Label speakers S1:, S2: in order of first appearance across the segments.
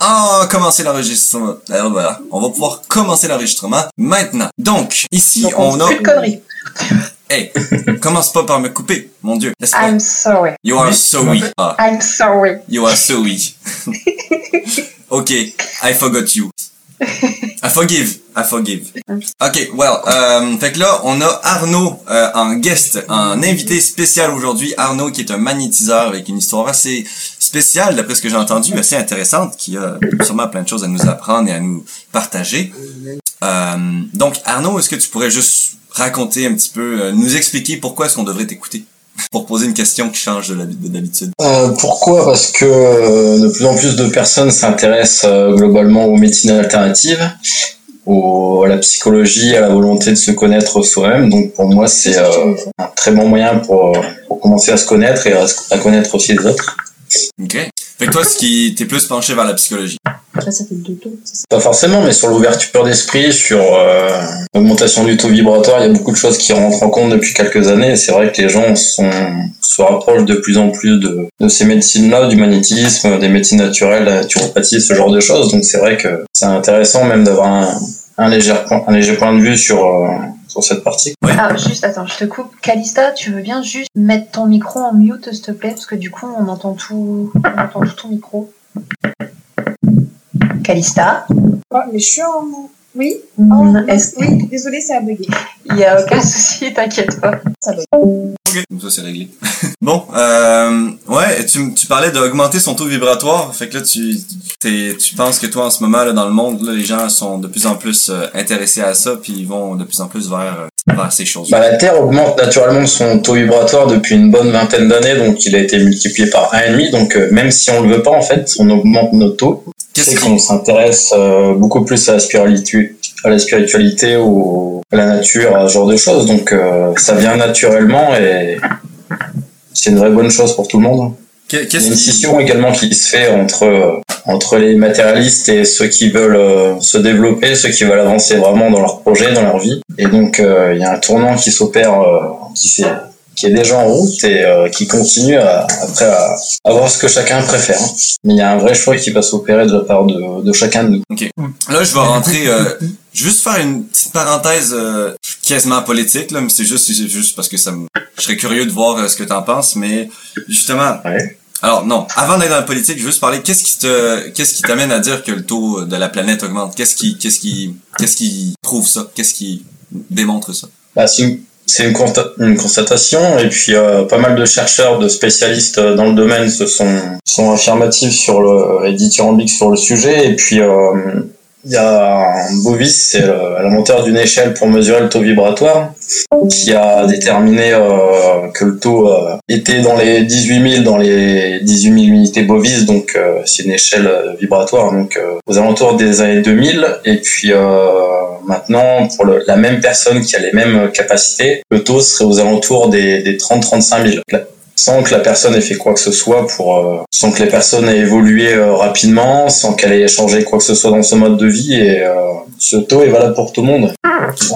S1: ah, commencer l'enregistrement. Alors voilà, on va pouvoir commencer l'enregistrement maintenant. Donc, ici,
S2: Donc,
S1: on a...
S2: Plus de conneries.
S1: Hey, commence pas par me couper, mon Dieu.
S2: I'm sorry.
S1: You are so weak. Ah,
S2: I'm sorry.
S1: you are so weak. ok, I forgot you. I forgive, I forgive. Ok, well, euh, fait que là, on a Arnaud euh, en guest, en invité spécial aujourd'hui. Arnaud qui est un magnétiseur avec une histoire assez spéciale, d'après ce que j'ai entendu, assez intéressante, qui a sûrement plein de choses à nous apprendre et à nous partager. Euh, donc, Arnaud, est-ce que tu pourrais juste raconter un petit peu, euh, nous expliquer pourquoi est-ce qu'on devrait t'écouter? Pour poser une question qui change de d'habitude.
S3: Euh, pourquoi? Parce que de plus en plus de personnes s'intéressent globalement aux médecines alternatives, au, à la psychologie, à la volonté de se connaître soi-même. Donc pour moi, c'est un très bon moyen pour, commencer à se connaître et à connaître aussi les autres.
S1: Ok. Fait que toi, ce qui t'es plus penché vers la psychologie.
S2: Là, ça fait deux tours.
S3: Pas forcément, mais sur l'ouverture d'esprit, sur euh, l'augmentation du taux vibratoire, il y a beaucoup de choses qui rentrent en compte depuis quelques années. C'est vrai que les gens sont, se rapprochent de plus en plus de, de ces médecines-là, du magnétisme, des médecines naturelles, la naturopathie, ce genre de choses. Donc c'est vrai que c'est intéressant même d'avoir un, un, léger point, un léger point de vue sur, euh, sur cette partie.
S2: Ah, juste, attends, je te coupe. Calista, tu veux bien juste mettre ton micro en mute, s'il te plaît? Parce que du coup, on entend tout, on entend tout ton micro. Calista
S4: Oh, mais je suis en. Oui
S2: Mm,
S4: Oh,
S2: est-ce-
S4: Oui, désolé, ça a bugué.
S2: Il y a aucun souci, t'inquiète pas.
S4: Ça bug.
S1: Ok. Comme ça, c'est réglé. bon, euh, ouais, tu, tu parlais d'augmenter son taux vibratoire. Fait que là, tu, t'es, tu penses que toi, en ce moment, là, dans le monde, là, les gens sont de plus en plus euh, intéressés à ça, puis ils vont de plus en plus vers, euh, vers ces choses.
S3: Bah, la Terre augmente naturellement son taux vibratoire depuis une bonne vingtaine d'années, donc il a été multiplié par 1,5. Donc euh, même si on le veut pas, en fait, on augmente notre taux.
S1: Qu'est-ce
S3: c'est qu'on s'intéresse euh, beaucoup plus à la spiritualité, à la spiritualité ou à la nature, à ce genre de choses. Donc euh, ça vient naturellement et c'est une vraie bonne chose pour tout le monde. Il y a une scission également qui se fait entre euh, entre les matérialistes et ceux qui veulent se développer, ceux qui veulent avancer vraiment dans leur projet, dans leur vie. Et donc euh, il y a un tournant qui s'opère, euh, qui s'est qui est déjà en route et euh, qui continue à, après à, à voir ce que chacun préfère. Mais il y a un vrai choix qui va s'opérer de la part de, de chacun de nous.
S1: là, je vais rentrer, euh, je vais juste faire une petite parenthèse euh, quasiment politique, là, mais c'est juste, c'est juste parce que ça me, je serais curieux de voir euh, ce que t'en penses, mais justement,
S3: Ouais.
S1: Alors non, avant d'être dans la politique, je veux juste parler. Qu'est-ce qui te, qu'est-ce qui t'amène à dire que le taux de la planète augmente? Qu'est-ce qui, qu'est-ce qui, qu'est-ce qui prouve ça? Qu'est-ce qui démontre ça?
S3: Bah, c'est une, c'est une, consta- une constatation. Et puis euh, pas mal de chercheurs, de spécialistes euh, dans le domaine se sont, sont affirmatifs sur le, et sur le sujet. Et puis euh, il y a un Bovis, c'est la monteur d'une échelle pour mesurer le taux vibratoire qui a déterminé euh, que le taux euh, était dans les 18 000 dans les 18 000 unités Bovis donc euh, c'est une échelle euh, vibratoire. Donc euh, aux alentours des années 2000 et puis euh, maintenant pour le- la même personne qui a les mêmes capacités le taux serait aux alentours des, des 30-35 000 La- sans que la personne ait fait quoi que ce soit pour euh, sans que les personnes aient évolué euh, rapidement sans qu'elle ait changé quoi que ce soit dans son mode de vie et euh, ce taux est valable pour tout le monde.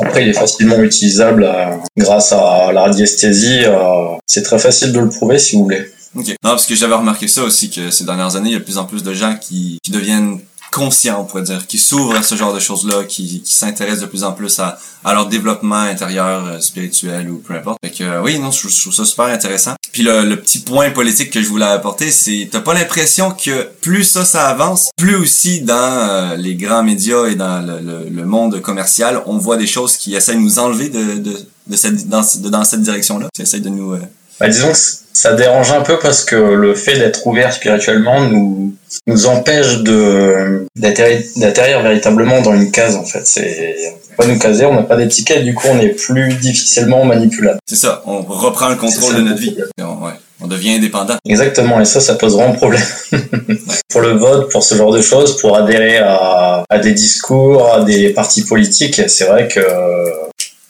S3: Après il est facilement utilisable euh, grâce à la radiesthésie euh, c'est très facile de le prouver si vous voulez.
S1: Ok. Non, parce que j'avais remarqué ça aussi que ces dernières années, il y a de plus en plus de gens qui, qui deviennent conscients, on pourrait dire, qui s'ouvrent à ce genre de choses-là, qui, qui s'intéressent de plus en plus à, leur développement intérieur, euh, spirituel ou peu importe. Fait que euh, oui, non, je, trouve ça super intéressant. Puis le, petit point politique que je voulais apporter, c'est t'as pas l'impression que plus ça, ça avance, plus aussi dans euh, les grands médias et dans le, monde commercial, on voit des choses qui essaient de nous enlever de, de, cette, dans cette direction-là, qui essaient de nous...
S3: Bah, disons que ça dérange un peu parce que le fait d'être ouvert spirituellement nous nous empêche de d'atterrir véritablement dans une case en fait. C'est on peut pas nous caser, on n'a pas d'étiquette, du coup on est plus difficilement manipulable.
S1: C'est ça, on reprend le contrôle de notre vie. On, ouais, on devient indépendant.
S3: Exactement, et ça, ça pose vraiment problème. pour le vote, pour ce genre de choses, pour adhérer à, à des discours, à des partis politiques, c'est vrai que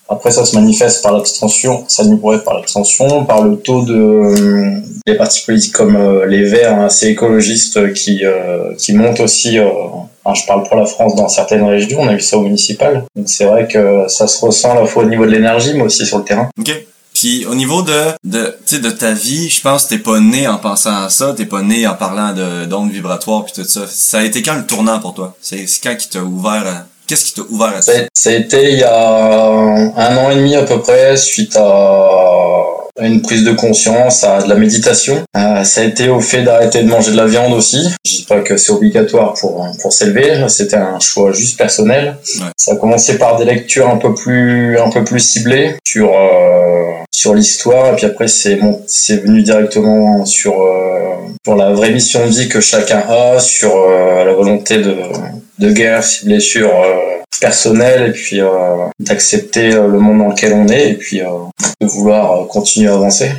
S3: après ça se manifeste par l'extension, ça nous pourrait par l'extension, par le taux de euh, des partis politiques comme euh, les Verts, hein, assez écologistes, qui euh, qui montent aussi. euh, je parle pour la France dans certaines régions, on a vu ça au municipal. Donc c'est vrai que ça se ressent à la fois au niveau de l'énergie, mais aussi sur le terrain.
S1: OK? Puis au niveau de de tu sais de ta vie, je pense t'es pas né en pensant à ça, t'es pas né en parlant de d'ondes vibratoires puis tout ça. Ça a été quand le tournant pour toi? C'est quand qui t'a ouvert. Qu'est-ce qui t'a ouvert à ça?
S3: A été il y a un an et demi à peu près, suite à une prise de conscience, à de la méditation. Euh, ça a été au fait d'arrêter de manger de la viande aussi. Je dis pas que c'est obligatoire pour pour s'élever, c'était un choix juste personnel.
S1: Ouais.
S3: Ça a commencé par des lectures un peu plus un peu plus ciblées sur euh, sur l'histoire et puis après c'est bon, c'est venu directement sur euh, sur la vraie mission de vie que chacun a, sur euh, la volonté de de guerre ciblée sur euh, personnel et puis euh, d'accepter euh, le monde dans lequel on est et puis euh, de vouloir euh, continuer à avancer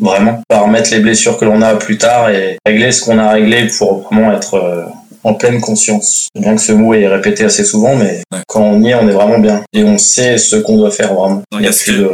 S3: vraiment pas remettre les blessures que l'on a plus tard et régler ce qu'on a réglé pour vraiment être euh, en pleine conscience. Bien que ce mot est répété assez souvent, mais
S1: Ouais.
S3: quand on y est, on est vraiment bien. Et on sait ce qu'on doit faire vraiment. Il y a plus de,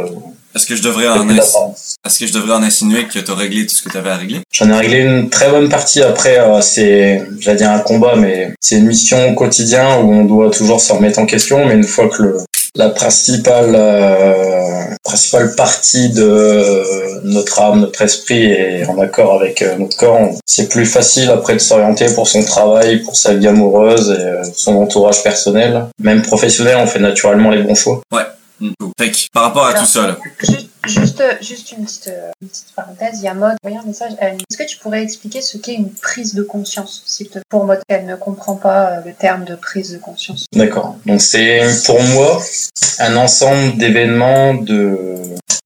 S1: Est-ce que je devrais en est-ce que je devrais en insinuer que t'as réglé tout ce que t'avais à régler?
S3: J'en ai réglé une très bonne partie. Après, euh, c'est, j'allais dire un combat, mais c'est une mission au quotidien où on doit toujours se remettre en question, mais une fois que le, la principale, euh, principale partie de notre âme, notre esprit est en accord avec euh, notre corps, c'est plus facile après de s'orienter pour son travail, pour sa vie amoureuse et euh, son entourage personnel. Même professionnel, on fait naturellement les bons choix.
S1: Hmm, cool. Fait que, par rapport à
S2: Alors,
S1: tout ça là.
S2: Juste, juste, une, petite, une petite parenthèse. Il y a Maud, envoyé un message. Est-ce que tu pourrais expliquer ce qu'est une prise de conscience s'il te Pour Maud, elle ne comprend pas euh, le terme de prise de conscience.
S3: D'accord. Donc c'est pour moi un ensemble d'événements de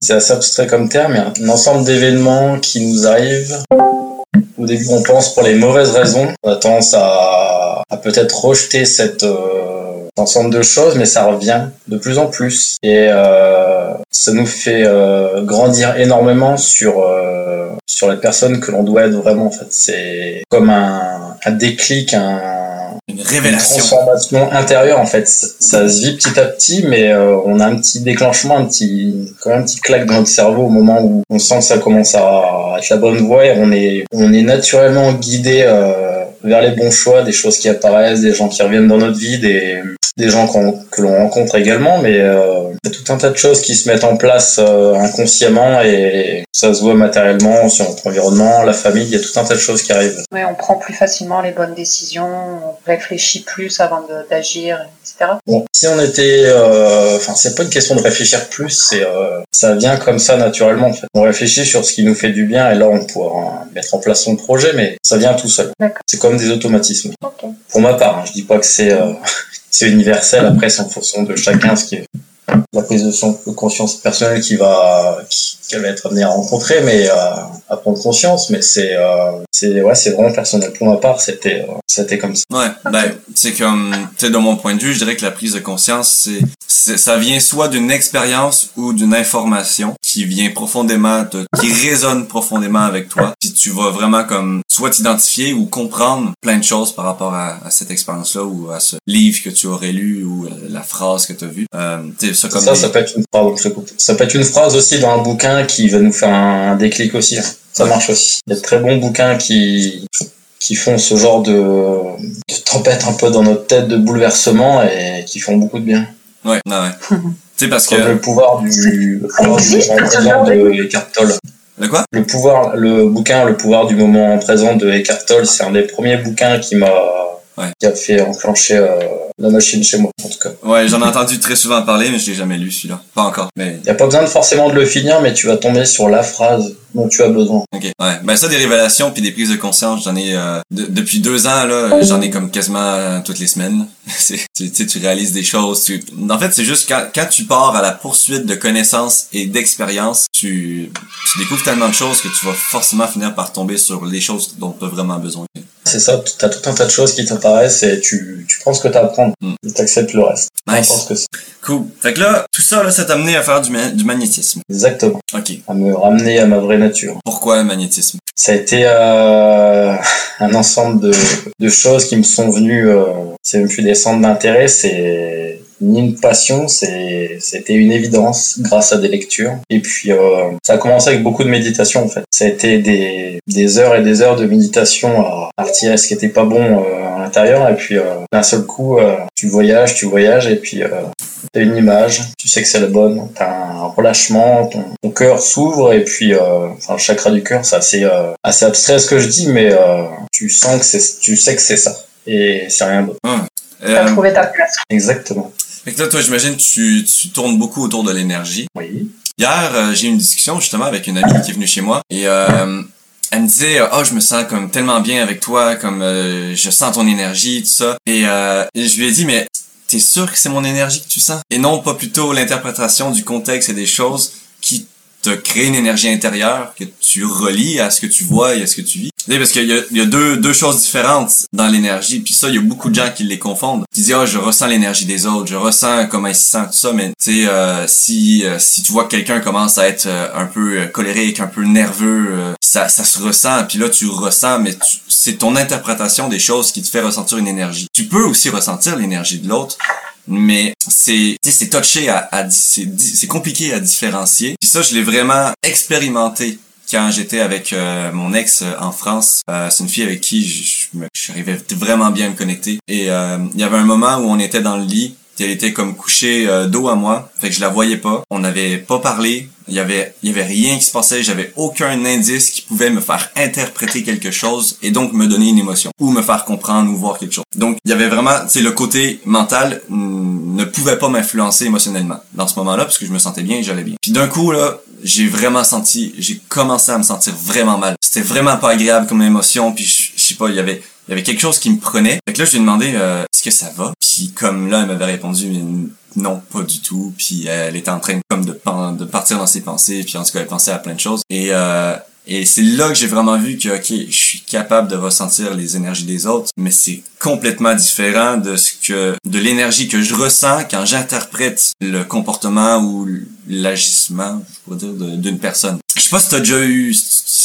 S3: c'est assez abstrait comme terme, mais un ensemble d'événements qui nous arrivent. Au début, on pense pour les mauvaises raisons. On a tendance à, à peut-être rejeter cette euh, ensemble de choses, mais ça revient de plus en plus et euh, ça nous fait euh, grandir énormément sur euh, sur les personnes que l'on doit être vraiment. En fait, c'est comme un, un déclic, un
S1: Une
S3: une
S1: révélation.
S3: transformation intérieure en fait. Ça, ça se vit petit à petit, mais euh, on a un petit déclenchement, un petit, quand même un petit claque dans notre cerveau au moment où on sent que ça commence à être la bonne voie et on est, on est naturellement guidé euh, vers les bons choix, des choses qui apparaissent, des gens qui reviennent dans notre vie, des, des gens qu'on- que l'on rencontre également, mais euh, il y a tout un tas de choses qui se mettent en place euh, inconsciemment et ça se voit matériellement sur notre environnement, la famille, il y a tout un tas de choses qui arrivent.
S2: Oui, on prend plus facilement les bonnes décisions, on réfléchit plus avant d'agir, etc.
S3: Bon, si on était, euh, enfin, c'est pas une question de réfléchir plus, c'est, euh, ça vient comme ça naturellement. En fait. On réfléchit sur ce qui nous fait du bien et là on pourra mettre en place son projet, mais ça vient tout seul.
S2: D'accord.
S3: C'est comme des automatismes.
S2: Ok.
S3: Pour ma part, hein, je dis pas que c'est, euh, c'est universel. Après, c'est en fonction de chacun ce qui est la prise de son- de conscience personnelle qui va, qui, qu'elle va être amenée à rencontrer, mais euh, à prendre conscience. Mais c'est, euh, c'est, ouais, c'est vraiment personnel. Pour ma part, c'était, euh, c'était comme ça.
S1: Ouais, ben, c'est comme, tu sais, de mon point de vue, je dirais que la prise de conscience, c'est, c'est- ça vient soit d'une expérience ou d'une information qui vient profondément, te, qui résonne profondément avec toi. Puis tu vas vraiment comme, soit t'identifier ou comprendre plein de choses par rapport à, à cette expérience-là ou à ce livre que tu aurais lu ou euh, la phrase que tu as vue. Euh, ça comme
S3: ça,
S1: des-
S3: ça peut être une phrase. je te coupe. Ça peut être une phrase aussi dans un bouquin qui va nous faire un, un déclic aussi. hein. Ça marche aussi. Il y a de très bons bouquins qui qui font ce genre de, de tempête un peu dans notre tête, de bouleversement et qui font beaucoup de bien.
S1: Ouais, ouais, ouais. tu sais, parce que,
S3: le pouvoir du, le pouvoir du
S2: existe,
S3: moment présent
S2: de
S3: de Eckhart Tolle.
S1: le quoi?
S3: Le pouvoir, le bouquin, le pouvoir du moment présent de Eckhart Tolle, c'est un des premiers bouquins qui m'a,
S1: Ouais.
S3: qui a fait enclencher euh, la machine chez moi, en tout cas.
S1: Ouais, j'en ai entendu très souvent parler, mais je l'ai jamais lu, celui-là. Pas encore, mais
S3: n'y a pas besoin de forcément de le finir, mais tu vas tomber sur la phrase dont tu as besoin.
S1: Ok, ouais. Ben ça, des révélations puis des prises de conscience, j'en ai euh, de- depuis deux ans là, j'en ai comme quasiment euh, toutes les semaines. Tu tu sais, tu réalises des choses. Tu... En fait, c'est juste quand, quand tu pars à la poursuite de connaissances et d'expériences, tu, tu découvres tellement de choses que tu vas forcément finir par tomber sur les choses dont tu as vraiment besoin.
S3: C'est ça, tu as tout un tas de choses qui t'apparaissent et tu, tu prends ce que tu apprendre
S1: Mm.
S3: et tu acceptes le reste.
S1: Nice.
S3: Ce que.
S1: Cool. Fait que là, tout ça, là, ça t'a amené à faire du, ma- du magnétisme.
S3: Exactement.
S1: Ok.
S3: À me ramener à ma vraie nature.
S1: Pourquoi le magnétisme?
S3: Ça a été euh, un ensemble de, de choses qui me sont venues, euh, c'est même plus des centres d'intérêt, c'est ni une passion, c'est c'était une évidence grâce à des lectures. Et puis euh, ça a commencé avec beaucoup de méditation en fait. Ça a été des, des heures et des heures de méditation à, à retirer ce qui était pas bon euh, à l'intérieur et puis euh, d'un seul coup euh, tu voyages, tu voyages et puis euh, t'as une image, tu sais que c'est la bonne, t'as un relâchement, ton, ton cœur s'ouvre et puis euh, enfin le chakra du cœur c'est assez euh, assez abstrait ce que je dis mais euh, tu sens que c'est tu sais que c'est ça et c'est rien d'autre.
S2: T'as
S1: Euh,
S2: trouvé ta place.
S3: Exactement.
S1: Fait que là, toi, j'imagine, tu, tu tournes beaucoup autour de l'énergie.
S3: Oui.
S1: Hier, euh, j'ai eu une discussion justement avec une amie qui est venue chez moi et euh, elle me disait oh je me sens comme tellement bien avec toi comme euh, je sens ton énergie tout ça et, euh, et je lui ai dit mais t'es sûr que c'est mon énergie que tu sens et non pas plutôt l'interprétation du contexte et des choses te créent une énergie intérieure que tu relis à ce que tu vois et à ce que tu vis. Tu sais, parce qu'il y a, deux, deux choses différentes dans l'énergie puis ça il y a beaucoup de gens qui les confondent. Qui disent oh je ressens l'énergie des autres je ressens comment ils se sentent tout ça mais tu sais euh, si euh, si tu vois que quelqu'un commence à être euh, un peu colérique un peu nerveux ça ça se ressent puis là tu ressens mais tu- c'est ton interprétation des choses qui te fait ressentir une énergie. Tu peux aussi ressentir l'énergie de l'autre mais c'est c'est touché à, à c'est compliqué à différencier puis ça je l'ai vraiment expérimenté quand j'étais avec euh, mon ex euh, en France, euh, c'est une fille avec qui je, je, j'arrivais vraiment bien à me connecter. Et euh, il y avait un moment où on était dans le lit, elle était comme couchée euh, dos à moi, fait que je la voyais pas. On n'avait pas parlé, il y avait y avait rien qui se passait, j'avais aucun indice qui pouvait me faire interpréter quelque chose et donc me donner une émotion ou me faire comprendre ou voir quelque chose. Donc il y avait vraiment, c'est le côté mental ne pouvait pas m'influencer émotionnellement dans ce moment-là parce que je me sentais bien et j'allais bien. Puis d'un coup là, j'ai vraiment senti, j'ai commencé à me sentir vraiment mal. C'était vraiment pas agréable comme émotion, puis je, je sais pas, il y avait il y avait quelque chose qui me prenait. Fait que là, je lui ai demandé euh, est-ce que ça va? Puis comme là, elle m'avait répondu non, pas du tout. Puis elle était en train comme de, de partir dans ses pensées, puis en tout cas, elle pensait à plein de choses. Et euh, et c'est là que j'ai vraiment vu que, ok, je suis capable de ressentir les énergies des autres, mais c'est complètement différent de ce que, de l'énergie que je ressens quand j'interprète le comportement ou l'agissement, je pourrais dire, d'une personne. Je sais pas si t'as déjà eu,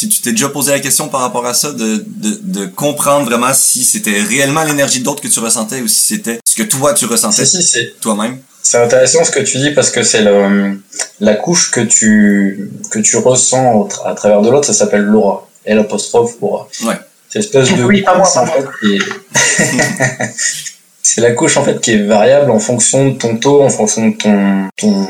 S1: si tu t'es déjà posé la question par rapport à ça, de, de, de comprendre vraiment si c'était réellement l'énergie d'autres que tu ressentais ou si c'était ce que toi tu ressentais
S3: Si, si, c'est
S1: toi-même.
S3: C'est intéressant ce que tu dis parce que c'est le, la couche que tu, que tu ressens au tra- à travers de l'autre, ça s'appelle l'aura. L apostrophe aura.
S1: Ouais.
S3: C'est l'espèce de
S2: Oui, pas moi,
S3: couche,
S2: pas
S3: en fait, qui est- c'est la couche en fait qui est variable en fonction de ton taux, en fonction de ton, ton,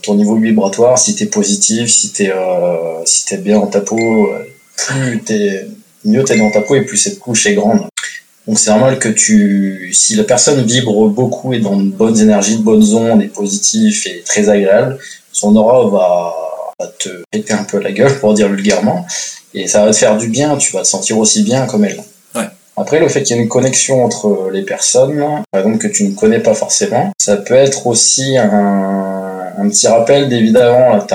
S3: ton niveau vibratoire, si t'es positif, si t'es, euh, si t'es bien dans ta peau, plus t'es, mieux t'es dans ta peau et plus cette couche est grande. Donc c'est normal que tu, si la personne vibre beaucoup et dans de bonnes énergies, de bonnes ondes, et positif et très agréable, son aura va te péter un peu la gueule pour dire vulgairement, et ça va te faire du bien. Tu vas te sentir aussi bien comme elle. Après, le fait qu'il y ait une connexion entre les personnes, par exemple que tu ne connais pas forcément, ça peut être aussi un, petit rappel d'évidemment, tu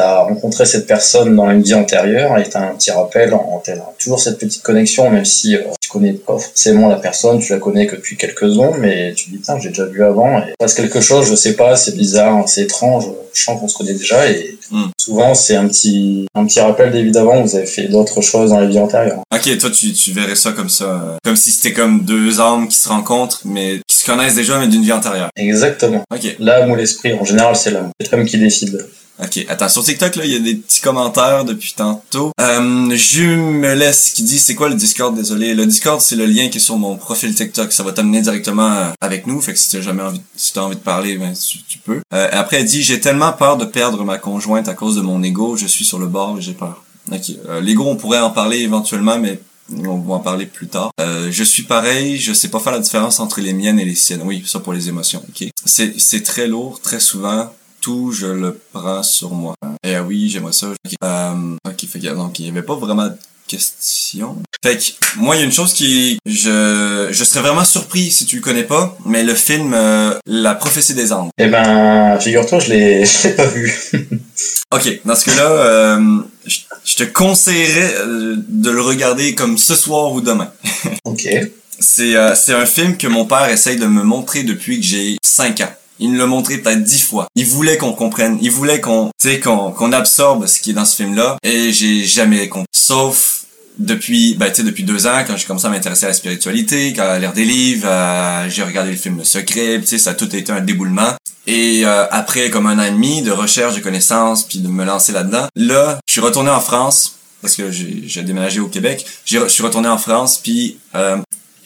S3: as, rencontré cette personne dans une vie antérieure et tu as un petit rappel, en, t'as toujours cette petite connexion, même si euh, connais pas forcément la personne, tu la connais que depuis quelques secondes, mais tu te dis, putain, j'ai déjà vu avant, et passe quelque chose, je sais pas, c'est bizarre, c'est étrange, je sens qu'on se connaît déjà, et
S1: Mm.
S3: souvent c'est un petit, un petit rappel d'évidemment, vous avez fait d'autres choses dans la vie antérieure.
S1: Ok, toi tu, tu verrais ça comme ça, euh, comme si c'était comme deux âmes qui se rencontrent, mais qui se connaissent déjà, mais d'une vie antérieure.
S3: Exactement.
S1: Ok,
S3: L'âme ou l'esprit, en général, c'est l'âme. C'est l'âme qui décide.
S1: Ok. Attends, sur TikTok là, il y a des petits commentaires depuis tantôt. Euh, me laisse qui dit c'est quoi le Discord? Désolé, le Discord c'est le lien qui est sur mon profil TikTok. Ça va t'amener directement euh, avec nous, fait que si t'as jamais envie, si t'as envie de parler, ben tu, tu peux. Euh, après elle dit j'ai tellement peur de perdre ma conjointe à cause de mon ego, je suis sur le bord et j'ai peur. Ok, euh, l'ego on pourrait en parler éventuellement, mais on va en parler plus tard. Euh, je suis pareil, je sais pas faire la différence entre les miennes et les siennes. Oui, ça pour les émotions, ok. C'est, c'est très lourd, très souvent. Tout, je le prends sur moi. Et ah oui, j'aimerais ça. Ok, euh, ok, fait que, donc il y avait pas vraiment de question. Fait que, moi, il y a une chose qui, je, je serais vraiment surpris si tu le connais pas, mais le film, euh, La prophétie des anges.
S3: Eh ben, figure-toi, je l'ai, je l'ai pas vu.
S1: Ok, dans ce cas-là, euh, je, je te conseillerais euh, de le regarder comme ce soir ou demain.
S3: ok.
S1: C'est euh, c'est un film que mon père essaye de me montrer depuis que j'ai 5 ans. Il l'a montré peut-être 10 fois. Il voulait qu'on comprenne, il voulait qu'on tu sais qu'on qu'on absorbe ce qui est dans ce film-là et j'ai jamais compris. Sauf depuis, ben, tu sais, depuis deux ans, quand j'ai commencé à m'intéresser à la spiritualité, à lire des livres, euh, j'ai regardé le film Le Secret, tu sais, ça a tout été un déboulement. Et euh, après comme un an et demi de recherche, de connaissances, puis de me lancer là-dedans, là, je suis retourné en France parce que j'ai déménagé au Québec. Je suis retourné en France, puis euh,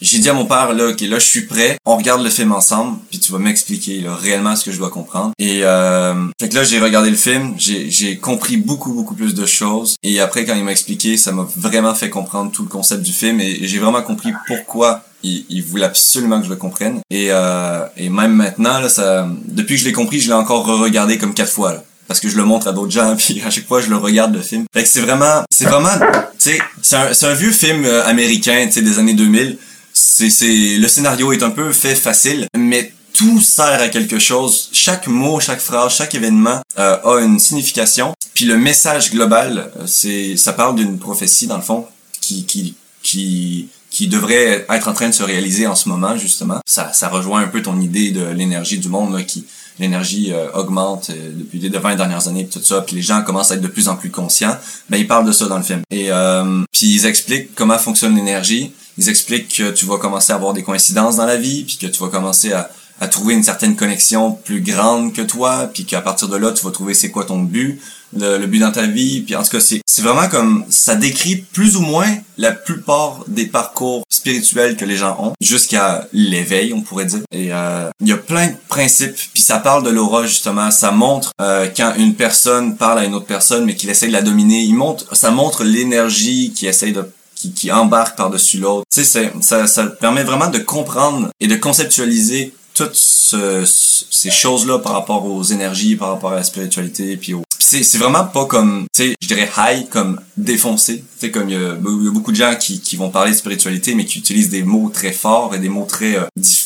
S1: j'ai dit à mon père là, ok, là je suis prêt, on regarde le film ensemble, puis tu vas m'expliquer réellement ce que je dois comprendre. Et euh, fait que là j'ai regardé le film, j'ai compris beaucoup beaucoup plus de choses. Et après quand il m'a expliqué, ça m'a vraiment fait comprendre tout le concept du film et, j'ai vraiment compris pourquoi il, il, voulait absolument que je le comprenne. Et, euh, et même maintenant là, ça, depuis que je l'ai compris, je l'ai encore re-regardé comme quatre fois. Là parce que je le montre à d'autres gens puis à chaque fois je le regarde le film. Fait que c'est vraiment c'est vraiment tu sais c'est un un vieux film euh, américain tu sais des années 2000 c'est, c'est, le scénario est un peu fait facile, mais tout sert à quelque chose. Chaque mot, chaque phrase, chaque événement euh, a une signification. Puis le message global, euh, c'est, ça parle d'une prophétie dans le fond qui, qui, qui, qui devrait être en train de se réaliser en ce moment justement. Ça, ça rejoint un peu ton idée de l'énergie du monde là, qui l'énergie euh, augmente depuis les 20 dernières années tout ça puis les gens commencent à être de plus en plus conscients ben ils parlent de ça dans le film et euh, puis ils expliquent comment fonctionne l'énergie ils expliquent que tu vas commencer à avoir des coïncidences dans la vie, puis que tu vas commencer à, à trouver une certaine connexion plus grande que toi, puis qu'à partir de là, tu vas trouver c'est quoi ton but, le, but dans ta vie, puis en tout cas, c'est, c'est vraiment comme, ça décrit plus ou moins la plupart des parcours spirituels que les gens ont, jusqu'à l'éveil, on pourrait dire. Et euh, il y a plein de principes, puis ça parle de l'aura, justement, ça montre euh, quand une personne parle à une autre personne, mais qu'il essaie de la dominer, il montre, ça montre l'énergie qui essaie de qui, qui embarque par-dessus l'autre. Tu sais, ça, ça permet vraiment de comprendre et de conceptualiser toutes ces choses-là par rapport aux énergies, par rapport à la spiritualité, puis au... c'est, vraiment pas comme, tu sais, je dirais high, comme défoncé. Tu sais, comme il y, a, beaucoup de gens qui, qui vont parler de spiritualité, mais qui utilisent des mots très forts et des mots très, euh,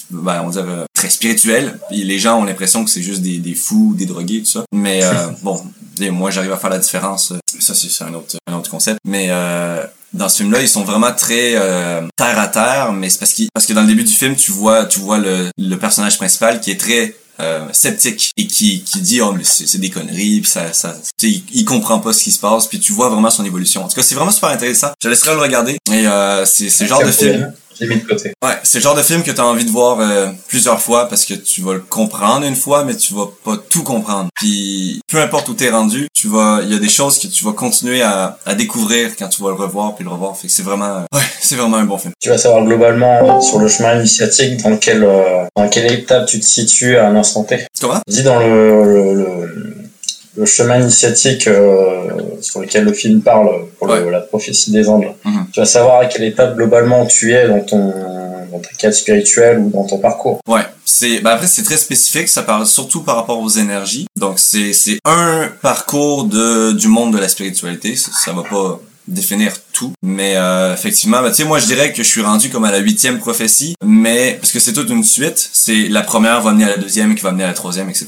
S1: ben, on dirait, euh, très spirituels. Les gens ont l'impression que c'est juste des, des fous, des drogués, tout ça. Mais euh, bon, moi j'arrive à faire la différence. Ça, c'est un autre, un autre concept. Mais euh, dans ce film-là, ils sont vraiment très euh, terre à terre, mais c'est parce, qu parce que dans le début du film, tu vois, tu vois le, le personnage principal qui est très euh, sceptique et qui, qui dit oh mais c'est des conneries puis ça ça il, il comprend pas ce qui se passe puis tu vois vraiment son évolution. En tout cas c'est vraiment super intéressant. Je laisserai le regarder et euh, c'est c'est genre de film Ouais, c'est le genre de film que tu as envie de voir euh, plusieurs fois parce que tu vas le comprendre une fois, mais tu vas pas tout comprendre. Puis peu importe où t'es rendu, tu vas, il y a des choses que tu vas continuer à, à découvrir quand tu vas le revoir puis le revoir. Fait que c'est vraiment, ouais, c'est vraiment un bon film.
S3: Tu vas savoir globalement euh, sur le chemin initiatique dans quelle, euh, dans quelle étape tu te situes à un instant T.
S1: Comment?
S3: Dis dans le, le, le, chemin initiatique sur lequel le film parle pour la prophétie des anges. Mhm. Tu vas savoir à quelle étape globalement tu es dans ton dans ta quête spirituelle ou dans ton parcours.
S1: Ouais, c'est bah après c'est très spécifique, ça parle surtout par rapport aux énergies. Donc c'est c'est un parcours de du monde de la spiritualité, ça, ça va pas définir tout mais euh, effectivement bah, tu sais moi je dirais que je suis rendu comme à la huitième prophétie mais parce que c'est toute une suite c'est la première va mener à la deuxième qui va mener à la troisième etc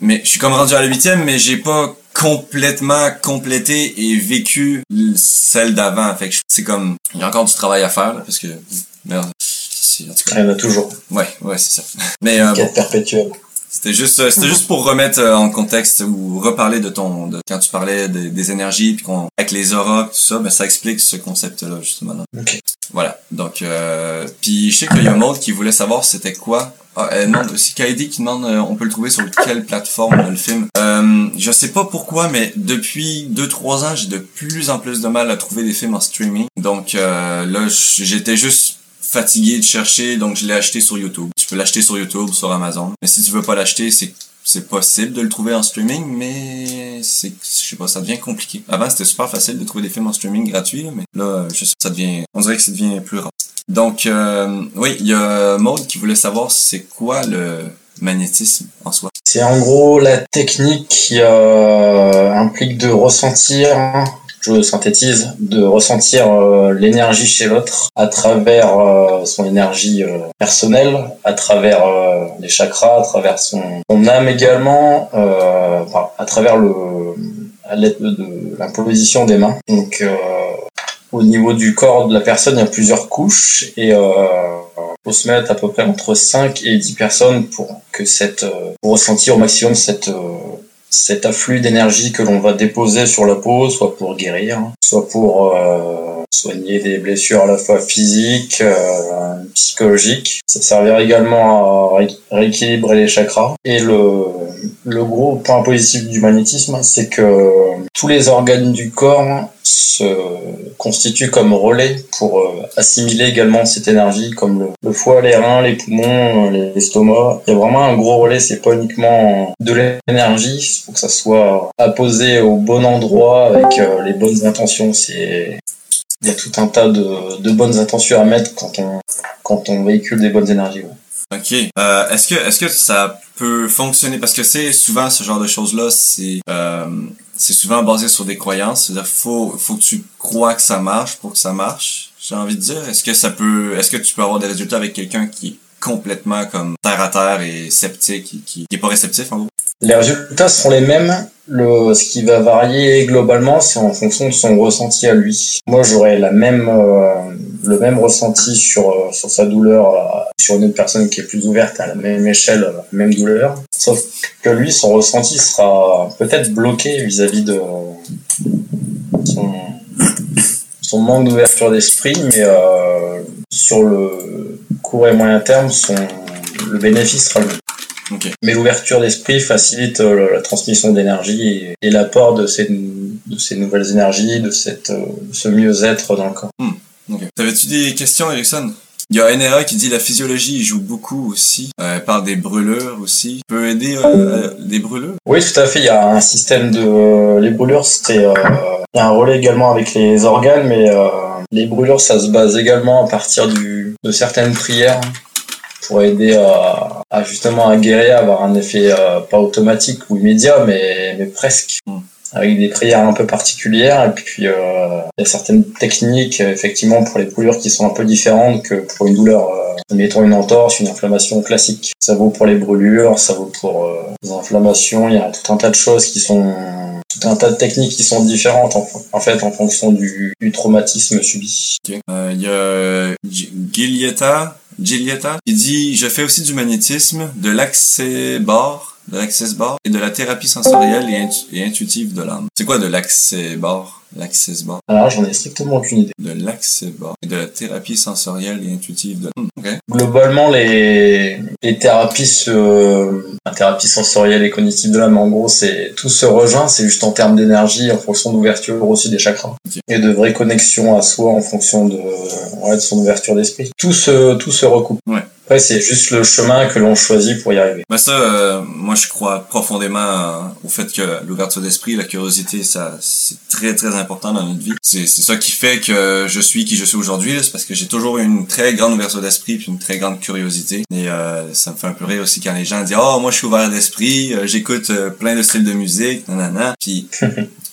S1: mais je suis comme rendu à la huitième mais j'ai pas complètement complété et vécu celle d'avant. Fait que c'est comme, il y a encore du travail à faire, là, parce que, merde.
S3: En tout cas. Il y en a toujours.
S1: Ouais, ouais, c'est ça. Mais, euh,
S3: bon, perpétuelle.
S1: C'était juste, euh, c'était juste pour remettre euh, en contexte ou reparler de ton, de, quand tu parlais des énergies puis qu'on, avec les auras, tout ça, ben ça explique ce concept-là justement.
S3: Ok.
S1: Voilà. Donc, euh, puis je sais qu'il y a Maud qui voulait savoir c'était quoi. Ah, elle demande aussi Kaidi qui demande on peut le trouver sur quelle plateforme le film. Euh, je sais pas pourquoi, mais depuis 2-3 ans, j'ai de plus en plus de mal à trouver des films en streaming. Donc euh, là, j'étais juste fatigué de chercher, donc je l'ai acheté sur YouTube. Tu peux l'acheter sur YouTube, sur Amazon. Mais si tu veux pas l'acheter, c'est c'est possible de le trouver en streaming, mais c'est, je sais pas, ça devient compliqué. Avant, c'était super facile de trouver des films en streaming gratuits, mais là, je sais, ça devient, on dirait que ça devient plus rare. Donc, euh, oui, il y a Maud qui voulait savoir c'est quoi le magnétisme en soi.
S3: C'est en gros la technique qui euh, implique de ressentir je synthétise, de ressentir euh, l'énergie chez l'autre à travers euh, son énergie euh, personnelle, à travers les chakras, à travers son, âme également, à travers le à l'aide de l'imposition des mains. Donc au niveau du corps de la personne, il y a plusieurs couches et faut se mettre à peu près entre 5 et 10 personnes pour que cette pour ressentir au maximum cette cet afflux d'énergie que l'on va déposer sur la peau, soit pour guérir, soit pour euh, soigner des blessures à la fois physiques, euh, psychologiques. Ça servirait également à rééquilibrer les chakras. Et le, le gros point positif du magnétisme, c'est que tous les organes du corps se constituent comme relais pour euh, assimiler également cette énergie, comme le, foie, les reins, les poumons, l'estomac. Il y a vraiment un gros relais, c'est pas uniquement de l'énergie, il faut que ça soit apposé au bon endroit avec euh, les bonnes intentions. Il y a tout un tas de, bonnes intentions à mettre quand on véhicule des bonnes énergies.
S1: Ok. Euh, est-ce que est-ce que ça peut fonctionner? Parce que c'est souvent ce genre de choses là, c'est euh, c'est souvent basé sur des croyances. C'est-à-dire faut faut que tu crois que ça marche pour que ça marche. J'ai envie de dire. Est-ce que ça peut est-ce que tu peux avoir des résultats avec quelqu'un qui est complètement comme terre à terre et sceptique, qui, qui, qui est pas réceptif en gros?
S3: Les résultats seront les mêmes. Le, ce qui va varier globalement, c'est en fonction de son ressenti à lui. Moi, j'aurais la même, euh, le même ressenti sur, euh, sur sa douleur euh, sur une autre personne qui est plus ouverte à la même échelle, même douleur. Sauf que lui, son ressenti sera peut-être bloqué vis-à-vis de son, son manque d'ouverture d'esprit, mais sur le court et moyen terme, son, le bénéfice sera le même. Mais l'ouverture d'esprit facilite euh, la transmission d'énergie et, l'apport de ces, de ces nouvelles énergies, de cette, euh, ce mieux-être dans le corps.
S1: Hmm. T'avais-tu des questions, Erickson il y a NRA qui dit la physiologie joue beaucoup aussi. Euh, elle parle des brûlures aussi. Peut aider euh, des brûlures
S3: Oui, tout à fait. Il y a un système de les brûlures. C'était il y a un relais également avec les organes, mais les brûlures, ça se base également à partir du, de certaines prières pour aider à, à, justement à guérir, avoir un effet euh, pas automatique ou immédiat, mais, mais presque. Mm. Avec des prières un peu particulières et puis euh, il y a certaines techniques effectivement pour les brûlures qui sont un peu différentes que pour une douleur, euh, mettons une entorse, une inflammation classique. Ça vaut pour les brûlures, ça vaut pour euh, les inflammations. Il y a tout un tas de choses qui sont tout un tas de techniques qui sont différentes en, fait en fonction du, du traumatisme subi.
S1: Euh, il y a Giulietta Giulietta, il dit Je fais aussi du magnétisme, de l'accès bar, de l'access bar et de la thérapie sensorielle et, intuitive de l'âme. C'est quoi de l'accès bar L'access bar?
S3: Alors j'en ai strictement aucune idée.
S1: De l'accès bar et de la thérapie sensorielle et intuitive de l'âme. Okay.
S3: Globalement, les, les thérapies, la thérapie sensorielle et cognitive de l'âme, en gros, c'est tout se rejoint, c'est juste en termes d'énergie, en fonction d'ouverture aussi des chakras et de vraie connexion à soi en fonction de, ouais, de son ouverture d'esprit. Tout se, tout se recoupe.
S1: Ouais.
S3: Après, c'est juste le chemin que l'on choisit pour y arriver.
S1: Bah ça, euh, moi, je crois profondément euh, au fait que l'ouverture d'esprit, la curiosité, ça, c'est très très important dans notre vie. C'est c'est ça qui fait que je suis qui je suis aujourd'hui. C'est parce que j'ai toujours eu une très grande ouverture d'esprit puis une très grande curiosité. Et euh, ça me fait un peu rire aussi quand les gens disent oh moi je suis ouvert d'esprit, j'écoute plein de styles de musique, nanana. Puis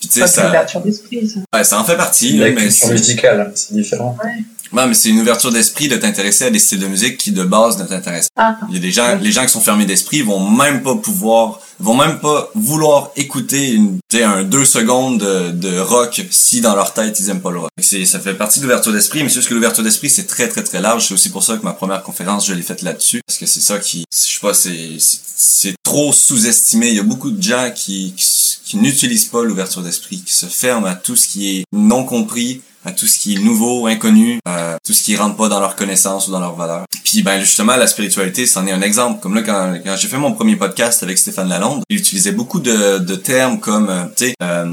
S2: Puis tu sais, ça. l'ouverture d'esprit, ça.
S1: Ouais, ça en fait partie.
S3: La mais c'est musicale, c'est différent.
S2: Ouais.
S1: Ouais, mais c'est une ouverture d'esprit de t'intéresser à des styles de musique qui de base ne t'intéressent
S2: pas.
S1: Ah. Il y a des gens, les gens qui sont fermés d'esprit vont même pas pouvoir, vont même pas vouloir écouter une, un deux secondes de, de, rock si dans leur tête ils aiment pas le rock. C'est, ça fait partie de l'ouverture d'esprit, mais c'est juste que l'ouverture d'esprit c'est très très très large. C'est aussi pour ça que ma première conférence je l'ai faite là-dessus, parce que c'est ça qui, je sais pas, c'est, c'est trop sous-estimé. Il y a beaucoup de gens qui, qui, qui n'utilisent pas l'ouverture d'esprit, qui se ferment à tout ce qui est non compris à tout ce qui est nouveau, inconnu, euh, tout ce qui rentre pas dans leur connaissance ou dans leur valeur. Puis ben justement la spiritualité, c'en est un exemple. Comme là quand, quand j'ai fait mon premier podcast avec Stéphane Lalonde, il utilisait beaucoup de, de termes comme euh, tu sais euh,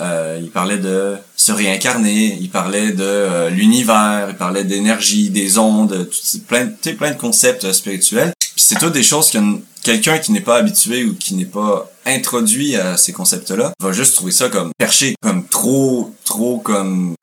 S1: euh, il parlait de se réincarner, il parlait de euh, l'univers, il parlait d'énergie, des ondes, tout, plein, plein de concepts spirituels. Puis c'est toutes des choses que quelqu'un qui n'est pas habitué ou qui n'est pas introduit à ces concepts-là va juste trouver ça comme perché, comme trop, trop comme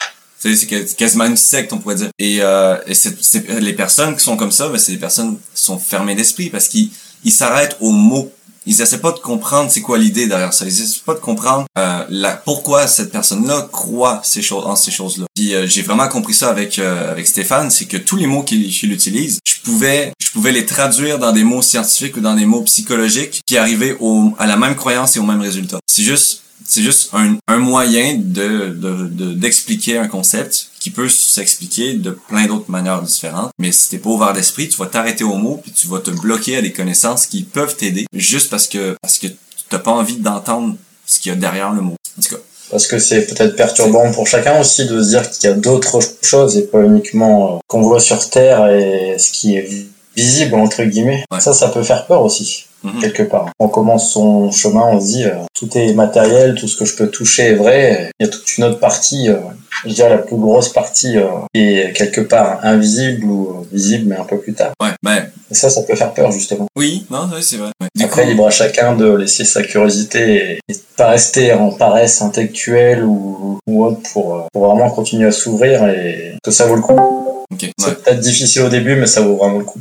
S1: c'est quasiment une secte, on pourrait dire. Et, euh, et c'est, les personnes qui sont comme ça, ben, c'est des personnes qui sont fermées d'esprit parce qu'ils ils s'arrêtent aux mots. Ils essaient pas de comprendre c'est quoi l'idée derrière ça. Ils essaient pas de comprendre euh, la, pourquoi cette personne-là croit ces choses, en ces choses-là. Puis euh, j'ai vraiment compris ça avec euh, avec Stéphane, c'est que tous les mots qu'il utilise, je pouvais je pouvais les traduire dans des mots scientifiques ou dans des mots psychologiques qui arrivaient au, à la même croyance et au même résultat. C'est juste c'est juste un, un moyen de, de, d'expliquer un concept qui peut s'expliquer de plein d'autres manières différentes. Mais si t'es pas ouvert d'esprit, tu vas t'arrêter au mot puis tu vas te bloquer à des connaissances qui peuvent t'aider juste parce que parce que t'as pas envie d'entendre ce qu'il y a derrière le mot. En tout cas,
S3: parce que c'est peut-être perturbant pour chacun aussi de se dire qu'il y a d'autres choses et pas uniquement euh, qu'on voit sur Terre et ce qui est visible entre guillemets.
S1: Ouais.
S3: Ça, ça peut faire peur aussi
S1: Mhm.
S3: quelque part. On commence son chemin, on se dit euh, tout est matériel, tout ce que je peux toucher est vrai. Il y a toute une autre partie, euh, je dirais la plus grosse partie, euh, qui est quelque part invisible ou visible, mais un peu plus tard.
S1: Ouais, ben,
S3: Et ça, ça peut faire peur justement.
S1: oui, non, oui, c'est vrai. Ouais.
S3: Après,
S1: coup,
S3: libre à chacun de laisser sa curiosité et, pas rester en paresse intellectuelle ou, ou autre pour, pour vraiment continuer à s'ouvrir et que ça vaut le coup.
S1: Ok, ouais.
S3: C'est peut-être difficile au début, mais ça vaut vraiment le coup.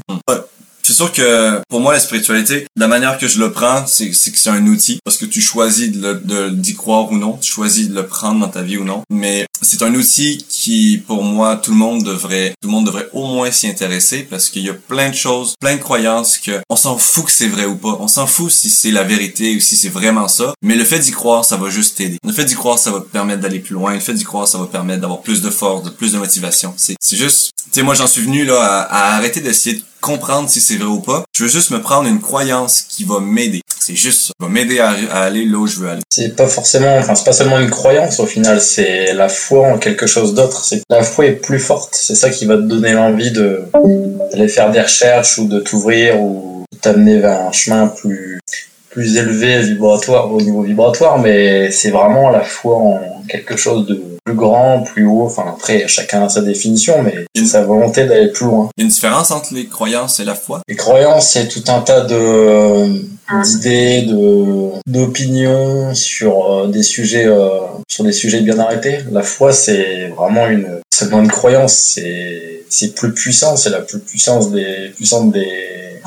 S1: C'est sûr que pour moi la spiritualité, la manière que je le prends, c'est que c'est un outil parce que tu choisis de d'y croire ou non, tu choisis de le prendre dans ta vie ou non. Mais c'est un outil qui, pour moi, tout le monde devrait, tout le monde devrait au moins s'y intéresser parce qu'il y a plein de choses, plein de croyances que on s'en fout que c'est vrai ou pas, on s'en fout si c'est la vérité ou si c'est vraiment ça. Mais le fait d'y croire, ça va juste t'aider. Le fait d'y croire, ça va te permettre d'aller plus loin. Le fait d'y croire, ça va te permettre d'avoir plus de force, de plus de motivation. C'est c'est juste, tu sais, moi j'en suis venu là à, à arrêter d'essayer de comprendre si c'est vrai ou pas. Je veux juste me prendre une croyance qui va m'aider. C'est juste ça. Va m'aider à, aller là où je veux aller.
S3: C'est pas forcément, enfin, c'est pas seulement une croyance au final, c'est la foi en quelque chose d'autre. C'est la foi est plus forte. C'est ça qui va te donner l'envie de, d'aller faire des recherches ou de t'ouvrir ou t'amener vers un chemin plus, plus élevé vibratoire, au niveau vibratoire, mais c'est vraiment la foi en quelque chose de plus grand, plus haut. Enfin, après, chacun a sa définition, mais sa volonté d'aller plus loin.
S1: Il y a une différence entre les croyances et la foi?
S3: Les croyances, c'est tout un tas de d'idées, de d'opinions sur euh, des sujets euh, sur des sujets bien arrêtés. La foi, c'est vraiment une seulement une croyance, c'est c'est plus puissant, c'est la plus puissance des puissante des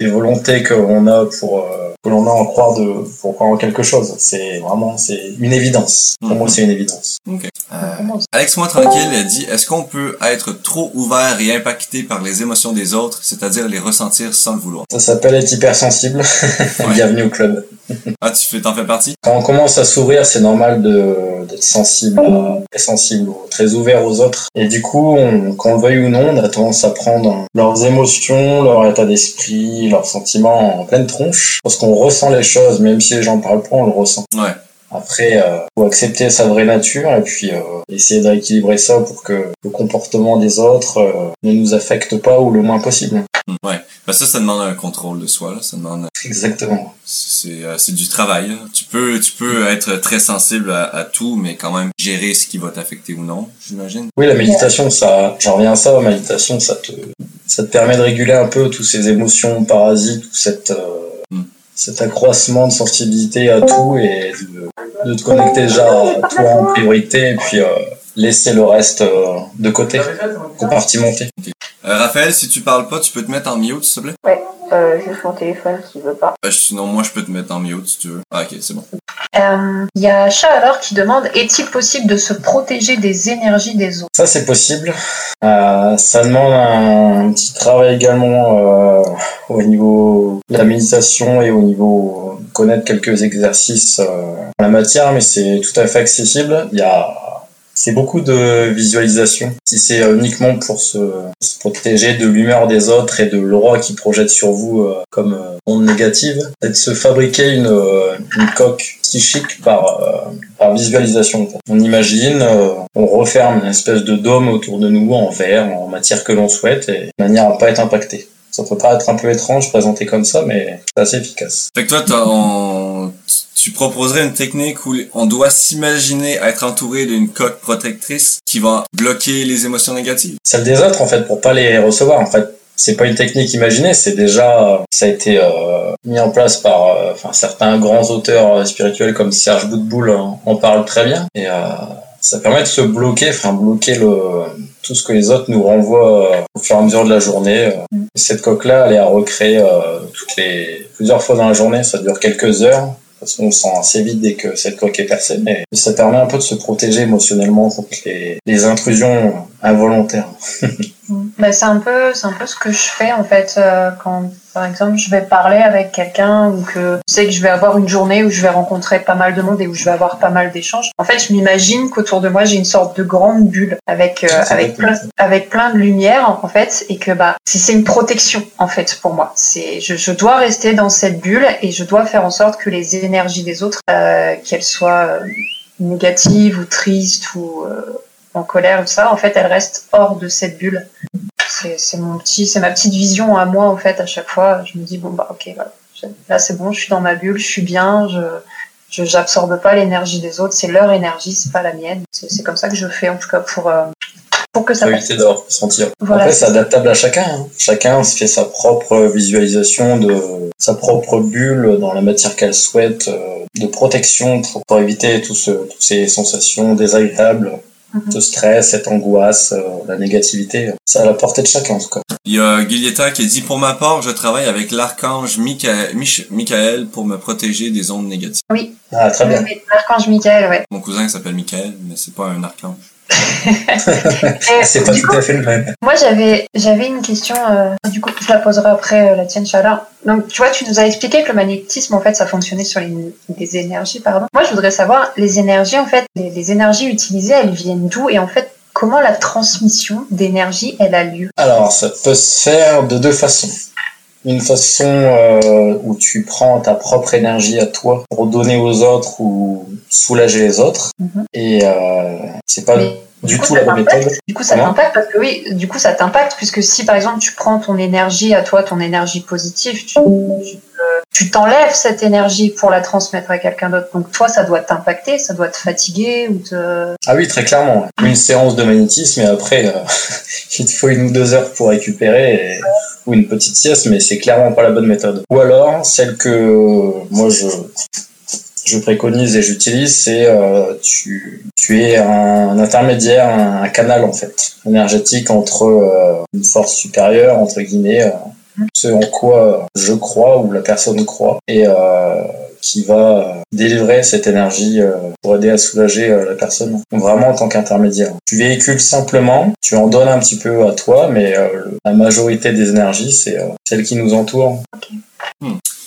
S3: des volontés que l'on a pour euh, que l'on a en croire de pour croire en quelque chose. C'est vraiment c'est une évidence. Pour moi, c'est une évidence.
S1: Euh,
S2: Comment ça
S1: Alex Moi Tranquille a dit Est-ce qu'on peut être trop ouvert et impacté par les émotions des autres, c'est-à-dire les ressentir sans le vouloir?
S3: Ça s'appelle être hypersensible. Bienvenue au club.
S1: Ah, tu fais, t'en fais partie?
S3: Quand on commence à s'ouvrir, c'est normal de d'être sensible, à- très sensible, ou très ouvert aux autres. Et du coup, on, qu'on le veuille ou non, on a tendance à prendre leurs émotions, leur état d'esprit, leurs sentiments en pleine tronche, parce qu'on ressent les choses, même si les gens parlent pas, on le ressent.
S1: Ouais.
S3: Après, euh, faut accepter sa vraie nature et puis euh, essayer de rééquilibrer ça pour que le comportement des autres euh, ne nous affecte pas ou le moins possible.
S1: Mm, Ouais. Ben ça, ça demande un contrôle de soi. Là. Ça demande.
S3: Exactement.
S1: C'est euh, c'est du travail. là. Tu peux, tu peux être très sensible à, à tout, mais quand même gérer ce qui va t'affecter ou non, j'imagine.
S3: Oui, la méditation, ça, j'en reviens à ça, la méditation, ça te, ça te permet de réguler un peu tous ces émotions parasites, tout cette, euh. Cet accroissement de sensibilité à tout et de, te connecter déjà à toi en priorité et puis euh, laisser le reste euh, de côté, compartimenter.
S1: Euh, Raphaël, si tu parles pas, tu peux te mettre en mute, s'il te plaît?
S5: Ouais, euh, juste mon téléphone s'il veut pas.
S1: Euh, Sinon, moi, je peux te mettre en mute si tu veux. Ah, ok, c'est bon.
S2: Euh, Il y a Chat alors qui demande est-il possible de se protéger des énergies des autres?
S3: Ça, c'est possible. Euh, ça demande un petit travail également euh, au niveau de la méditation et au niveau de connaître quelques exercices euh, en la matière, mais c'est tout à fait accessible. Il y a c'est beaucoup de visualisation. Si c'est euh, uniquement pour se, se protéger de l'humeur des autres et de l'aura qui projette sur vous euh, comme euh, onde négative, c'est de se fabriquer une, euh, une coque psychique par, euh, par visualisation. en. On imagine, euh, on referme une espèce de dôme autour de nous en verre, en matière que l'on souhaite, et de manière à pas être impacté. Ça peut paraître un peu étrange présenté comme ça, mais c'est assez efficace.
S1: Fait que toi, on- tu proposerais une technique où on doit s'imaginer être entouré d'une coque protectrice qui va bloquer les émotions négatives?
S3: Celle des autres, en fait, pour pas les recevoir. En fait, c'est pas une technique imaginée, c'est déjà, ça a été euh, mis en place par euh, enfin, certains grands auteurs euh, spirituels comme Serge Boutboul en, en parle très bien. Et euh, ça permet de se bloquer, enfin bloquer le, tout ce que les autres nous renvoient euh, au fur et à mesure de la journée. euh. Et cette coque-là, elle est à recréer euh, toutes les, plusieurs fois dans la journée, ça dure quelques heures. Parce qu'on sent assez vite dès que cette coque est percée, mais ça permet un peu de se protéger émotionnellement contre les, les intrusions involontaires.
S2: Bah, c'est un peu, c'est un peu ce que je fais en fait euh, quand, par exemple, je vais parler avec quelqu'un ou que je sais que je vais avoir une journée où je vais rencontrer pas mal de monde et où je vais avoir pas mal d'échanges. En fait, je m'imagine qu'autour de moi j'ai une sorte de grande bulle avec euh, avec plein, avec plein de lumière en fait et que bah c'est c'est une protection en fait pour moi. C'est je, je dois rester dans cette bulle et je dois faire en sorte que les énergies des autres, euh, qu'elles soient euh, négative ou triste ou euh, en colère ou ça, en fait, elle reste hors de cette bulle. C'est c'est mon petit, c'est ma petite vision à moi en fait. À chaque fois, je me dis bon bah ok, voilà. Là c'est bon, je suis dans ma bulle, je suis bien, je je j'absorbe pas l'énergie des autres, c'est leur énergie, c'est pas la mienne. C'est c'est comme ça que je fais en tout cas pour euh, pour que ça passe.
S3: éviter de ressentir.
S2: Voilà,
S3: Après,
S2: c'est
S3: c'est adaptable à chacun. hein. Chacun se fait sa propre visualisation de sa propre bulle dans la matière qu'elle souhaite euh, de protection pour, pour éviter tout ce, toutes ces sensations désagréables,
S2: Mhm.
S3: ce stress, cette angoisse, euh, la négativité. C'est à la portée de chacun en tout cas.
S1: Il y a Guilietta qui dit Pour ma part, je travaille avec l'archange Micha- Mich- Michael pour me protéger des ondes négatives.
S3: Ah, très bien.
S2: Oui, L'archange Michael, ouais.
S1: Mon cousin s'appelle Michael, mais c'est pas un archange.
S3: C'est pas tout
S2: coup,
S3: à fait le même.
S2: Moi, j'avais, j'avais une question, euh, du coup, je la poserai après euh, la tienne, Chala. Donc, tu vois, tu nous as expliqué que le magnétisme, en fait, ça fonctionnait sur les, les énergies, pardon. Moi, je voudrais savoir, les énergies, en fait, les, les énergies utilisées, elles viennent d'où et en fait, comment la transmission d'énergie, elle a lieu?
S3: Alors, ça peut se faire de deux façons. Une façon euh, où tu prends ta propre énergie à toi pour donner aux autres ou soulager les autres.
S2: Mhm.
S3: Et euh, c'est pas
S2: Mais
S3: du
S2: coup,
S3: tout la bonne
S2: t'impacte
S3: méthode.
S2: Du coup, ça t'impacte parce que oui, du coup, ça t'impacte puisque si par exemple tu prends ton énergie à toi, ton énergie positive, tu, tu, tu t'enlèves cette énergie pour la transmettre à quelqu'un d'autre. Donc toi, ça doit t'impacter, ça doit te fatiguer ou te.
S3: Ah oui, très clairement. Une séance de magnétisme et après, euh, il te faut une ou deux heures pour récupérer ou une petite sieste, mais c'est clairement pas la bonne méthode. Ou alors, celle que moi je, je préconise et j'utilise, c'est euh, tu, tu es un intermédiaire, un, un canal en fait, énergétique entre euh, une force supérieure, entre guillemets, euh, ce en quoi je crois ou la personne croit, et euh, qui va euh, délivrer cette énergie euh, pour aider à soulager euh, la personne, vraiment en tant qu'intermédiaire. Tu véhicules simplement, tu en donnes un petit peu à toi, mais euh, la majorité des énergies, c'est euh, celles qui nous entourent.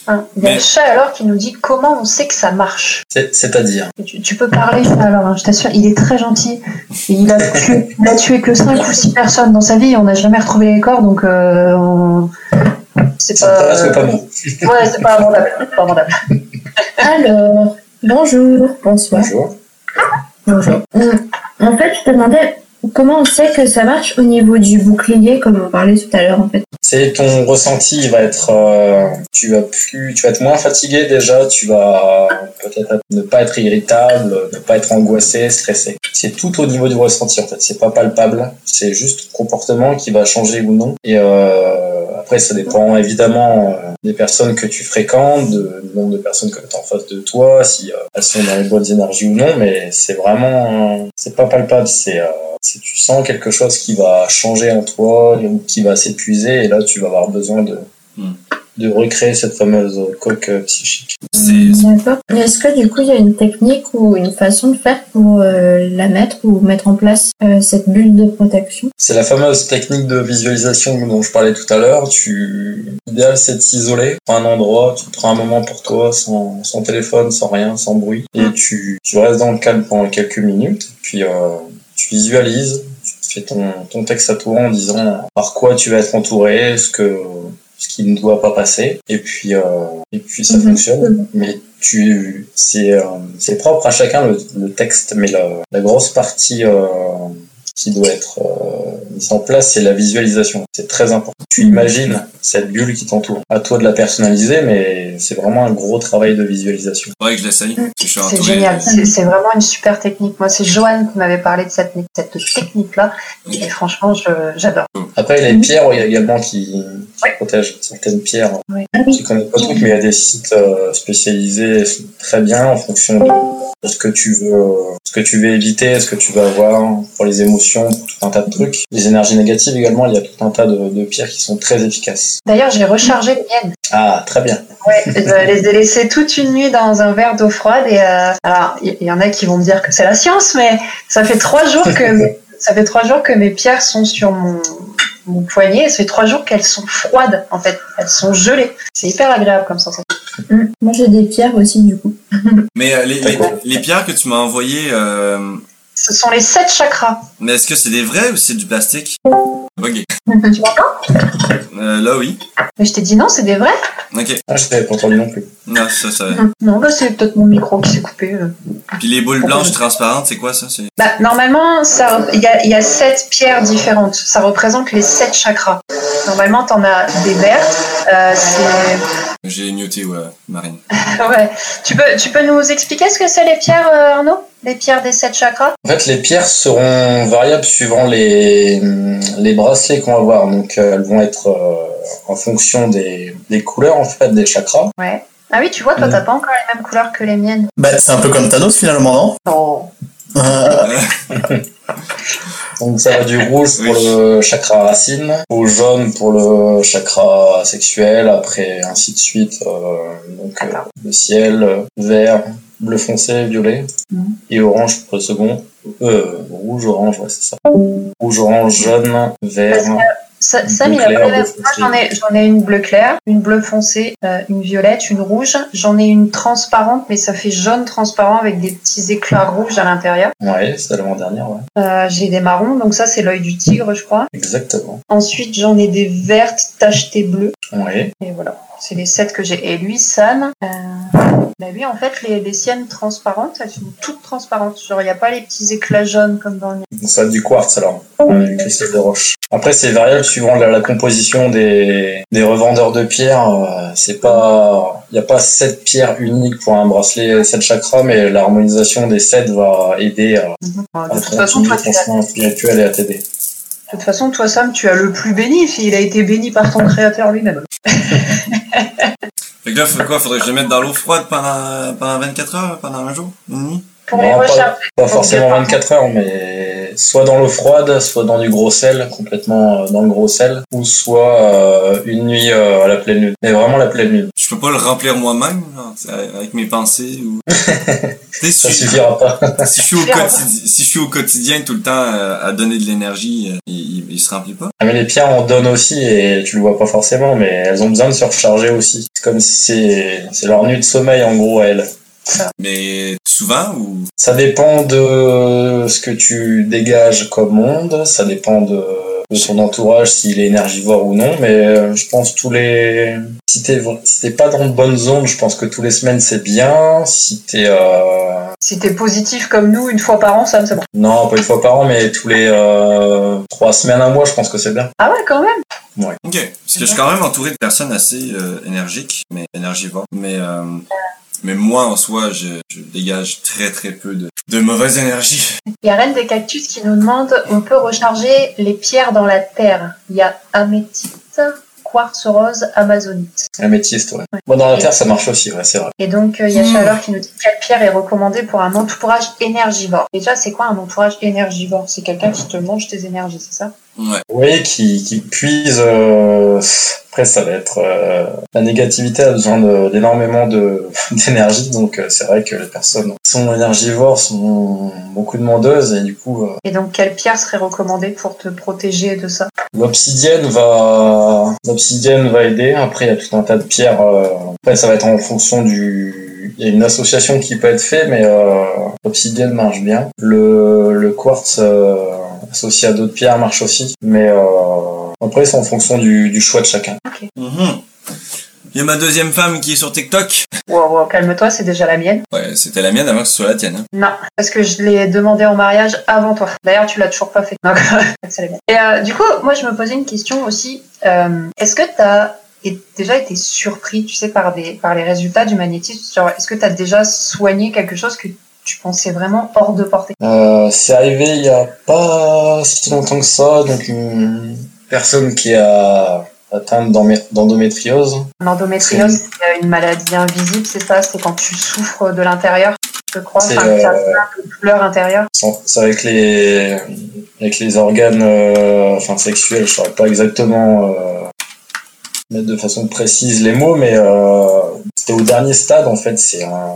S2: Hein. Il y a
S1: Mais-
S2: le chat alors qui nous dit comment on sait que ça marche.
S3: C'est- C'est-à-dire,
S2: Tu, tu peux parler chat alors, hein, je t'assure, il est très gentil. Et il a tué, il a tué que 5 ou 6 personnes dans sa vie, on n'a jamais retrouvé les corps, donc euh, on- c'est
S3: ça
S2: pas.
S3: que pas moi.
S2: Ouais, c'est pas abordable. c'est Pas abordable.
S6: Alors, bonjour, bonsoir.
S3: Bonjour.
S6: Bonjour. Euh, en fait, je te demandais comment on sait que ça marche au niveau du bouclier, comme on parlait tout à l'heure, en fait.
S3: C'est ton ressenti, il va être, euh, tu vas plus, tu vas être moins fatigué déjà, tu vas peut-être ne pas être irritable, ne pas être angoissé, stressé. C'est tout au niveau du ressenti en fait, c'est pas palpable, c'est juste ton comportement qui va changer ou non. Et euh, après, ça dépend évidemment euh, des personnes que tu fréquentes, du nombre de personnes que tu as en face de toi, si euh, elles sont dans les bonnes énergies ou non, mais c'est vraiment, euh, c'est pas palpable, c'est si tu sens quelque chose qui va changer en toi qui va s'épuiser et là tu vas avoir besoin de
S1: Hmm.
S3: De recréer cette fameuse coque euh, psychique.
S6: D'accord. Est-ce que du coup, il y a une technique ou une façon de faire pour euh, la mettre ou mettre en place euh, cette bulle de protection?
S3: C'est la fameuse technique de visualisation dont je parlais tout à l'heure. Tu l'idéal c'est de s'isoler, prends un endroit, tu prends un moment pour toi sans, sans téléphone, sans rien, sans bruit et tu, tu restes dans le calme pendant quelques minutes puis euh, tu visualises, tu fais ton, ton texte à toi en disant par quoi tu vas être entouré, ce que ce qui ne doit pas passer. Et puis euh, et puis ça
S6: Mhm.
S3: fonctionne. Mais tu c'est euh, c'est propre à chacun le, le texte. Mais la, la grosse partie euh, qui doit être euh, mise en place c'est la visualisation c'est très important tu imagines cette bulle qui t'entoure à toi de la personnaliser mais c'est vraiment un gros travail de visualisation
S1: vrai que je l'essaye. Suis
S2: C'est génial, c'est c'est vraiment une super technique. Moi, c'est Joanne qui m'avait parlé de cette, cette technique-là. Et franchement, j'adore.
S3: après les pierres il y a également qui, qui protègent certaines pierres
S2: Oui.
S3: je connais pas toutes mais il y a des sites euh, spécialisés très bien en fonction de ce que tu veux ce que tu veux éviter ce que tu veux avoir pour les émotions pour tout un tas de trucs les énergies négatives également il y a tout un tas de, de pierres qui sont très efficaces
S2: D'ailleurs, j'ai rechargé les miennes.
S3: ah très bien
S2: Ouais, je les ai laissées toute une nuit dans un verre d'eau froide. Et euh, alors, il y, y en a qui vont me dire que c'est la science, mais ça fait trois jours que ça fait trois jours que mes pierres sont sur mon mon poignet. Et ça fait trois jours qu'elles sont froides. En fait, elles sont gelées. C'est hyper agréable comme sensation.
S6: Hum, Moi, j'ai des pierres aussi, du coup.
S1: Mais euh, les, les, les pierres que tu m'as envoyées, euh,
S2: Ce sont les sept chakras.
S1: Mais est-ce que c'est des vrais ou c'est du plastique? Ok.
S2: tu m'entends?
S1: Euh, là, oui.
S2: Mais je t'ai dit non, c'est des vrais.
S1: Ok.
S3: Ah, je t'avais pas entendu non plus.
S1: Non, ça, ça.
S2: Non, bah c'est peut-être mon micro qui s'est coupé. euh.
S1: Puis les boules blanches transparentes, c'est quoi ça? C'est...
S2: Bah, normalement, ça, il y a, il y a sept pierres différentes. Ça représente les sept chakras. Normalement, t'en as des vertes. Euh,
S1: J'ai muté, ouais, Marine.
S2: ouais. Tu peux, tu peux nous expliquer ce que c'est les pierres, euh, Arnaud? Les pierres des sept chakras?
S3: En fait, les pierres seront variables suivant les, les bracelets qu'on va avoir. Donc, euh, elles vont être euh, en fonction des, des couleurs, en fait, des chakras.
S2: Ouais. Ah oui, tu vois, toi,
S3: Mm.
S2: t'as pas encore les mêmes couleurs que les miennes.
S7: Bah, c'est un peu comme Thanos finalement, non?
S2: Non.
S7: Euh,
S3: Donc, ça va du rouge pour
S1: Oui.
S3: le chakra racine, au jaune pour le chakra sexuel, après ainsi de suite. euh, donc, euh, le ciel, euh, vert, bleu foncé, violet,
S2: Mhm.
S3: et orange pour le second. Euh, rouge, orange, ouais, c'est ça. Rouge, orange, jaune, vert.
S2: Ça, Sam, il a. Moi, j'en ai, j'en ai une bleu clair, une bleu foncé, euh, une violette, une rouge. J'en ai une transparente, mais ça fait jaune transparent avec des petits éclats rouges à l'intérieur.
S3: Ouais, c'était l'avant-dernière, ouais.
S2: Euh, j'ai des marrons, donc ça, c'est l'œil du tigre, je crois.
S3: Exactement.
S2: Ensuite, j'en ai des vertes tachetées bleues.
S3: Ouais.
S2: Et voilà, c'est les sept que j'ai. Et lui, San, euh, bah lui, en fait, les, les siennes transparentes, elles sont toutes transparentes. Genre, il n'y a pas les petits éclats jaunes comme dans le
S3: ça du quartz alors, euh, du cristal de roche. Après, c'est variable suivant la, la composition des, des revendeurs de pierres. euh, c'est pas, il n'y a pas sept pierres uniques pour un bracelet, sept chakras, mais l'harmonisation des sept va aider à,
S2: Euh,
S3: à
S2: De toute façon, toi, tu
S3: spirituel et à t'aider.
S2: De toute façon, toi, Sam, tu as le plus béni. Il a été béni par ton créateur lui-même.
S1: Fait que là, faut quoi? Faudrait que je le mette dans l'eau froide pendant, pendant 24 heures, pendant un jour, une nuit?
S2: Pour
S3: Non,
S2: les
S3: pas-. Pas forcément 24 heures, mais soit dans l'eau froide, soit dans du gros sel, complètement euh, dans le gros sel, ou soit euh, une nuit euh, à la pleine lune. Mais vraiment la pleine lune.
S1: Je peux pas le remplir moi-même, avec mes pensées ou. Sais,
S3: Ça
S1: si,
S3: suffira pas.
S1: si je suis au quotidien, si je suis au quotidien tout le temps à donner de l'énergie, il, il, se remplit pas.
S3: Ah, mais les pierres en donnent aussi et tu le vois pas forcément, mais elles ont besoin de se recharger aussi. C'est comme si c'est, c'est leur nuit de sommeil en gros à elles.
S1: Mais souvent ou?
S3: Ça dépend de ce que tu dégages comme monde, ça dépend de, de ton entourage s'il est énergivore ou non, mais euh, je pense tous les... Si t'es, si t'es pas dans de bonnes zones, je pense que tous les semaines c'est bien. Si t'es... Euh...
S2: Si t'es positif comme nous, une fois par an, Sam, c'est bon.
S3: Non, pas une fois par an, mais tous les euh, trois semaines, un mois, je pense que c'est bien.
S2: Ah ouais, quand même.
S1: Ok. Parce que je suis quand même entouré de personnes assez euh, énergiques, mais énergivores. Mais euh, mais moi en soi, je, je dégage très très peu de, de mauvaise énergie.
S2: Il y a Reine des Cactus qui nous demande on peut recharger les pierres dans la terre. Il y a améthyste, quartz rose, amazonite.
S3: Améthyste, ouais. Bon, dans la terre, ça marche aussi, ouais, c'est vrai.
S2: Et donc, euh, il y a Chaleur qui nous dit quelle pierre est recommandée pour un entourage énergivore? Déjà, c'est quoi un entourage énergivore? C'est quelqu'un qui te mange tes énergies, c'est ça?
S1: Ouais.
S3: Oui, qui, qui puise. euh, Après, ça va être euh, la négativité a besoin d'énormément de d'énergie, donc euh, c'est vrai que les personnes qui sont énergivores sont beaucoup demandeuses et du coup, euh,
S2: Et donc, quelle pierre serait recommandée pour te protéger de ça?
S3: L'obsidienne va l'obsidienne va aider. Après, il y a tout un tas de pierres. euh, Après, ça va être en fonction du. Il y a une association qui peut être faite, mais euh, l'obsidienne marche bien. Le, le quartz euh, associé à d'autres pierres marche aussi, mais euh, après, c'est en fonction du, du choix de chacun.
S1: Mhm. Il y a ma deuxième femme qui est sur TikTok.
S2: Wow, wow, calme-toi, c'est déjà la mienne.
S1: Ouais, c'était la mienne avant que ce soit la tienne. hein.
S2: Non, parce que je l'ai demandé en mariage avant toi. D'ailleurs, tu l'as toujours pas fait. Donc, c'est la mienne. Et euh, du coup, moi, je me posais une question aussi. Euh, Est-ce que tu as déjà été surpris, tu sais, par, des, par les résultats du magnétisme? Genre, est-ce que tu as déjà soigné quelque chose que tu pensais vraiment hors de portée
S3: Euh, c'est arrivé il y a pas si longtemps que ça, donc une personne qui a atteinte d'endométriose.
S2: L'endométriose, c'est une maladie invisible, c'est ça? C'est quand tu souffres de l'intérieur, je crois. Enfin, que tu as
S3: euh,
S2: plein de douleurs intérieures.
S3: Sans- C'est avec les avec les organes euh, enfin sexuels, je saurais pas exactement euh, mettre de façon précise les mots, mais euh, c'était au dernier stade en fait. C'est un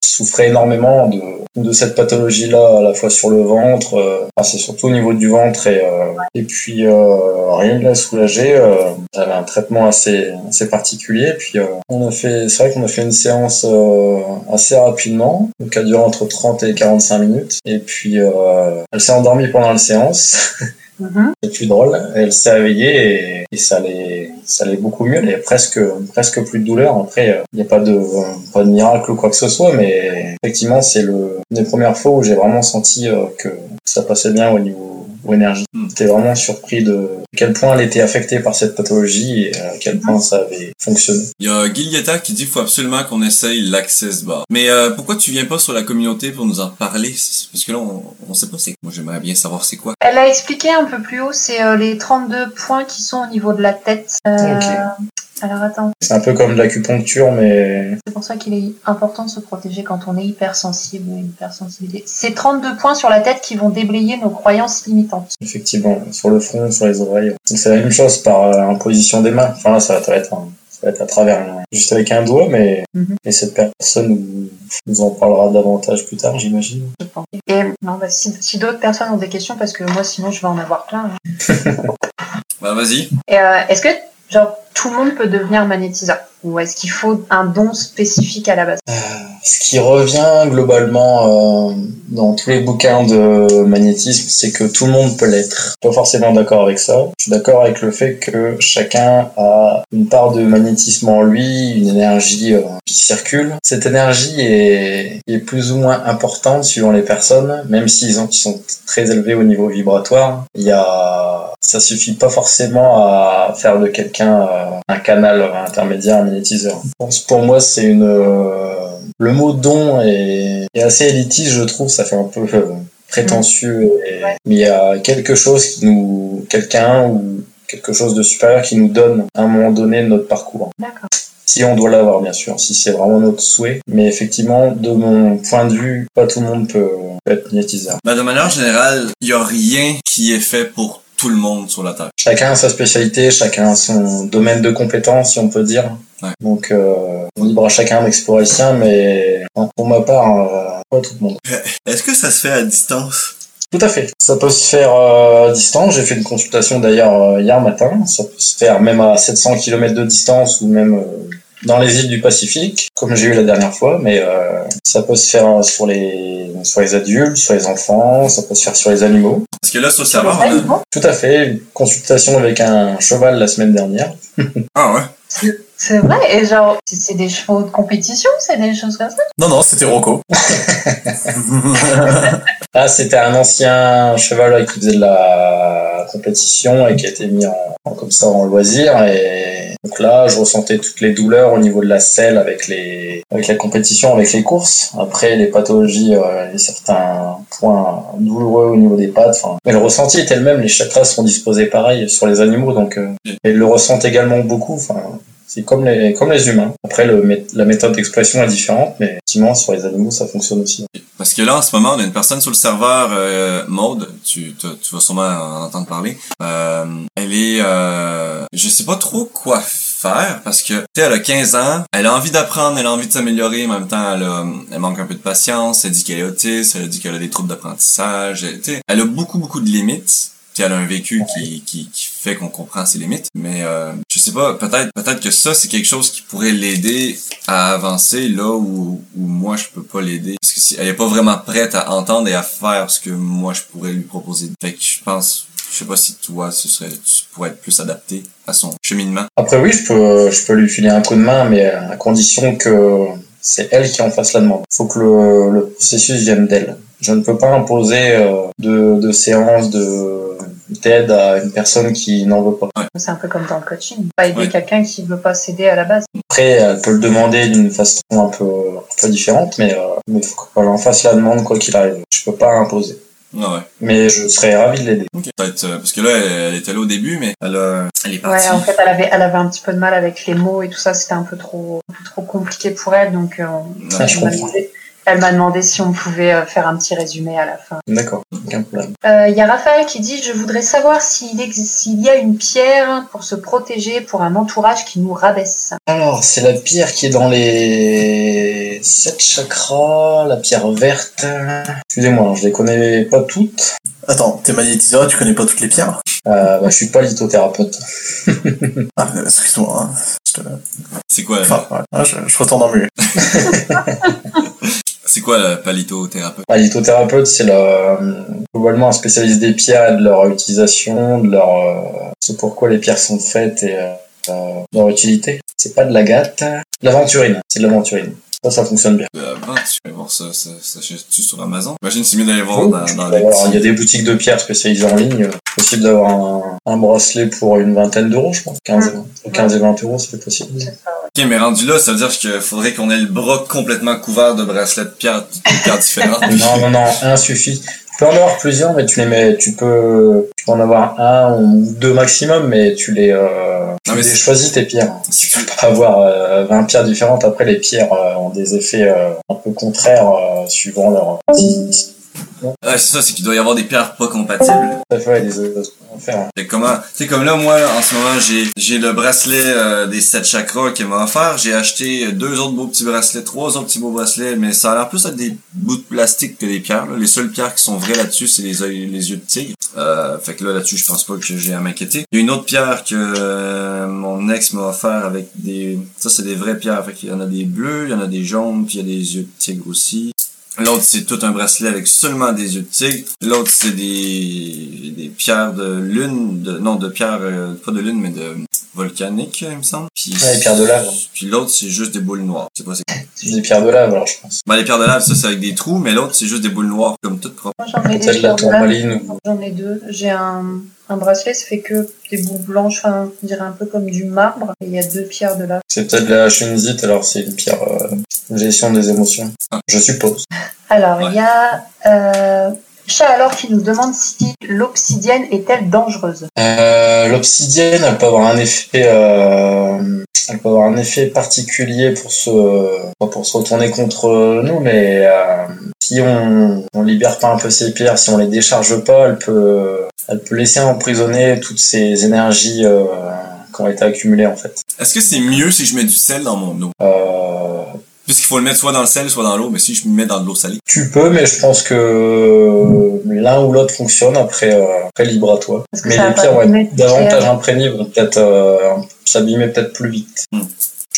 S3: souffrait énormément de, de cette pathologie-là, à la fois sur le ventre, euh, enfin, c'est surtout au niveau du ventre et, euh, et puis euh, rien de la. Euh, elle a un traitement assez, assez particulier. Puis euh, on a fait, c'est vrai qu'on a fait une séance euh, assez rapidement, donc a duré entre 30 et 45 minutes. Et puis euh, elle s'est endormie pendant la séance.
S2: Mhm.
S3: C'est plus drôle. Elle s'est réveillée et, ça allait, ça allait beaucoup mieux. Elle avait presque, presque plus de douleur. Après, il n'y a pas de, pas de miracle ou quoi que ce soit, mais effectivement, c'est le, une des premières fois où j'ai vraiment senti euh, que ça passait bien au niveau au énergie.
S1: Hmm.
S3: J'étais vraiment surpris de quel point elle était affectée par cette pathologie et à quel point ça avait fonctionné.
S1: Il y a Guilietta qui dit qu'il faut absolument qu'on essaye l'Access Bar. Mais euh, pourquoi tu viens pas sur la communauté pour nous en parler? Parce que là, on, on sait pas c'est Moi, j'aimerais bien savoir c'est quoi.
S2: Elle a expliqué un peu plus haut, c'est euh, les 32 points qui sont au niveau de la tête. Euh,
S3: Ok.
S2: Alors attends,
S3: C'est un peu comme de l'acupuncture, mais
S2: c'est pour ça qu'il est important de se protéger quand on est hypersensible hypersensibilité. C'est 32 points sur la tête qui vont déblayer nos croyances limitantes.
S3: effectivement, sur le front, sur les oreilles. C'est la même chose par euh, imposition des mains. Enfin là, ça va être, ça va être à travers, un- juste avec un doigt, mais
S2: Mhm.
S3: et cette personne nous, nous en parlera davantage plus tard, j'imagine.
S2: je pense. Et non, bah, si, si d'autres personnes ont des questions, parce que moi sinon je vais en avoir plein. hein.
S1: Bah, vas-y.
S2: Et, euh, est-ce que genre tout le monde peut devenir magnétiseur ou est-ce qu'il faut un don spécifique à la base
S3: Ce qui revient globalement euh, dans tous les bouquins de magnétisme, c'est que tout le monde peut l'être. Pas forcément d'accord avec ça. Je suis d'accord avec le fait que chacun a une part de magnétisme en lui, une énergie euh, qui circule. Cette énergie est, est plus ou moins importante suivant les personnes, même s'ils ont- ils sont très élevés au niveau vibratoire. Il y a, ça suffit pas forcément à faire de quelqu'un euh, un canal intermédiaire, un pense, Pour moi, c'est une euh, le mot don est, est assez élitiste, je trouve. Ça fait un peu euh, prétentieux. et-
S2: Ouais.
S3: Mais il y a quelque chose qui nous, quelqu'un ou quelque chose de supérieur qui nous donne à un moment donné notre parcours.
S2: D'accord.
S3: Si on doit l'avoir, bien sûr, si c'est vraiment notre souhait. Mais effectivement, de mon point de vue, pas tout le monde peut être magnétiseur.
S1: Bah, de manière générale, il y a rien qui est fait pour tout le monde sur la Terre.
S3: Chacun a sa spécialité, chacun a son domaine de compétence, si on peut dire.
S1: Ouais.
S3: Donc, euh, libre à chacun d'explorer le sien, mais pour ma part, euh, pas tout le monde.
S1: Est-ce que ça se fait à distance?
S3: Tout à fait. Ça peut se faire euh, à distance. J'ai fait une consultation d'ailleurs euh, hier matin. Ça peut se faire même à 700 km de distance ou même euh, dans les îles du Pacifique, comme j'ai eu la dernière fois. Mais euh, ça peut se faire sur les sur les adultes, sur les enfants. Ça peut se faire sur les animaux.
S1: Parce que là, sur serveur, on a...
S3: Tout à fait. Une consultation avec un cheval la semaine dernière.
S1: Ah ouais?
S2: C'est- vrai, et genre, c'est- des chevaux de compétition, c'est des choses comme ça?
S7: Non, non, c'était Rocco.
S3: Ah, c'était un ancien cheval qui faisait de la compétition et qui a été mis en, en- comme ça en loisir. Et donc là, je ressentais toutes les douleurs au niveau de la selle avec les avec la compétition, avec les courses. Après, les pathologies, euh, et certains points douloureux au niveau des pattes. Enfin, mais le ressenti est le même. Les chakras sont disposés pareil sur les animaux, donc euh, et le ressentent également beaucoup. Enfin, c'est comme les comme les humains. Après, le, la méthode d'expression est différente, mais effectivement, sur les animaux, ça fonctionne aussi.
S1: Parce que là, en ce moment, on a une personne sur le serveur euh, Maude, tu, tu, vas sûrement en entendre parler. Euh, elle est... Euh, je sais pas trop quoi faire parce que, tu sais, elle a 15 ans, elle a envie d'apprendre, elle a envie de s'améliorer, en même temps, elle, a, elle manque un peu de patience, elle dit qu'elle est autiste, elle dit qu'elle a des troubles d'apprentissage, tu elle a beaucoup, beaucoup de limites. Puis elle a un vécu qui, qui, qui fait qu'on comprend ses limites. Mais euh, je sais pas, peut-être peut-être que ça, c'est quelque chose qui pourrait l'aider à avancer là où, où moi je peux pas l'aider. Parce que si elle est pas vraiment prête à entendre et à faire ce que moi je pourrais lui proposer. Fait que je pense, je sais pas si toi, ce serait, tu pourrais être plus adapté à son cheminement.
S3: Après oui, je peux, je peux lui filer un coup de main, mais à condition que c'est elle qui en fasse la demande. Faut que le, le processus vienne d'elle. Je ne peux pas imposer euh, de, de séances de d'aide à une personne qui n'en veut pas.
S2: C'est un peu comme dans le coaching. Pas aider
S1: Ouais.
S2: quelqu'un qui veut pas s'aider à la base.
S3: Après, elle peut le demander d'une façon un peu, un peu différente, mais euh, mais il faut qu'elle en fasse la demande quoi qu'il arrive. Je peux pas imposer.
S1: Ah ouais.
S3: Mais je serais ravi de l'aider.
S1: Ok. Peut-être, euh, parce que là, elle, était là au début, mais elle, a, elle est partie.
S2: Ouais, en fait, elle avait, elle avait un petit peu de mal avec les mots et tout ça. C'était un peu trop, un peu trop compliqué pour elle. Donc, euh, on-
S3: je
S2: on a. Elle m'a demandé si on pouvait euh, faire un petit résumé à la fin.
S3: D'accord, aucun problème.
S2: Euh, Il y a Raphaël qui dit Je voudrais savoir s'il existe- s'il y a une pierre pour se protéger pour un entourage qui nous rabaisse.
S3: Alors, c'est la pierre qui est dans les sept chakras, la pierre verte. Excusez-moi, je les connais pas toutes.
S7: Attends, t'es magnétiseur, tu connais pas toutes les pierres?
S3: Euh, bah, je suis pas lithothérapeute.
S7: Ah, euh, excuse-moi. hein. Te...
S1: C'est quoi,
S7: enfin, ouais. Je, je retourne en mieux.
S1: c'est quoi le palitothérapeute?
S3: Un lithothérapeute, c'est le, globalement un spécialiste des pierres de leur utilisation, de leur, euh, c'est pourquoi les pierres sont faites et euh, euh, leur utilité. C'est pas de la gâte, de l'aventurine. C'est de l'aventurine. Ça, ça fonctionne bien.
S1: Euh, bah, tu peux voir ça, ça, ça achètes-tu sur Amazon? Imagine, c'est mieux d'aller voir
S3: Oh,
S1: dans,
S3: tu
S1: dans les
S3: avoir- il y a des boutiques de pierres spécialisées en ligne. euh, possible d'avoir un, un bracelet pour une vingtaine d'euros, je pense. 15, et- 15 et 20 euros, c'est possible.
S1: Ok, mais rendu là, ça veut dire qu'il faudrait qu'on ait le bras complètement couvert de bracelets de pierre, de pierres différentes.
S3: Non, non, non, un suffit. Tu peux en avoir plusieurs, mais tu les mets, tu peux, tu peux en avoir un ou deux maximum, mais tu les, euh, tu
S1: Non, mais
S3: les choisis tes pierres. Tu peux pas avoir euh, 20 pierres différentes. Après, les pierres euh, ont des effets euh, un peu contraires euh, suivant leur.
S1: Ouais, c'est ça, c'est qu'il doit y avoir des pierres pas compatibles.
S3: Ça fait des
S1: tu sais, comme là, moi, en ce moment, j'ai, j'ai le bracelet euh, des sept chakras qu'il m'a offert. J'ai acheté deux autres beaux petits bracelets, trois autres petits beaux bracelets, mais ça a l'air plus être des bouts de plastique que des pierres. là. Les seules pierres qui sont vraies là-dessus, c'est les, les yeux de tigre. Euh, fait que là, là-dessus, je pense pas que j'ai à m'inquiéter. Il y a une autre pierre que euh, mon ex m'a offert avec des... Ça, c'est des vraies pierres. Fait qu'il y en a des bleus, il y en a des jaunes, puis il y a des yeux de tigre aussi. L'autre, c'est tout un bracelet avec seulement des yeux de tigre. L'autre, c'est des, des pierres de lune, de, non, de pierres, euh, pas de lune, mais de volcanique, il me semble. Puis,
S3: Ouais, les pierres de lave.
S1: Puis l'autre, c'est juste des boules noires. C'est pas c'est quoi.
S3: C'est des pierres de lave, alors je pense.
S1: Ben, les pierres de lave, ça, c'est avec des trous, mais l'autre, c'est juste des boules noires, comme toutes propres.
S2: Moi, j'en ai
S3: Peut-être
S2: des
S3: la
S2: pierres de lave.
S3: tourmaline ou
S2: J'en ai deux. J'ai un, un bracelet, ça fait que des boules blanches, enfin, on dirait un peu comme du marbre. Et il y a deux pierres de lave.
S3: c'est peut-être la shunzite, alors c'est une pierre euh, gestion des émotions.
S1: Ah.
S3: Je suppose.
S2: Alors, il
S1: Ouais.
S2: y a euh, Chat alors qui nous demande si l'obsidienne est-elle dangereuse?
S3: Euh, L'obsidienne, elle peut avoir un effet, euh, elle peut avoir un effet particulier pour se, pas pour se retourner contre nous, mais euh, si on, on libère pas un peu ces pierres, si on les décharge pas, elle peut, elle peut laisser emprisonner toutes ces énergies euh, qui ont été accumulées en fait.
S1: Est-ce que c'est mieux si je mets du sel dans mon eau?
S3: Euh,
S1: Puisqu'il faut le mettre soit dans le sel, soit dans l'eau, mais si je me mets dans de l'eau salée.
S3: tu peux, mais je pense que l'un ou l'autre fonctionne. Après, euh, après libre à toi. Mais les pierres, ouais,
S2: tes
S3: davantage imprégnées vont peut-être euh, s'abîmer peut-être plus vite.
S1: Hmm.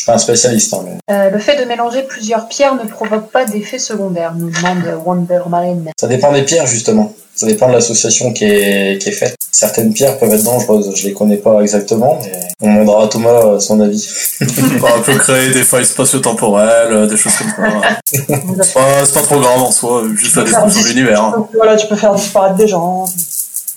S3: Je suis pas un spécialiste, hein, mais
S2: Euh, le fait de mélanger plusieurs pierres ne provoque pas d'effet secondaire, nous demande Wonder Marine.
S3: ça dépend des pierres justement. Ça dépend de l'association qui est, qui est faite. Certaines pierres peuvent être dangereuses. Je les connais pas exactement, mais on demandera à Thomas euh, son avis.
S7: On peut créer des failles spatio-temporelles, euh, des choses comme ça. C'est pas, c'est pas trop grave en soi, juste la destruction de l'univers. hein.
S8: Voilà, tu peux faire disparaître des gens.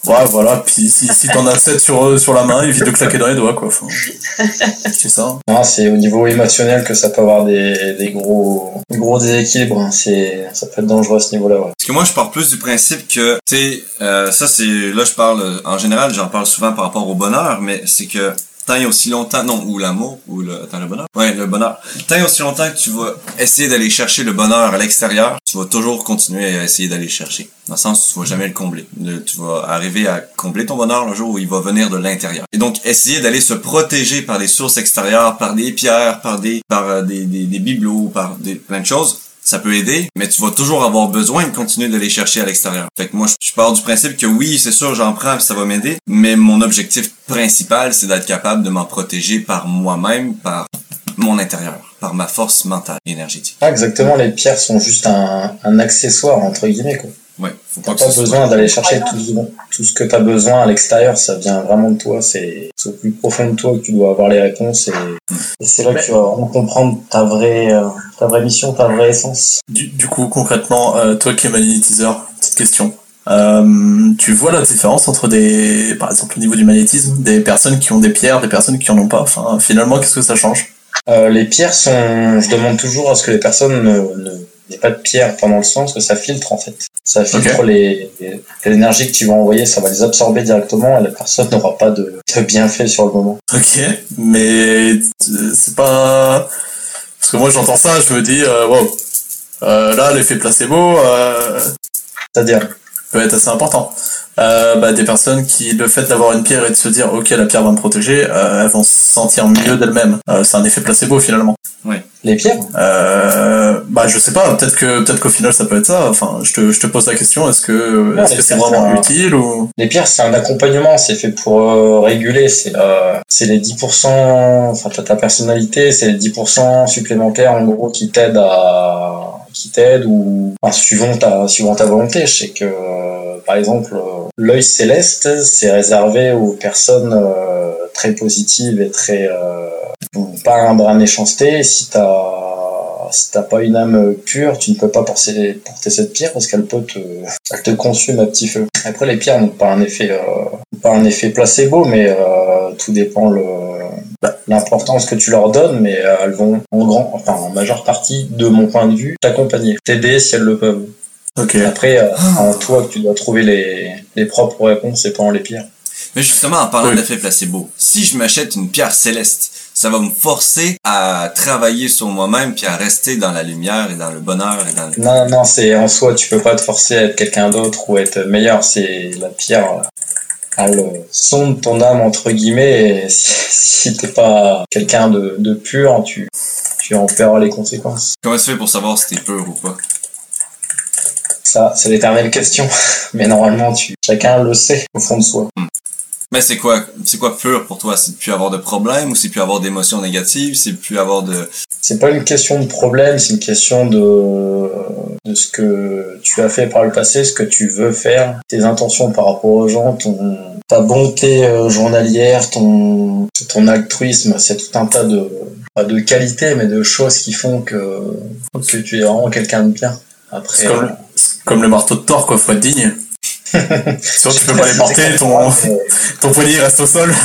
S7: Ouais, voilà, puis si, si t'en as 7 sur, euh, sur la main, évite de claquer dans les doigts, quoi. C'est ça.
S3: Non, c'est au niveau émotionnel que ça peut avoir des, des gros, gros déséquilibres. hein. C'est, ça peut être dangereux à ce niveau-là. Ouais.
S1: Parce que moi, je pars plus du principe que, tu sais, euh, ça c'est, là je parle, euh, en général, j'en parle souvent par rapport au bonheur, mais c'est que tant et aussi longtemps, non, ou l'amour, ou le, attends, le bonheur? Ouais, le bonheur. Tant aussi longtemps que tu vas essayer d'aller chercher le bonheur à l'extérieur, tu vas toujours continuer à essayer d'aller le chercher. Dans le sens où tu vas jamais le combler. Le- tu vas arriver à combler ton bonheur le jour où il va venir de l'intérieur. Et donc, essayer d'aller se protéger par des sources extérieures, par des pierres, par des, par euh, des, des, des bibelots, par des, plein de choses, ça peut aider, mais tu vas toujours avoir besoin de continuer de les chercher à l'extérieur. Fait que moi, je- pars du principe que oui, c'est sûr, j'en prends, ça va m'aider, mais mon objectif principal, c'est d'être capable de m'en protéger par moi-même, par mon intérieur, par ma force mentale énergétique.
S3: Ah, exactement, les pierres sont juste un, un accessoire, entre guillemets. Quoi.
S1: Ouais, faut
S3: T'as
S1: pas que
S3: pas besoin d'aller chercher tout, ce- tout ce que tu as besoin à l'extérieur, ça vient vraiment de toi, c'est au plus profond de toi que tu dois avoir les réponses et, et c'est là que tu vas vraiment comprendre ta vraie, euh, ta vraie mission, ta vraie essence.
S7: Du, du coup, concrètement, euh, toi qui es magnétiseur, petite question. Euh, tu vois la différence entre des, par exemple au niveau du magnétisme, des personnes qui ont des pierres, des personnes qui en ont pas? Enfin, finalement, qu'est-ce que ça change?
S3: Euh, les pierres sont, je demande toujours à ce que les personnes ne, ne n'aient pas de pierre pendant le sens que ça filtre en fait. Ça filtre les, les- l'énergie que tu vas envoyer, ça va les absorber directement et la personne n'aura pas de, de bienfait sur le moment.
S7: Ok, mais euh, c'est pas parce que moi j'entends ça, je me dis, euh, wow, Euh, là, l'effet placebo euh,
S3: C'est-à-dire
S7: peut être assez important. Euh, bah, des personnes qui, le fait d'avoir une pierre et de se dire, ok, la pierre va me protéger, euh, elles vont se sentir mieux d'elles-mêmes. Euh, c'est un effet placebo finalement.
S3: Les pierres?
S7: Euh, bah, je sais pas. Peut-être que, peut-être qu'au final, ça peut être ça. Enfin, je te, je te pose la question. Est-ce que,
S3: Ouais,
S7: est-ce que c'est vraiment
S3: un-
S7: utile ou?
S3: Les pierres, c'est un accompagnement, c'est fait pour euh, réguler, c'est euh, c'est les 10%, enfin t'as ta personnalité, c'est les 10% supplémentaires en gros qui t'aident à qui t'aident ou enfin, suivant ta suivant ta volonté. Je sais que euh, par exemple euh, l'œil céleste, c'est réservé aux personnes euh, très positives et très euh, pas un brin méchanceté. Si t'as si t'as pas une âme pure, tu ne peux pas porter, porter cette pierre parce qu'elle peut te, elle te consume à petit feu. Après, les pierres n'ont pas un effet, euh, pas un effet placebo, mais tout dépend le, l'importance que tu leur donnes, mais elles vont en grand, enfin en majeure partie, de mon point de vue, t'accompagner, t'aider si elles le peuvent.
S7: Ok.
S3: Après, euh, en toi que tu dois trouver les, les propres réponses et pas en les pierres.
S1: Mais justement, en parlant
S7: Oui.
S1: d'effet placebo, si je m'achète une pierre céleste, ça va me forcer à travailler sur moi-même puis à rester dans la lumière et dans le bonheur et dans le...
S3: Non, non, c'est en soi, tu peux pas te forcer à être quelqu'un d'autre ou être meilleur. C'est la pierre, euh, elle euh, sonde ton âme entre guillemets. Et si, si t'es pas quelqu'un de, de pur, tu, tu en paieras les conséquences.
S1: Comment tu fais pour savoir si t'es pur ou pas?
S3: Ça, c'est l'éternelle question. Mais normalement, tu, chacun le sait au fond de soi.
S1: Mais c'est quoi, c'est quoi pur pour toi? C'est de plus avoir de problèmes ou c'est plus avoir d'émotions négatives? C'est plus avoir de...
S3: C'est pas une question de problème, c'est une question de, de ce que tu as fait par le passé, ce que tu veux faire, tes intentions par rapport aux gens, ton, ta bonté euh, journalière, ton, ton altruisme, c'est tout un tas de, pas de qualités, mais de choses qui font que, que tu es vraiment quelqu'un de bien. Après,
S7: comme, le marteau de Thor, quoi. Faut être digne. Sinon, tu peux pas les porter. Ton, ton poignet reste au sol.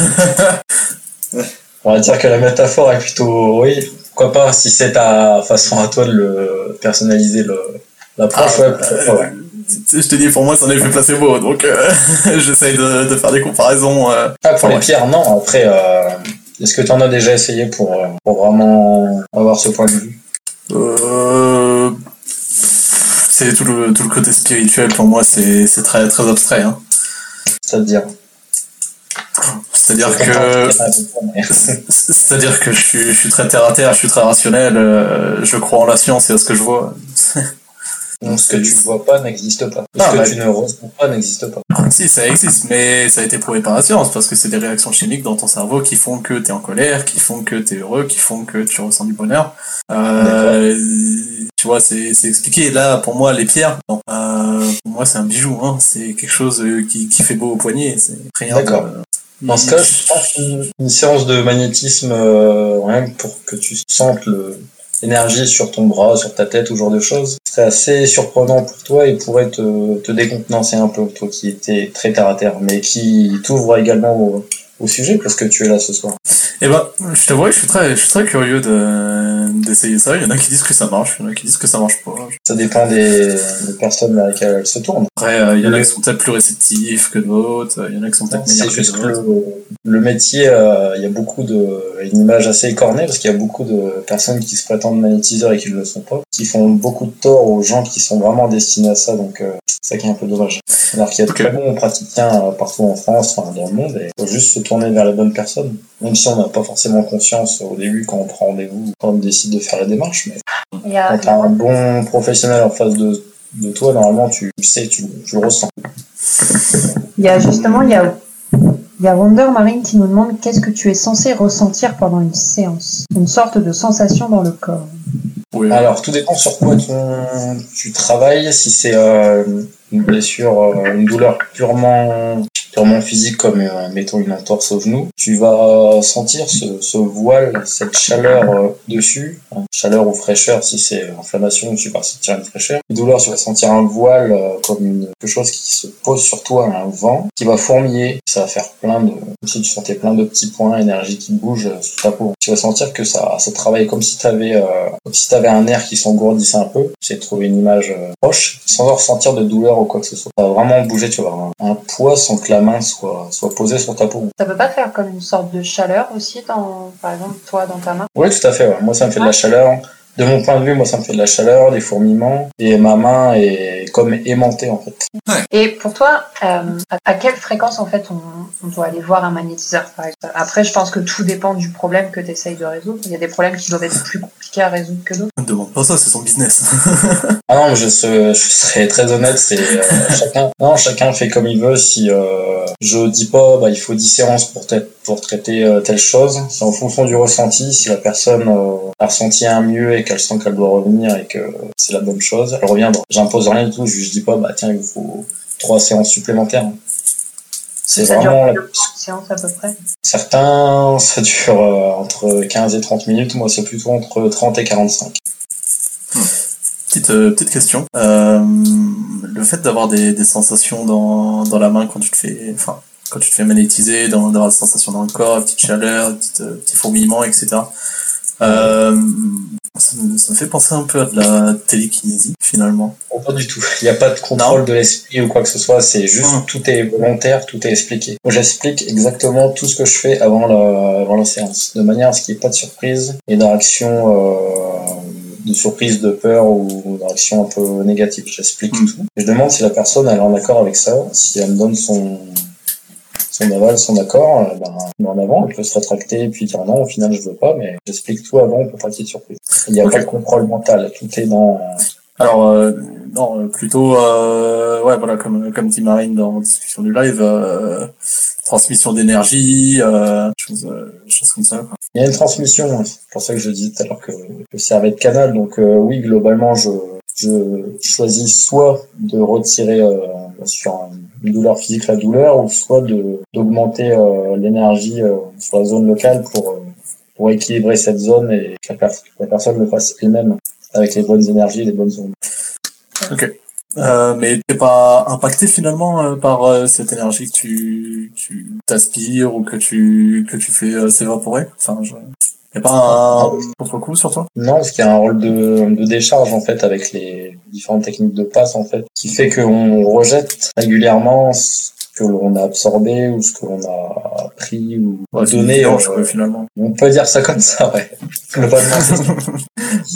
S3: On va dire que la métaphore est plutôt, oui, pourquoi pas, si c'est ta façon à toi de le personnaliser le, l'approche,
S7: Ah,
S3: ouais, ouais.
S7: je te dis, pour moi, c'est un effet placebo. Donc, euh, j'essaye de, de faire des comparaisons. euh.
S3: Ah, pour les pierres, non. Après, euh, est-ce que tu en as déjà essayé pour, euh, pour vraiment avoir ce point de vue?
S7: Euh, c'est tout le, tout le côté spirituel pour moi, c'est c'est très, très abstrait. Hein.
S3: C'est-à-dire
S7: C'est-à-dire que c'est-à-dire que je suis, je suis très terre à terre, je suis très rationnel, euh, je crois en la science et à ce que je vois.
S3: Non, ce que tu ne vois pas n'existe pas. Ce que
S7: bah-
S3: tu ne ressens pas n'existe pas.
S7: Si, ça existe, mais ça a été prouvé par la science, parce que c'est des réactions chimiques dans ton cerveau qui font que t'es en colère, qui font que t'es heureux, qui font que tu ressens du bonheur. Euh, tu vois, c'est c'est expliqué. Là, pour moi, les pierres, non. Euh, pour moi, c'est un bijou, hein. C'est quelque chose euh, qui, qui fait beau au poignet. C'est rien de-
S3: D'accord. Dans ce cas, je pense qu'une une séance de magnétisme, euh, rien que pour que tu sentes le- l'énergie sur ton bras, sur ta tête, ou genre de choses, serait assez surprenant pour toi et pourrait te, te décontenancer un peu, toi qui étais très terre à terre, mais qui t'ouvre également au, au sujet parce que tu es là ce soir.
S7: Eh ben, je t'avoue, je suis très, je suis très curieux de, d'essayer ça. Il y en a qui disent que ça marche, il y en a qui disent que ça marche pas.
S3: Ça dépend des, des personnes vers lesquelles elles se tournent.
S7: Après, euh, il y en a qui sont peut-être plus réceptifs que d'autres, il y en a qui sont peut-être meilleurs que
S3: que
S7: d'autres.
S3: le, le métier, euh, il y a beaucoup de, une image assez écornée parce qu'il y a beaucoup de personnes qui se prétendent magnétiseurs et qui ne le sont pas, qui font beaucoup de tort aux gens qui sont vraiment destinés à ça, donc euh, c'est ça qui est un peu dommage. Alors qu'il y a de très bons praticiens euh, partout en France, enfin dans le monde, et il faut juste se tourner vers les bonnes personnes, même si on n'a pas forcément conscience au début quand on prend rendez-vous, quand on décide de faire la démarche, mais quand tu as un bon professionnel en face de, de toi, normalement tu sais, tu, tu le ressens.
S2: il y a justement, il y a, il y a Wonder Marine qui nous demande qu'est-ce que tu es censé ressentir pendant une séance. Une sorte de sensation dans le corps.
S7: Oui.
S3: Alors, tout dépend sur quoi ton- tu travailles. Si c'est euh, une blessure, euh, une douleur purement, purement physique, comme euh, mettons une entorse au genou, tu vas sentir ce, voile, cette chaleur euh, dessus, hein, chaleur ou fraîcheur. Si c'est inflammation, tu vas sentir une fraîcheur. Une douleur, tu vas sentir un voile euh, comme une, quelque chose qui se pose sur toi, un vent qui va fourmiller. Ça va faire plein de, comme si tu sentais plein de petits points, énergie qui bouge euh, sous ta peau. Tu vas sentir que ça, ça travaille comme si tu avais euh, comme si tu avais un nerf qui s'engourdissait un peu, j'ai trouvé une image euh, proche, sans ressentir de douleur ou quoi que ce soit. Ça va vraiment bouger, tu vas avoir un, un poids sans que la main soit, soit posée sur ta peau.
S2: Ça peut pas faire comme une sorte de chaleur aussi, dans, par exemple, toi dans ta main?
S3: Oui, tout à fait. ouais. Moi, ça me fait de la chaleur. de mon point de vue, moi, ça me fait de la chaleur, des fourmillements, et ma main est comme aimantée, en fait.
S2: Et pour toi, euh, à- quelle fréquence en fait on, on doit aller voir un magnétiseur par exemple? Après, je pense que tout dépend du problème que tu essayes de résoudre. Il y a des problèmes qui doivent être plus compliqués à résoudre que d'autres.
S7: Ne demande pas ça, c'est son business.
S3: Ah non, mais je, je serais très honnête, c'est euh, chacun. Non, chacun fait comme il veut. Si euh, je dis pas, bah, il faut 10 séances pour, pour traiter euh, telle chose. C'est en fonction du ressenti. Si la personne euh, a ressenti un mieux et qu'elle sent qu'elle doit revenir et que c'est la bonne chose, elle reviendra. J'impose rien du tout. Je, je dis pas, bah tiens, il vous faut trois séances supplémentaires. C'est vraiment
S2: une séance à peu près?
S3: Certains, ça dure euh, entre 15 et 30 minutes. Moi, c'est plutôt entre 30 et 45.
S7: Petite, euh, petite question. Euh, le fait d'avoir des, des sensations dans, dans la main quand tu te fais, enfin, quand tu te fais magnétiser, dans- d'avoir des sensations dans le corps, une petite chaleur, petite, euh, petit fourmillement, etc. Euh, ça, me, ça me fait penser un peu à de la télékinésie, finalement.
S3: Oh, Pas du tout. Il n'y a pas de contrôle de l'esprit ou quoi que ce soit. C'est juste tout est volontaire, tout est expliqué. Moi, j'explique exactement tout ce que je fais avant la, avant la séance, de manière à ce qu'il n'y ait pas de surprise et de réaction, euh, de surprise, de peur ou de réaction un peu négative. J'explique
S7: Mm.
S3: tout. Je demande si la personne elle est en accord avec ça, si elle me donne son son aval, son accord, euh, ben, on met en avant, elle peut se rétracter et puis dire non, au final je veux pas, mais j'explique tout avant pour pas qu'il y ait de surprise. Il n'y a pas de contrôle mental, tout est dans
S7: Alors, euh, non, euh, plutôt, euh, ouais, voilà, comme, comme dit Marine dans la discussion du live, euh, transmission d'énergie, euh, choses, euh, choses comme ça. Quoi.
S3: Il y a une transmission, hein. c'est pour ça que je disais tout à l'heure que je servais de canal. Donc euh, oui, globalement, je, je choisis soit de retirer euh, sur un- une douleur physique la douleur, ou soit de d'augmenter euh, l'énergie euh, sur la zone locale pour euh, pour équilibrer cette zone et que la, personne le fasse elle-même avec les bonnes énergies, les bonnes ondes.
S7: Euh, mais t'es pas impacté finalement par cette énergie que tu, tu t'aspires ou que tu, que tu fais s'évaporer? Enfin, je... y a pas un contre-coup sur toi?
S3: Non, parce qu'il y a un rôle de, de décharge en fait avec les différentes techniques de passe en fait, qui fait qu'on rejette régulièrement ce que l'on a absorbé ou ce que l'on a pris ou
S7: Ouais,
S3: donné. euh,
S7: finalement.
S3: on peut dire ça comme ça, ouais. Globalement.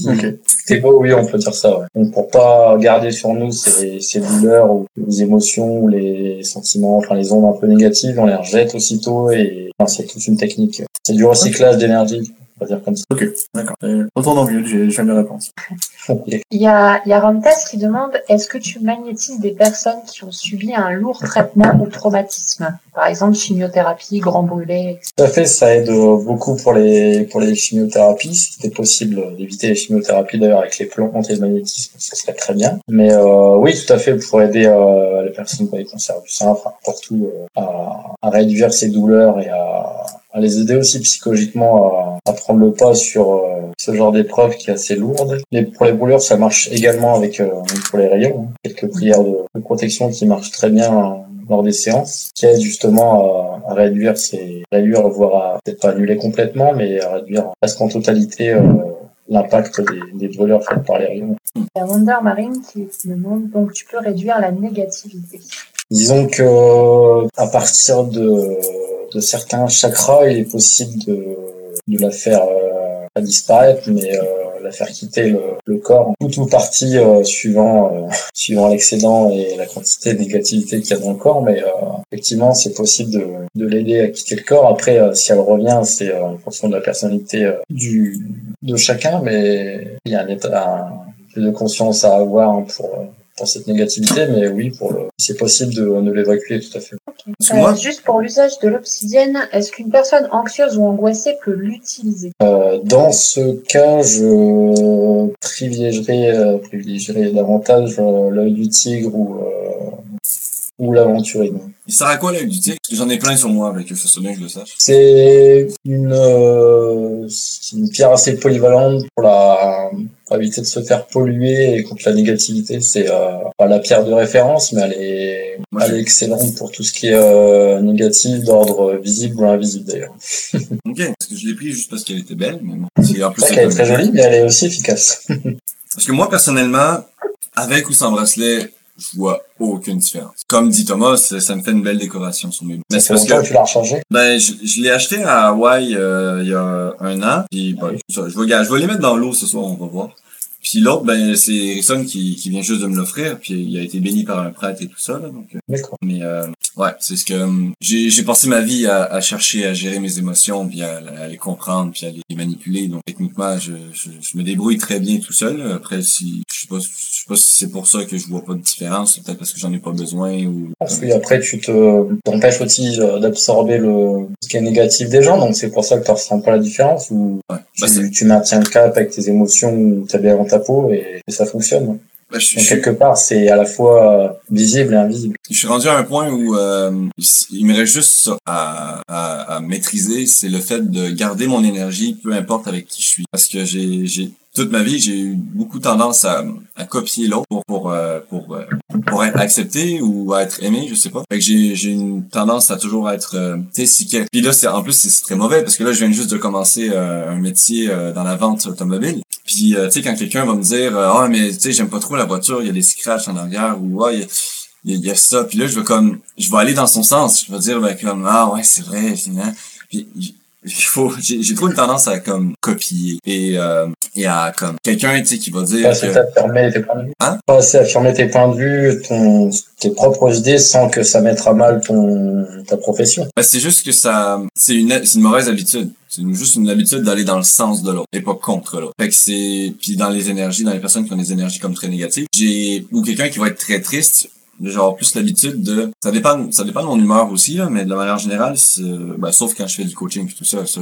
S7: Ok.
S3: C'est beau, oui, on peut dire ça, ouais. Donc, pour pas garder sur nous ces, ces douleurs ou les émotions ou les sentiments, enfin les ondes un peu négatives, on les rejette aussitôt et enfin, c'est toute une technique. C'est du recyclage d'énergie, on va dire comme ça.
S7: Ok, d'accord. Euh, Retourne en mieux, j'ai jamais réponse.
S2: Il y a, il y a Rantes qui demande est-ce que tu magnétises des personnes qui ont subi un lourd traitement ou traumatisme? Par exemple, chimiothérapie, grand brûlé, etc.
S3: Tout à fait, ça aide euh, beaucoup pour les pour les chimiothérapies. Si c'était possible d'éviter les chimiothérapies d'ailleurs avec les plantes et le magnétisme, ça serait très bien. Mais euh, oui, tout à fait, pour aider euh, les personnes qui ont des cancers du sein, enfin où, euh, à, à réduire ces douleurs et à, à les aider aussi psychologiquement à, à prendre le pas sur euh, ce genre d'épreuve qui est assez lourde. Les, pour les brûlures, ça marche également avec euh, pour les rayons. hein. Quelques prières de, de protection qui marchent très bien euh, lors des séances, qui aident justement à, à réduire ces réduire, voire à peut-être pas annuler complètement, mais à réduire presque en totalité euh, l'impact des, des brûlures faites par les rayons.
S2: Il y a Wonder Marine qui demande donc tu peux réduire la négativité.
S3: Disons que à partir de, de certains chakras, il est possible de, la faire euh, pas disparaître, mais euh, la faire quitter le, corps, tout ou partie euh, suivant euh, suivant l'excédent et la quantité de négativité qu'il y a dans le corps. Mais euh, effectivement, c'est possible de, de l'aider à quitter le corps. Après, si elle revient, c'est en fonction de la personnalité du de chacun, mais il y a un état de conscience à avoir hein, pour pour cette négativité, mais oui, pour le, c'est possible de, de l'évacuer tout à fait.
S1: Moi,
S2: Euh, juste pour l'usage de l'obsidienne, est-ce qu'une personne anxieuse ou angoissée peut l'utiliser?
S3: Euh, dans ce cas, je privilégierais, euh, privilégierais davantage euh, l'œil du tigre ou, euh, ou l'aventurine.
S1: il sert à quoi l'œil du tigre? Parce que j'en ai plein sur moi avec eux, ça serait bien que je le sache.
S3: C'est une, euh, c'est une pierre assez polyvalente pour la pour éviter de se faire polluer et contre la négativité. C'est euh, pas la pierre de référence, mais elle est,
S1: Moi,
S3: elle
S1: je-
S3: est excellente pour tout ce qui est euh, négatif d'ordre visible ou invisible d'ailleurs.
S1: Ok, parce que je l'ai pris juste parce qu'elle était belle, mais bon. En plus
S3: est très jolie, mais elle est aussi efficace.
S1: Parce que moi, personnellement, avec ou sans bracelet, je vois aucune différence. Comme dit Thomas, ça, me fait une belle décoration sur mes Mais c'est parce que
S3: tu l'as rechargé.
S1: ben je, je l'ai acheté à Hawaï euh, il y a un an. Puis ben, ça, je vais gars, je vais les mettre dans l'eau ce soir, on va voir. Puis l'autre, ben c'est Harrison qui, qui vient juste de me l'offrir. Puis il a été béni par un prêtre et tout ça. Là, donc, euh,
S3: D'accord.
S1: mais euh, ouais, c'est ce que hum, j'ai j'ai passé ma vie à, à chercher à gérer mes émotions, puis à, à les comprendre, puis à les manipuler. Donc techniquement, je, je, je me débrouille très bien tout seul. Après, si je sais pas, je sais pas si c'est pour ça que je vois pas de différence, c'est peut-être parce que j'en ai pas besoin ou.
S3: Parce que après, tu te t'empêches aussi euh, d'absorber le ce qui est négatif des gens, donc c'est pour ça que tu ressens pas la différence ou
S1: Ouais. Bah,
S3: tu, maintiens le cap avec tes émotions ou t'as bien ta peau et, et ça fonctionne.
S1: bah, je,
S3: Donc
S1: je-
S3: quelque part, c'est à la fois euh, visible et invisible.
S1: Je suis rendu à un point où euh, il me reste juste à, à, à maîtriser, c'est le fait de garder mon énergie, peu importe avec qui je suis. Parce que j'ai toute ma vie, j'ai eu beaucoup tendance à, à copier l'autre pour pour euh, pour euh, pour être accepté ou à être aimé, je sais pas. Fait que j'ai j'ai une tendance à toujours être, euh, tu si puis là c'est en plus c'est très mauvais parce que là je viens juste de commencer euh, un métier dans la vente automobile. Puis tu sais quand quelqu'un va me dire ah mais tu sais j'aime pas trop la voiture, il y a des scratchs en arrière ou ah il y a- il y, y a ça puis là je vais comme je vais aller dans son sens je vais dire ben comme ah ouais c'est vrai finalement puis faut j'ai j'ai trop une tendance à comme copier et euh, et à comme quelqu'un tu sais qui va dire
S3: Pas assez
S1: que
S3: affirmer tes points de vue.
S1: Hein?
S3: Pas assez affirmer tes points de vue, ton, tes propres idées sans que ça mette à mal ton, ta profession.
S1: Ben, c'est juste que ça, c'est une, c'est une mauvaise habitude. C'est juste une habitude d'aller dans le sens de l'autre et pas contre l'autre. Fait que c'est, puis dans les énergies, dans les personnes qui ont des énergies comme très négatives, j'ai, ou quelqu'un qui va être très triste, genre plus l'habitude de, ça dépend, ça dépend de mon humeur aussi, là, mais de manière générale, ben, sauf quand je fais du coaching et tout ça, ça,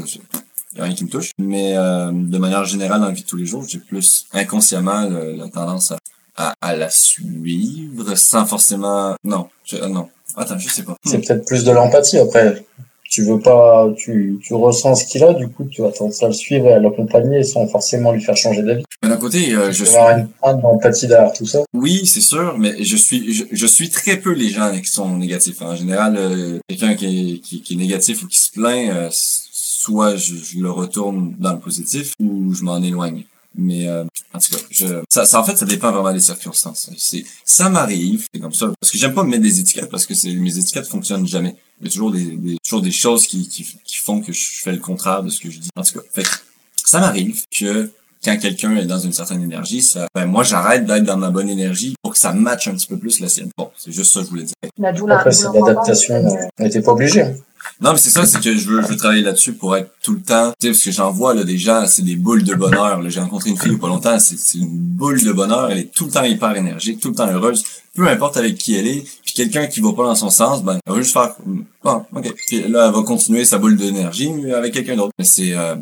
S1: y a rien qui me touche. Mais euh, de manière générale, dans la vie de tous les jours, j'ai plus inconsciemment la tendance à, à, à la suivre sans forcément, non, je, ah, non. Attends, je sais pas.
S3: C'est peut-être plus de l'empathie après. Tu veux pas, tu, tu ressens ce qu'il a, du coup, tu vas tendance à le suivre et à l'accompagner sans forcément lui faire changer d'avis.
S1: D'un côté, euh, je suis
S3: une tout ça?
S1: Oui, c'est sûr, mais je suis je, je suis très peu les gens qui sont négatifs. En général, euh, quelqu'un qui est, qui, qui est négatif ou qui se plaint, euh, soit je, je le retourne dans le positif ou je m'en éloigne. Mais euh, en tout cas, je, ça, ça en fait ça dépend vraiment des circonstances. C'est ça m'arrive, c'est comme ça parce que j'aime pas me mettre des étiquettes parce que c'est mes étiquettes fonctionnent jamais. Il y a toujours des, des toujours des choses qui, qui qui font que je fais le contraire de ce que je dis. En tout cas, fait ça m'arrive que quand quelqu'un est dans une certaine énergie, ça, ben moi j'arrête d'être dans ma bonne énergie pour que ça matche un petit peu plus la sienne. Bon, c'est juste ça que je voulais dire.
S2: La douleur.
S3: Après, c'est l'adaptation. Mais t'es pas obligé. hein.
S1: Non, mais c'est ça, c'est que je veux, je veux travailler là-dessus pour être tout le temps, tu sais, parce que j'en vois là des gens, c'est des boules de bonheur. là. J'ai rencontré une fille il y a pas longtemps, c'est c'est une boule de bonheur. Elle est tout le temps hyper énergique, tout le temps heureuse, peu importe avec qui elle est. Puis quelqu'un qui va pas dans son sens, ben, elle va juste faire, bon, ok. Puis là, elle va continuer sa boule d'énergie mais avec quelqu'un d'autre. Mais c'est, euh,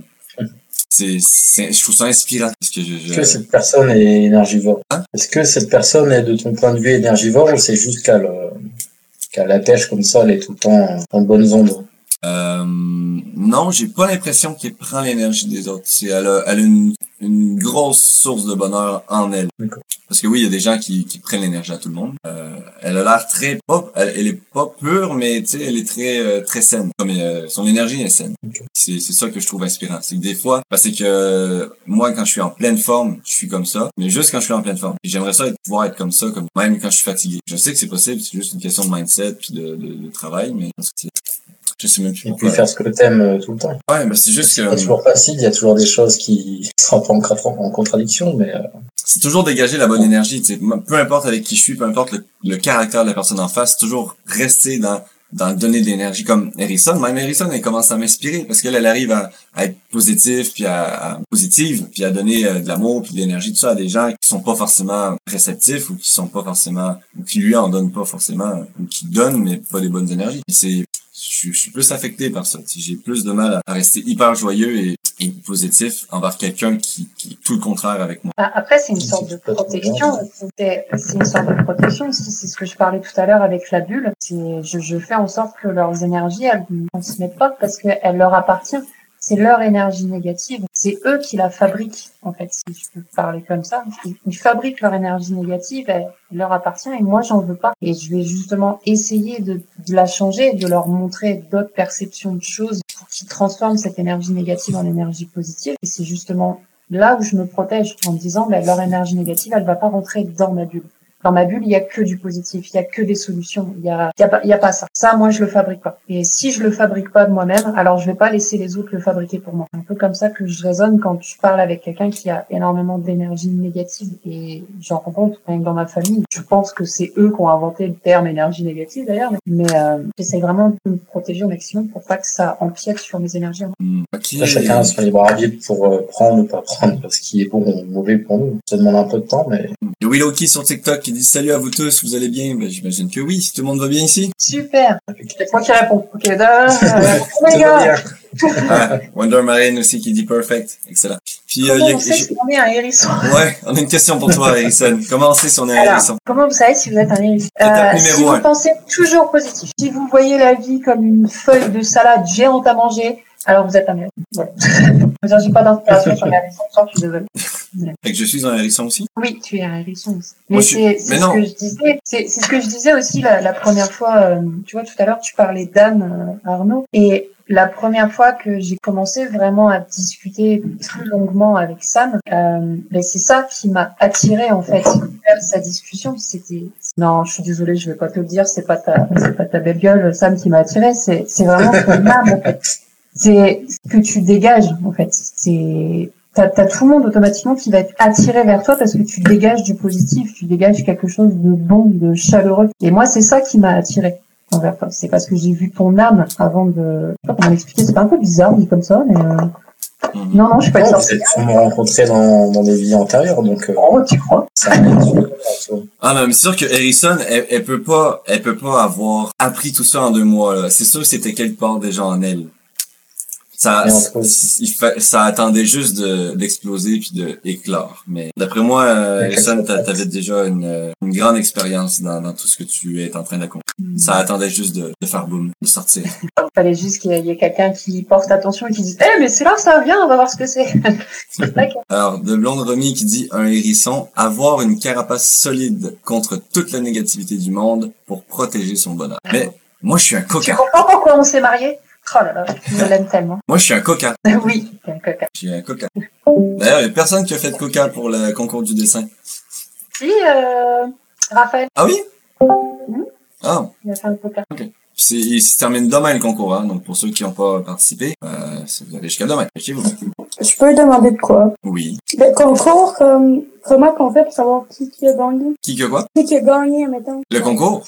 S1: c'est, c'est, je trouve ça inspirant parce que je, je-
S3: Est-ce que cette personne est énergivore?
S1: Hein?
S3: Est-ce que cette personne est de ton point de vue énergivore ou c'est juste qu'elle euh, qu'elle la pêche comme ça, elle est tout le temps en bonnes ondes?
S1: Euh, non, j'ai pas l'impression qu'elle prend l'énergie des autres. C'est, elle a, elle a une, une grosse source de bonheur en elle. Parce que oui, il y a des gens qui, qui prennent l'énergie à tout le monde. Euh, elle a l'air très pas, elle, elle est pas pure, mais tu sais, elle est très euh, très saine. Comme euh, son énergie est saine. C'est c'est ça que je trouve inspirant. C'est que des fois, parce que moi quand je suis en pleine forme, je suis comme ça, mais juste quand je suis en pleine forme. J'aimerais ça être, pouvoir être comme ça, comme même quand je suis fatigué. Je sais que c'est possible, c'est juste une question de mindset puis de, de, de travail, mais je sais même plus
S3: Et
S1: pourquoi.
S3: puis faire ce que t'aimes euh, tout le temps.
S1: Ouais, mais c'est juste
S3: C'est
S1: que
S3: pas toujours facile, il y a toujours des choses qui sont en, contra- en contradiction, mais euh,
S1: c'est toujours dégager la bonne énergie. tu sais. Peu importe avec qui je suis, peu importe le, le caractère de la personne en face, toujours rester dans dans donner de l'énergie comme Harrison. Même Harrison, elle commence à m'inspirer parce qu'elle elle arrive à, à être positive puis à, à- positive puis à donner euh, de l'amour puis de l'énergie tout ça à des gens qui sont pas forcément réceptifs ou qui sont pas forcément ou qui lui en donnent pas forcément ou qui donnent mais pas les bonnes énergies. C'est je, suis- je suis plus affecté par ça. J'ai plus de mal à, rester hyper joyeux et, et positif envers quelqu'un qui, qui est tout le contraire avec moi.
S2: Ah, Après, c'est une sorte de protection. C'est c'est une sorte de protection. C'est c'est ce que je parlais tout à l'heure avec la bulle. C'est je, je fais en sorte que leurs énergies, elles ne transmettent pas parce qu'elles leur appartiennent. C'est leur énergie négative. C'est eux qui la fabriquent, en fait, si je peux parler comme ça. Ils, fabriquent leur énergie négative, elle, leur appartient et moi, j'en veux pas. Et je vais justement essayer de, de la changer, de leur montrer d'autres perceptions de choses pour qu'ils transforment cette énergie négative en énergie positive. Et c'est justement là où je me protège en me disant ben, leur énergie négative elle va pas rentrer dans ma bulle dans ma bulle, il y a que du positif, il y a que des solutions, il y a, il y a pas, il y a pas ça. Ça, moi, je le fabrique pas. Et si je le fabrique pas de moi-même, alors je vais pas laisser les autres le fabriquer pour moi. C'est un peu comme ça que je raisonne quand je parle avec quelqu'un qui a énormément d'énergie négative et j'en rends compte même dans ma famille. Je pense que c'est eux qui ont inventé le terme énergie négative d'ailleurs, mais euh, j'essaie vraiment de me protéger au maximum pour pas que ça empiète sur mes énergies.
S3: Là, chacun a son libre arbitre pour euh, prendre ou pas prendre ce qui est bon ou mauvais pour nous. Ça demande un peu de temps, mais
S1: Willow sur TikTok qui dit salut à vous tous, vous allez bien? Ben, j'imagine que oui. Tout le monde va bien ici?
S2: Super. C'est moi qui réponds. Ok. Oh my god.
S1: Ah, Wonder Marine aussi qui dit perfect. Excellent. Puis, euh, y a-
S2: on sait si on est un hérisson?
S1: Ouais, on a une question pour toi, Harrison. Comment on sait si on est un hérisson?
S2: comment vous savez si vous êtes un hérisson? Euh, Si
S1: un.
S2: vous pensez toujours positif, si vous voyez la vie comme une feuille de salade géante à manger, alors vous êtes un hérisson. Voilà. Je n'ai pas d'inspiration sur les hérissons, je suis désolée.
S1: Fait que je suis un hérisson aussi?
S2: Oui, tu es un hérisson aussi. Mais
S1: suis-
S2: c'est
S1: mais
S2: ce que je disais. C'est ce que je disais aussi la, la première fois. euh, tu vois, tout à l'heure, tu parlais d'âme, euh, Arnaud. Et la première fois que j'ai commencé vraiment à discuter plus longuement avec Sam, euh, ben c'est ça qui m'a attiré en fait vers sa discussion. C'était non, je suis désolée, je vais pas te le dire. C'est pas ta, c'est pas ta belle gueule, Sam, qui m'a attiré. C'est c'est vraiment ton âme en fait. C'est ce que tu dégages en fait. C'est T'as as tout le monde automatiquement qui va être attiré vers toi parce que tu dégages du positif, tu dégages quelque chose de bon, de chaleureux. Et moi, c'est ça qui m'a attiré envers toi. C'est parce que j'ai vu ton âme avant de... Je sais pas comment l'expliquer, c'est pas un peu bizarre dit comme ça, mais... euh,
S1: Mhm.
S2: Non, non, je suis pas une
S3: Bon, vous sûrement rencontrés dans, dans des vies antérieures, donc euh,
S2: Oh, tu crois?
S3: ça me sûr.
S1: Ah, mais c'est sûr que Harrison, elle, elle peut pas, elle peut pas avoir appris tout ça en deux mois, là. C'est sûr que c'était quelque part déjà en elle. Ça, il fait, ça attendait juste de, d'exploser puis de éclore. Mais d'après moi, euh,
S3: ça
S1: t'avais déjà une, euh, une grande expérience dans, dans tout ce que tu es en train d'accomplir. Ça attendait juste de, de faire boum, de sortir.
S2: Il fallait juste qu'il y ait- quelqu'un qui porte attention et qui dise « Eh, mais c'est là, ça vient, on va voir ce que c'est. ».
S1: Alors, de Blonde Romy qui dit un hérisson, avoir une carapace solide contre toute la négativité du monde pour protéger son bonheur. Mais moi, je suis un
S2: Tu
S1: coquin.
S2: comprends pourquoi on s'est mariés? Oh là là, je l'aime tellement.
S1: Moi, je suis un coquin.
S2: oui, t'es un coquin.
S1: Je suis un coquin. D'ailleurs, il y a personne qui a fait de coca pour le concours du dessin.
S2: Si, euh, Raphaël,
S1: Ah oui? Ah,
S2: il a fait un
S1: c'est, il se termine demain le concours, hein. Donc, pour ceux qui n'ont pas participé, euh, c'est- vous avez jusqu'à demain. Chez vous.
S4: Je peux demander de quoi?
S1: Oui.
S4: Le concours, comme, comment qu'on fait pour savoir qui, qui a gagné?
S1: Qui que quoi?
S4: Qui qui a gagné, mettons?
S1: Le concours?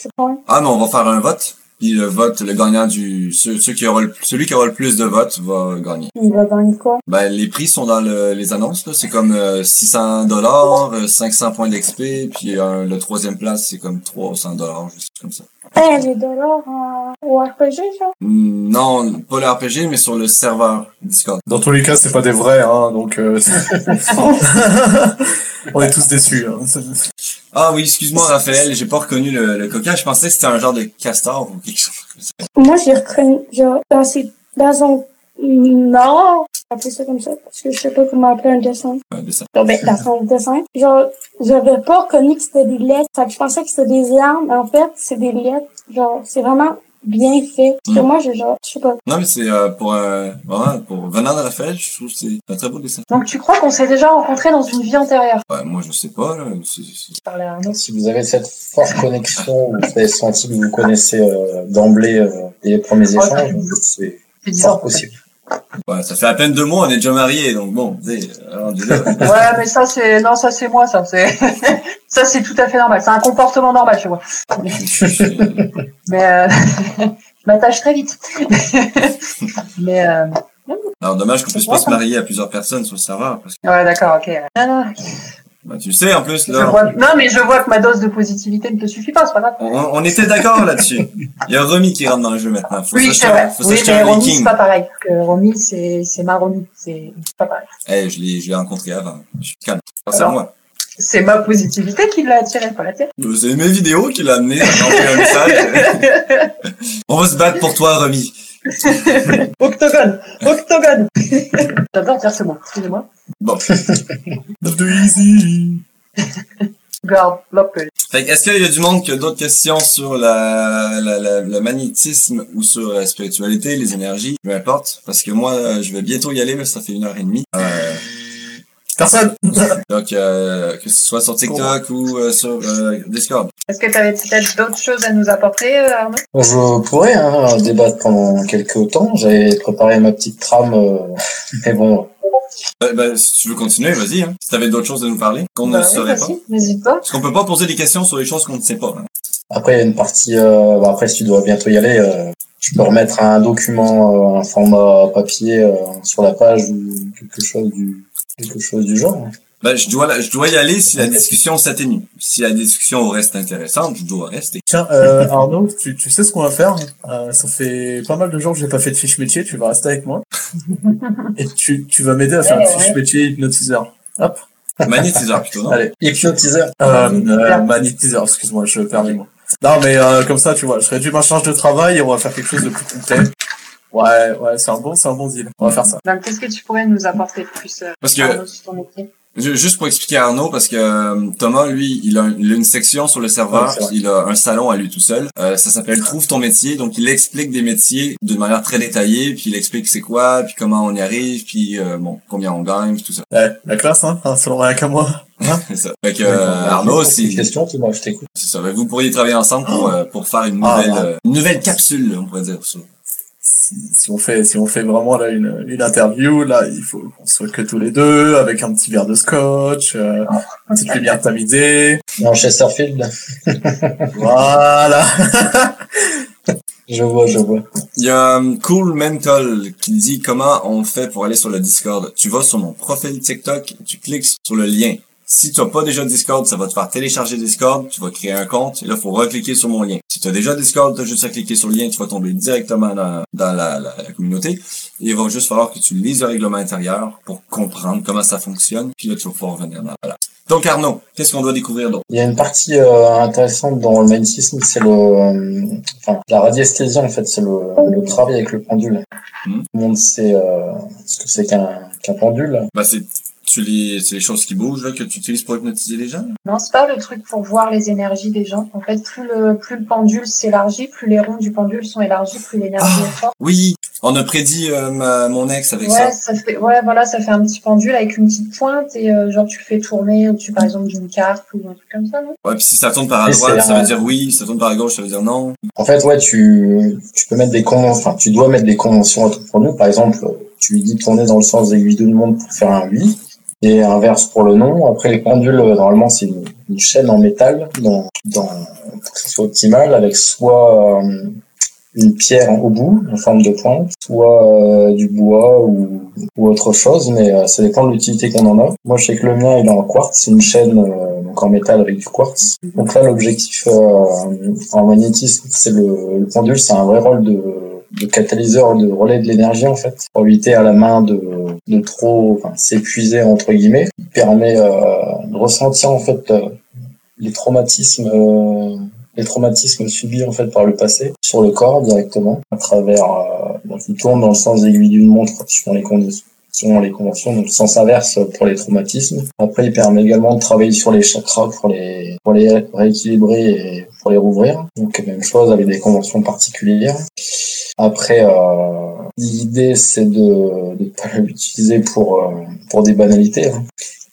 S1: Ah, mais on va faire un vote. Puis le vote, le gagnant du, ceux, ceux qui aura le, celui qui aura le plus de votes va gagner.
S4: Il va gagner quoi?
S1: Ben, les prix sont dans le- les annonces, là. C'est comme euh, 600 dollars, 500 points d'XP, puis euh, le troisième place, c'est comme 300 dollars, juste comme ça.
S4: Eh, les dollars en, au RPG, genre?
S1: Hmm, Non, pas le RPG, mais sur le serveur Discord.
S7: Dans tous les cas, c'est pas des vrais, hein, donc euh, on est tous déçus. Hein.
S1: Ah oui, excuse-moi, Raphaël, j'ai pas reconnu le, le coquin. Je pensais que c'était un genre de castor ou quelque chose comme ça.
S4: Moi, j'ai reconnu, genre, dans ses, dans son nord, appeler ça comme ça, parce que je sais pas comment appeler un dessin.
S1: Un dessin.
S4: Donc, ben, dans son dessin, genre, j'avais pas reconnu que c'était des lettres. Fait que je pensais que c'était des armes, mais en fait, c'est des lettres. Genre, c'est vraiment bien fait. Parce que
S1: Mm.
S4: moi, j'ai genre, je sais pas.
S1: Non, mais c'est euh, pour, euh, vraiment, pour venant de Raphaël, je trouve que c'est un très beau dessin.
S2: Donc tu crois qu'on s'est déjà rencontrés dans une vie antérieure?
S1: Ouais, moi, je sais pas, là.
S2: Je.
S3: Si vous avez cette forte connexion, vous avez senti que vous connaissez euh, d'emblée euh, les premiers échanges,
S2: c'est-
S3: fort possible.
S1: Ouais, ça fait à peine deux mois, on est déjà mariés, donc bon, euh.
S2: Ouais, mais ça c'est non, ça c'est moi, ça c'est ça c'est tout à fait normal. C'est un comportement normal chez moi. Mais euh... je m'attache très vite. mais euh...
S1: Alors, dommage qu'on puisse pas se marier à plusieurs personnes le serveur, parce que,
S2: ouais, d'accord, ok. Non, non,
S1: bah, tu sais, en plus, là,
S2: vois... non, mais je vois que ma dose de positivité ne te suffit pas, c'est pas grave.
S1: on, on était d'accord là-dessus. Il y a Romy qui rentre dans le jeu maintenant. Faut
S2: Oui, c'est vrai.
S1: faut
S2: Oui, mais Romy, c'est pas pareil. Parce que Romy, c'est c'est ma Romy. C'est pas pareil.
S1: Eh, je l'ai, je l'ai rencontré avant. Je suis calme. Moi.
S2: C'est ma positivité qui l'a attiré, pas la tienne.
S1: C'est mes vidéos qui l'a amené à un message. on va se battre pour toi, Romy.
S2: Octogone Octogone J'adore dire ce mot, excusez-moi.
S1: Bon.
S7: Easy.
S2: Garde.
S1: Fait que, est-ce qu'il y a du monde qui a d'autres questions sur la, la, la- le magnétisme ou sur la spiritualité, les énergies, peu importe? Parce que moi, euh, je vais bientôt y aller, là, ça fait une heure et demie. Euh,
S7: Personne
S1: Donc, euh, que ce soit sur TikTok ou euh, sur euh, Discord.
S2: Est-ce que tu avais peut-être d'autres choses à nous apporter, euh, Arnaud?
S3: Je pourrais hein, débattre pendant quelques temps. J'avais préparé ma petite trame, euh, mais bon,
S1: Euh, ben, si tu veux continuer, vas-y. Hein. Si t'avais d'autres choses à nous parler qu'on ne
S2: Bah oui,
S1: saurait pas.
S2: vas-y, N'hésite pas.
S1: Parce qu'on peut pas poser des questions sur les choses qu'on ne sait pas. hein.
S3: Après, il y a une partie. Euh, bah, après, si tu dois bientôt y aller, euh, tu peux remettre un document, euh, un format papier euh, sur la page ou quelque chose du quelque chose du genre.
S1: Ben, je dois, je dois y aller si la discussion s'atténue. Si la discussion reste intéressante, je dois rester.
S7: Tiens, euh, Arnaud, tu, tu sais ce qu'on va faire euh, Ça fait pas mal de jours que j'ai pas fait de fiche métier, tu vas rester avec moi. Et tu, tu vas m'aider à faire
S2: Ouais,
S7: une fiche
S2: ouais.
S7: métier hypnotiseur. Hop,
S1: Magnétiseur plutôt, non?
S7: allez.
S3: Hypnotiseur.
S7: Euh, euh, magnétiseur, excuse-moi, je perds les mots. Non, mais euh, comme ça, tu vois, je réduis ma charge de travail et on va faire quelque chose de plus complet. Ouais, ouais, c'est un bon, c'est un bon deal. On va faire ça.
S2: Donc, qu'est-ce que tu pourrais nous apporter de plus, euh,
S1: Parce que-
S2: Arnaud, sur ton métier?
S1: Juste pour expliquer à Arnaud, parce que euh, Thomas, lui, il a, un- il a une section sur le serveur,
S3: Ouais,
S1: il a un salon à lui tout seul. Euh, ça s'appelle Trouve ton métier. Donc, il explique des métiers d'une manière très détaillée, puis il explique c'est quoi, puis comment on y arrive, puis euh, bon, combien on gagne, puis tout ça.
S7: Ouais, la classe, hein, hein, selon rien qu'à moi.
S1: C'est ça. Fait que euh, Arnaud,
S3: c'est question, tu moi, je t'écoute.
S1: c'est ça. Que Vous pourriez travailler ensemble pour euh, pour faire une
S7: Ah,
S1: nouvelle euh, une nouvelle capsule, on pourrait dire ça.
S7: Si, si on fait, si on fait vraiment là une, une interview, là, il faut qu'on soit que tous les deux, avec un petit verre de scotch, euh, une petite lumière tamisée.
S3: Non, Chesterfield.
S7: Voilà.
S3: Je vois, je vois.
S1: Il y a um, Cool Mental qui dit comment on fait pour aller sur le Discord? Tu vas sur mon profil TikTok, tu cliques sur le lien. Si tu n'as pas déjà Discord, ça va te faire télécharger Discord, tu vas créer un compte, et là, il faut recliquer sur mon lien. Si tu as déjà Discord, tu as juste à cliquer sur le lien, tu vas tomber directement dans, dans la, la- la communauté. Et il va juste falloir que tu lises le règlement intérieur pour comprendre comment ça fonctionne, puis là, tu vas pouvoir revenir dans voilà. Donc Arnaud, qu'est-ce qu'on doit découvrir d'autre?
S3: Il y a une partie euh, intéressante dans le magnétisme, c'est le, euh, enfin, la radiesthésie en fait, c'est le, le travail avec le pendule.
S1: Mhm.
S3: Tout le monde sait euh, ce que c'est qu'un qu'un pendule.
S1: Bah, c'est, tu les, c'est les choses qui bougent, là, que tu utilises pour hypnotiser les gens?
S2: Non, c'est pas le truc pour voir les énergies des gens. En fait, plus le, plus le pendule s'élargit, plus les ronds du pendule sont élargis, plus l'énergie est forte.
S1: Oui, on a prédit euh, ma- mon ex avec ça.
S2: Ouais, ça fait, ouais, voilà, ça fait un petit pendule avec une petite pointe et euh, genre tu le fais tourner au-dessus par exemple d'une carte ou un truc comme ça, non?
S1: Ouais, puis si ça tourne par la droite, ça veut dire oui, si ça tourne par la gauche, ça veut dire non.
S3: En fait, ouais, tu, tu peux mettre des conventions, enfin, tu dois mettre des conventions à ton pendule. Par exemple, tu lui dis de tourner dans le sens des aiguilles d'une montre pour faire un oui. Et inverse pour le non. Après, les pendules, euh, normalement, c'est une, chaîne en métal dans, dans, pour que ce soit optimal avec soit euh, une pierre au bout, en forme de pointe, soit euh, du bois ou, autre chose, mais ça dépend de l'utilité qu'on en a. Moi, je sais que le mien, il est en quartz, c'est une chaîne donc en métal avec du quartz. Donc là, l'objectif en magnétisme, c'est le, le pendule, c'est un vrai rôle de, de catalyseur, de relais de l'énergie en fait, pour éviter à la main de, de trop enfin, s'épuiser entre guillemets. Il permet euh, de ressentir en fait euh, les traumatismes. euh, les traumatismes subis en fait par le passé sur le corps directement à travers euh, donc il tourne dans le sens aiguille d'une montre suivant les conditions selon les conventions donc sens inverse pour les traumatismes après il permet également de travailler sur les chakras pour les pour les rééquilibrer et pour les rouvrir donc même chose avec des conventions particulières après euh, l'idée c'est de ne pas l'utiliser pour euh, pour des banalités hein.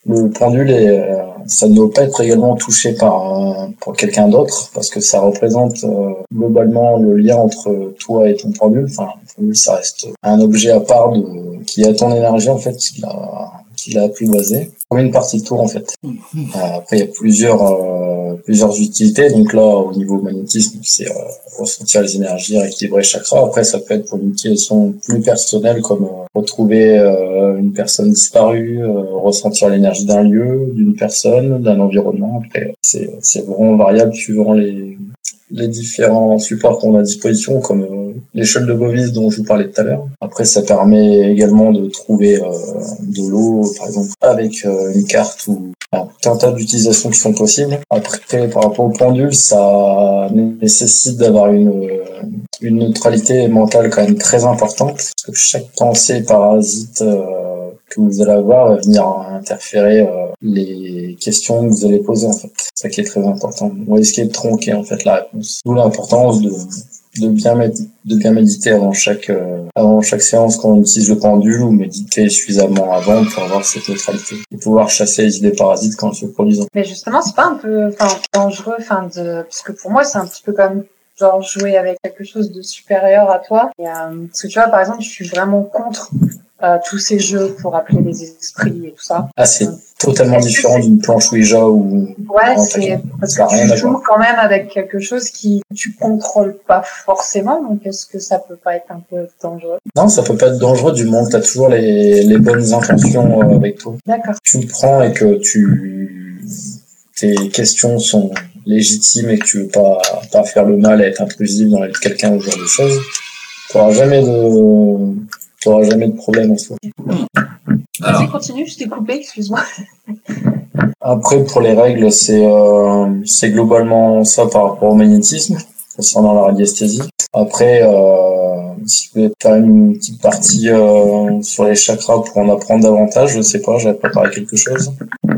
S3: le pendule est, euh, ça ne doit pas être également touché par euh, pour quelqu'un d'autre parce que ça représente euh, globalement le lien entre toi et ton pendule. Enfin, le pendule, ça reste un objet à part de, qui a ton énergie en fait, qui l'a qui l'a apprivoisé comme une partie de toi en fait. Euh, après, il y a plusieurs euh, plusieurs utilités. Donc là, au niveau magnétisme, c'est euh, ressentir les énergies, rééquilibrer les chakras. Après, ça peut être pour une utilisation plus personnelle, comme euh, retrouver euh, une personne disparue, euh, ressentir l'énergie d'un lieu, d'une personne, d'un environnement. Après, c'est c'est vraiment variable suivant les les différents supports qu'on a à disposition, comme euh, l'échelle de Bovis dont je vous parlais tout à l'heure. Après, ça permet également de trouver euh, de l'eau, par exemple, avec euh, une carte ou enfin, tout un tas d'utilisations qui sont possibles. Après, par rapport au pendule, ça nécessite d'avoir une, euh, une neutralité mentale quand même très importante, parce que chaque pensée parasite euh, que vous allez avoir va venir interférer euh, les questions que vous allez poser en fait. C'est ça qui est très important. Vous risquez de tronquer en fait la réponse. D'où l'importance de de bien de bien méditer avant chaque euh, avant chaque séance quand on utilise le pendule ou méditer suffisamment avant pour avoir cette neutralité et pouvoir chasser les idées parasites quand elles se produisent.
S2: Mais justement, c'est pas un peu dangereux, enfin, de... parce que pour moi, c'est un petit peu comme genre jouer avec quelque chose de supérieur à toi. Et, euh, parce que tu vois, par exemple, je suis vraiment contre euh, tous ces jeux pour appeler les esprits et tout ça.
S3: Ah, c'est totalement différent d'une planche Ouija ou
S2: Ouais, c'est parce que tu joues quand même avec quelque chose qui tu contrôles pas forcément. Donc, est-ce que ça peut pas être un peu dangereux?
S3: Non, ça peut pas être dangereux du moment que t'as toujours les, les bonnes intentions euh, avec toi.
S2: D'accord.
S3: Tu le prends et que tu tes questions sont légitimes et que tu veux pas, pas faire le mal, être intrusif dans la vie de quelqu'un ou ce genre de choses, t'auras jamais de t'auras jamais de problème en soi.
S1: Alors,
S2: Vas-y, continue, je t'ai coupé, excuse-moi.
S3: Après, pour les règles, c'est euh, c'est globalement ça par rapport au magnétisme, concernant la radiesthésie. Après, euh, si vous voulez faire une petite partie euh, sur les chakras pour en apprendre davantage, je sais pas, j'avais préparé quelque chose.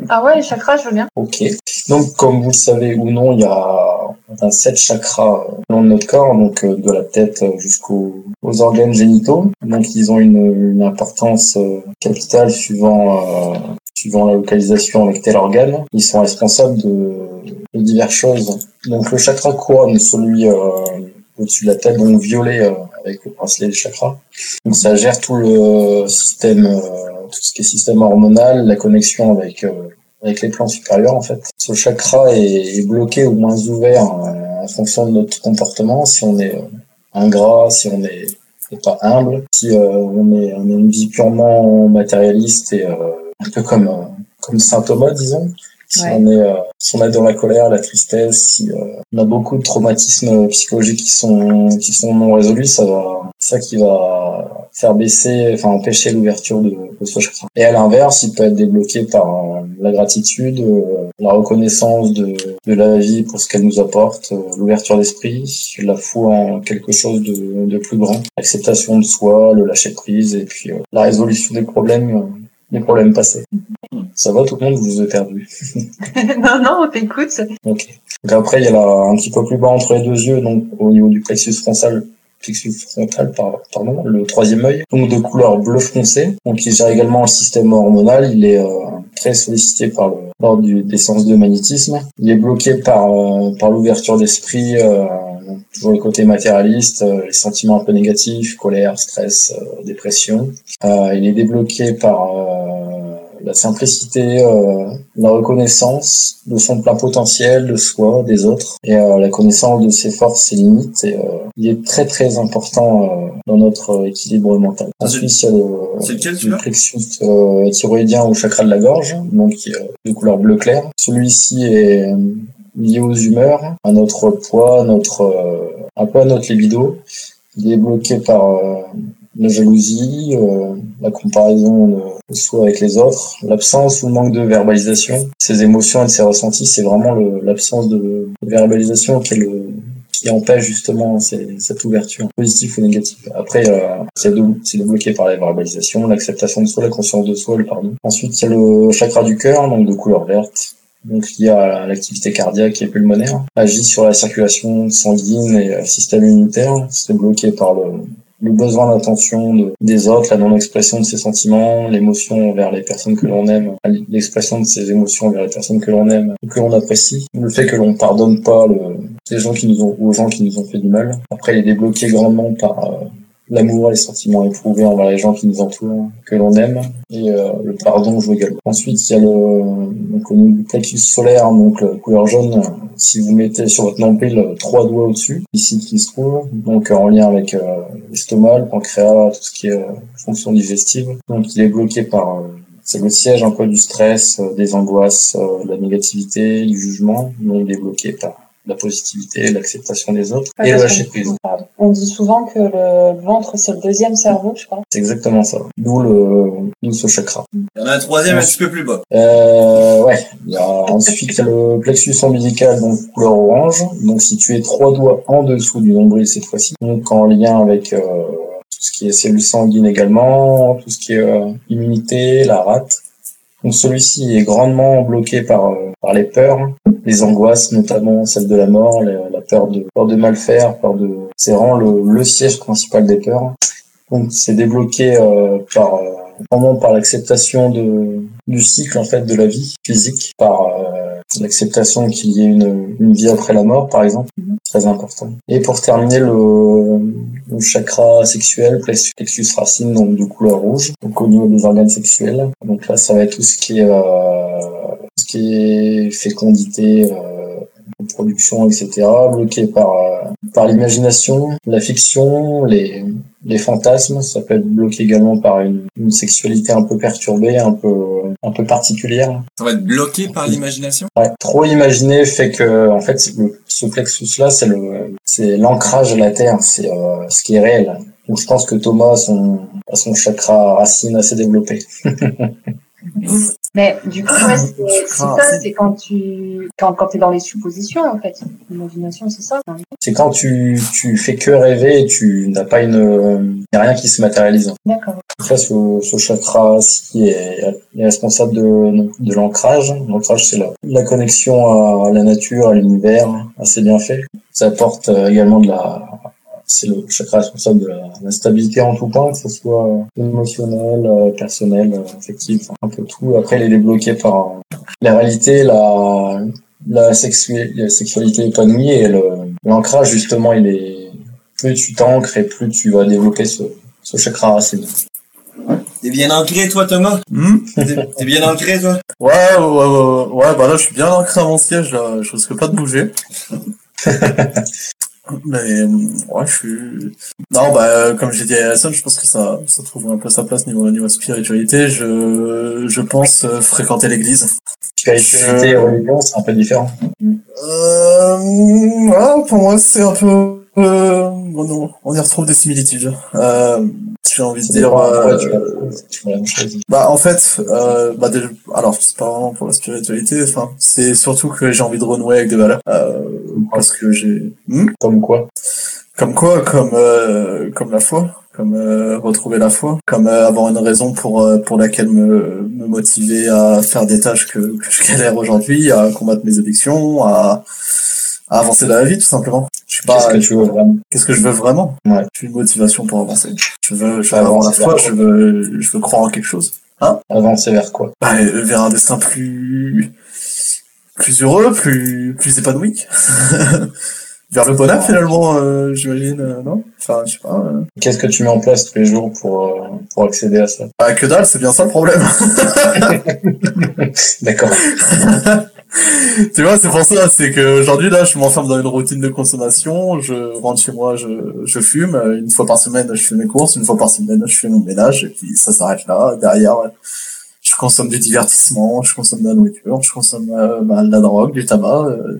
S2: Ah ouais, les chakras, je veux bien.
S3: Ok. Donc, comme vous le savez ou non, il y a, a sept chakras euh, de notre corps, donc euh, de la tête euh, jusqu'aux aux organes génitaux. Donc, ils ont une, une importance capitale suivant euh, suivant la localisation avec tel organe. Ils sont responsables de, de diverses choses. Donc, le chakra couronne, celui euh, au-dessus de la tête, donc violet euh, avec le bracelet des chakras. Donc, ça gère tout le système, tout ce qui est système hormonal, la connexion avec euh, avec les plans supérieurs en fait. Ce chakra est, est bloqué ou moins ouvert euh, en fonction de notre comportement. Si on est euh, ingrat, si on est, est pas humble, si euh, on, est, on a une vie purement matérialiste et euh, un peu comme comme saint Thomas disons. Si
S2: Ouais.
S3: on est euh, si on est dans la colère, la tristesse, si euh, on a beaucoup de traumatismes psychologiques qui sont qui sont non résolus, ça va ça qui va faire baisser, enfin empêcher l'ouverture de, de ce chakra. Et à l'inverse, il peut être débloqué par euh, la gratitude, euh, la reconnaissance de, de la vie pour ce qu'elle nous apporte, euh, l'ouverture d'esprit, la foi en quelque chose de, de plus grand, l'acceptation de soi, le lâcher prise et puis euh, la résolution des problèmes, euh, des problèmes passés. Ça va tout le monde, vous vous êtes perdu.
S2: non, non, on t'écoute.
S3: Ok. Donc après, il y a là un petit peu plus bas entre les deux yeux, donc au niveau du plexus frontal, pardon, le troisième œil, donc de couleur bleu foncé. Donc il gère également le système hormonal. Il est euh, très sollicité par le, lors du, des séances de magnétisme. Il est bloqué par euh, par l'ouverture d'esprit, euh, toujours le côté matérialiste, euh, les sentiments un peu négatifs, colère, stress, euh, dépression. Euh, il est débloqué par la simplicité, euh, la reconnaissance de son plein potentiel, de soi, des autres, et euh, la connaissance de ses forces, ses limites. Et, euh, il est très très important euh, dans notre équilibre mental. Ensuite, il y a le, le plexus euh, thyroïdien au chakra de la gorge, donc qui est de couleur bleu clair. Celui-ci est lié aux humeurs, à notre poids, notre euh, un peu à notre libido. Il est bloqué par euh, la jalousie, euh, la comparaison de, soi avec les autres, l'absence ou le manque de verbalisation. Ses émotions et ses ressentis, c'est vraiment l'absence de verbalisation qui est le qui empêche justement ces- cette ouverture, positive ou négative. Après, euh, c'est débloqué par la verbalisation, l'acceptation de soi, la conscience de soi, le pardon. Ensuite, il y a le chakra du cœur, donc de couleur verte, donc lié à l'activité cardiaque et pulmonaire, agit sur la circulation sanguine et le système immunitaire. C'est bloqué par le, le besoin d'attention de- des autres, la non-expression de ses sentiments, l'émotion vers les personnes que l'on aime, l'expression de ses émotions vers les personnes que l'on aime, ou que l'on apprécie, le fait que l'on pardonne pas le, les gens qui nous ont, aux gens qui nous ont fait du mal. Après, il est débloqué grandement par euh, l'amour, les sentiments éprouvés envers les gens qui nous entourent, que l'on aime, et euh, le pardon joue également. Ensuite, il y a le, donc, du plexus solaire, donc couleur jaune, si vous mettez sur votre nombril euh, trois doigts au-dessus, ici qui se trouve, donc en lien avec euh, l'estomac, le pancréas, tout ce qui est euh, fonction digestive. Donc il est bloqué par c'est le siège un peu du stress, des angoisses, de la négativité, du jugement, mais il est bloqué par la positivité, l'acceptation des autres
S2: Ouais,
S3: et le
S2: parce
S3: lâcher prise.
S2: On dit souvent que le ventre, c'est le deuxième cerveau, je crois.
S3: C'est exactement ça. D'où le, d'où ce chakra.
S1: Il y en a un troisième un petit peu plus bas.
S3: Euh, ouais. Il y a ensuite il y a le plexus ombilical, donc couleur orange, donc situé trois doigts en dessous du nombril cette fois-ci, donc en lien avec euh, tout ce qui est cellules sanguines également, tout ce qui est euh, immunité, la rate. Donc celui-ci est grandement bloqué par euh, par les peurs, les angoisses, notamment celle de la mort, la, peur de peur de mal faire, peur de C'est vraiment le, le siège principal des peurs. Donc c'est débloqué euh, par euh, vraiment par l'acceptation de du cycle en fait de la vie physique, par euh, l'acceptation qu'il y ait une, une vie après la mort par exemple, très important. Et pour terminer le, le chakra sexuel, plexus plexus racine donc de couleur rouge, donc au niveau des organes sexuels. Donc là ça va être tout ce qui est euh, tout ce qui est fécondité. Euh, production, etc., bloqué par euh, par l'imagination, la fiction, les les fantasmes. Ça peut être bloqué également par une, une sexualité un peu perturbée, un peu un peu particulière.
S1: Ça va être bloqué par l'imagination?
S3: Ouais, trop imaginer fait que en fait le- ce plexus là c'est le c'est l'ancrage à la terre, c'est euh, ce qui est réel. Donc je pense que Thomas a son a son chakra racine assez développé.
S2: Mais du coup, ouais, c'est c'est ça, c'est quand tu quand, quand es dans les suppositions, en fait. L'imagination, c'est ça. hein.
S3: C'est quand tu tu fais que rêver et tu n'as pas une y a rien qui se matérialise.
S2: D'accord.
S3: Après, ce, ce chakra ci est, est responsable de, de l'ancrage. L'ancrage, c'est la, la connexion à la nature, à l'univers, assez bien fait. Ça apporte euh, également de la... C'est le chakra responsable de la, la stabilité en tout point, que ce soit euh, émotionnel, euh, personnel, euh, affectif, un peu tout. Après, il est débloqué par la réalité, la, la, sexu- la sexualité épanouie et le- l'ancrage, justement, il est... Plus tu t'ancres et plus tu vas développer ce, ce chakra racine.
S1: T'es bien ancré, toi, Thomas?
S7: Hmm?
S1: T'es bien ancré, toi?
S7: Ouais, ouais, ouais, ouais, ouais, bah là, je suis bien ancré à mon siège, là, je risque pas de bouger. Mais, euh, ouais, je suis... Non, bah, euh, comme j'ai dit à Alison, je pense que ça, ça trouve un peu sa place niveau, niveau spiritualité. Je, je pense euh, fréquenter l'église.
S3: Spiritualité et religion, c'est un peu différent.
S7: Euh, ouais, pour moi, c'est un peu... Euh, bon, non, on y retrouve des similitudes. Euh, j'ai envie de dire... euh, bah en fait, euh, bah déjà- alors c'est pas vraiment pour la spiritualité, enfin c'est surtout que j'ai envie de renouer avec des valeurs, euh, parce que j'ai, Hmm?
S3: Comme quoi.
S7: Comme quoi, comme euh, comme la foi, comme euh, retrouver la foi, comme euh, avoir une raison pour euh, pour laquelle me me motiver à faire des tâches que que je galère aujourd'hui, à combattre mes addictions, à à avancer dans la vie tout simplement. Je suis pas.
S3: Qu'est-ce que tu veux vraiment
S7: Qu'est-ce que je veux vraiment
S3: Ouais.
S7: J'ai une motivation pour avancer. Je veux, je veux avoir la foi, je veux, je veux croire en quelque chose.
S3: Avancer vers quoi?
S7: Bah, euh, vers un destin plus plus heureux, plus plus épanoui. vers le bonheur finalement, euh, j'imagine, euh, non? Enfin, je sais pas. euh.
S3: Qu'est-ce que tu mets en place tous les jours pour, pour accéder à ça?
S7: Bah, que dalle, c'est bien ça le problème.
S3: D'accord.
S7: tu vois, c'est pour ça, c'est que aujourd'hui là, je m'enferme dans une routine de consommation. Je rentre chez moi, je, je fume. Une fois par semaine, je fais mes courses. Une fois par semaine, je fais mon ménage. Et puis ça s'arrête là. Derrière, je consomme du divertissement, je consomme de la nourriture, je consomme euh, bah, de la drogue, du tabac. euh.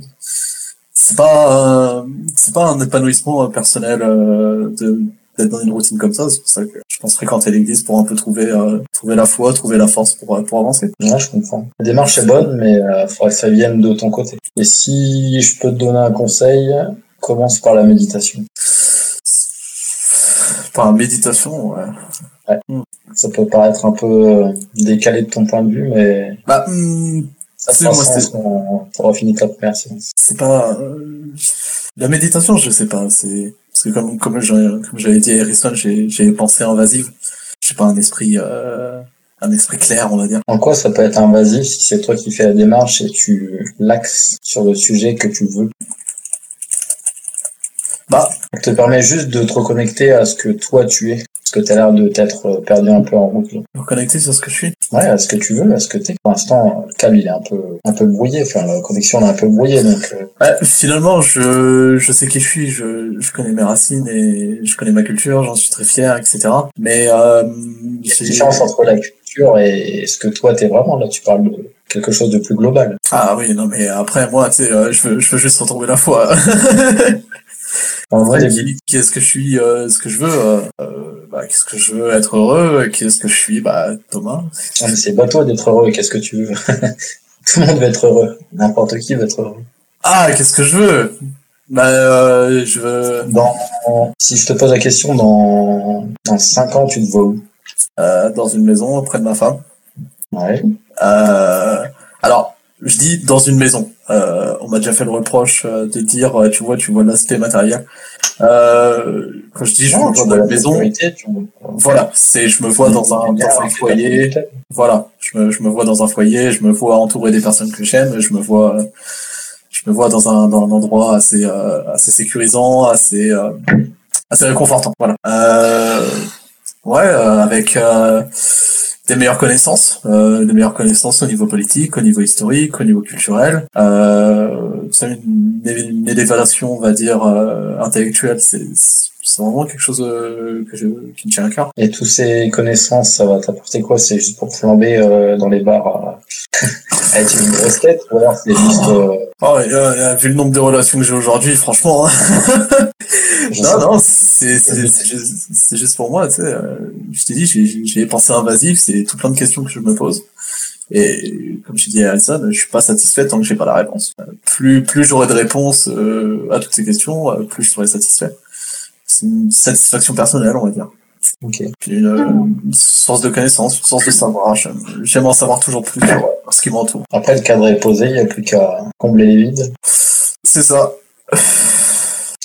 S7: c'est pas, euh, c'est pas un épanouissement euh, personnel euh, de d'être dans une routine comme ça. C'est pour ça que pense fréquenter l'église pour un peu trouver, euh, trouver la foi, trouver la force pour, euh, pour avancer.
S3: Ouais, je comprends. La démarche est bonne, mais il faudrait que ça vienne de ton côté. Et si je peux te donner un conseil, commence par la méditation.
S7: Enfin, méditation, ouais.
S3: Ça peut paraître un peu euh, décalé de ton point de vue, mais
S7: Bah,
S3: ça
S7: C'est moi,
S3: sens quand t'auras fini ta première séance.
S7: c'est pas euh, la méditation, je sais pas. C'est parce que comme comme j'avais dit à Harrison, j'ai j'ai une pensée invasive. J'ai pas un esprit euh, un esprit clair, on va dire.
S3: En quoi ça peut être invasif si c'est toi qui fais la démarche et tu l'axes sur le sujet que tu veux?
S7: Bah,
S3: Ça te permet juste de te reconnecter à ce que toi tu es. Parce que tu as l'air de t'être perdu un peu en route. Là.
S7: me connecter sur ce que je suis?
S3: Ouais, à ce que tu veux, à ce que t'es. Pour l'instant, le câble il est un peu, un peu brouillé. Enfin, la connexion elle est un peu brouillée. Donc, euh,
S7: finalement, je je sais qui je suis. Je je connais mes racines et je connais ma culture. J'en suis très fier, etc. Mais euh,
S3: il y a une différence entre la culture et ce que toi t'es vraiment. Là, tu parles de quelque chose de plus global.
S7: ah oui, non mais après moi, tu sais, euh, je veux je veux juste retrouver la foi.
S3: En vrai,
S7: qu'est-ce que je suis, euh, ce que je veux, euh, euh, bah, qu'est-ce que je veux être heureux, qu'est-ce que je suis, bah, Thomas.
S3: Ah, c'est bateau d'être heureux. Qu'est-ce que tu veux? Tout le monde veut être heureux. N'importe qui veut être heureux.
S7: Ah, qu'est-ce que je veux? Bah, euh, je veux,
S3: Dans, si je te pose la question, dans, dans 5 ans, tu te vois où?
S7: Dans une maison auprès de ma femme.
S3: Ouais.
S7: Alors, je dis dans une maison. Euh, on m'a déjà fait le reproche euh, de dire, euh, tu vois, tu vois l'aspect matériel. Euh, quand je dis je
S3: Non,
S7: me vois dans
S3: la
S7: une maison, voilà, c'est je me vois dans un, dans un foyer, voilà, je me, je me vois dans un foyer, je me vois entouré des personnes que j'aime, je me vois, je me vois dans un, dans un endroit assez, euh, assez sécurisant, assez, assez réconfortant, voilà. Ouais, avec des meilleures connaissances, euh, des meilleures connaissances au niveau politique, au niveau historique, au niveau culturel. Euh, ça, une, une élévation, on va dire, euh, intellectuelle, c'est c'est vraiment quelque chose euh, que je, qui me tient à cœur.
S3: Et toutes ces connaissances, ça va t'apporter quoi? C'est juste pour flamber euh, dans les bars euh, avec une grosse tête ou alors c'est juste... euh,
S7: Oh, euh, vu le nombre de relations que j'ai aujourd'hui, franchement, hein. non, non, c'est juste, pour moi, tu sais. euh, je t'ai dit, j'ai- pensées invasives, c'est tout plein de questions que je me pose. Et comme je dis à Alison, je suis pas satisfait tant que j'ai pas la réponse. Euh, Plus plus j'aurai de réponses euh, à toutes ces questions, plus je serai satisfait. C'est une satisfaction personnelle, on va dire.
S3: Ok.
S7: Puis une, une source de connaissance, une source de savoir. J'aime en savoir toujours plus sur, ce qui m'entoure.
S3: Après, le cadre est posé, il n'y a plus qu'à combler les vides.
S7: C'est ça.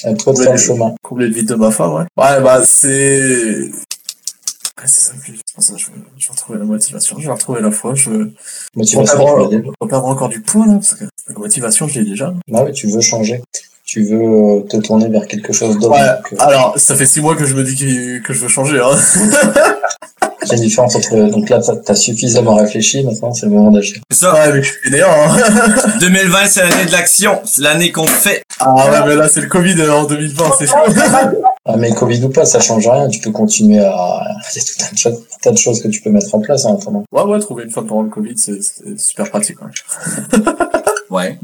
S3: À toi de le chemin.
S7: Combler le vide de ma femme, ouais. Ouais, bah, c'est... Ouais, c'est ça que je pense, je, vais- je vais retrouver la motivation, je vais retrouver la foi, je
S3: Motivation,
S7: perdre encore du poids, là, parce que la motivation, je l'ai déjà.
S3: Ah ouais, tu veux changer. Tu veux euh, te tourner vers quelque chose d'autre.
S7: Ouais,
S3: euh,
S7: alors, ça fait six mois que je me dis que, que je veux changer, hein.
S3: Entre. Donc là, t'as as suffisamment réfléchi, maintenant c'est le moment d'agir.
S1: C'est ça.
S7: Ouais, mais je suis hein.
S1: 2020, c'est l'année de l'action. C'est l'année qu'on fait.
S7: Ah ouais, mais là, c'est le Covid euh, en 2020, c'est chaud.
S3: Ah, mais Covid ou pas, ça change rien. Tu peux continuer à. Il y a tout un tas, de- tas de choses que tu peux mettre en place en attendant.
S7: Ouais, ouais, trouver une femme pendant le Covid, c'est super pratique, ouais.
S1: Ouais.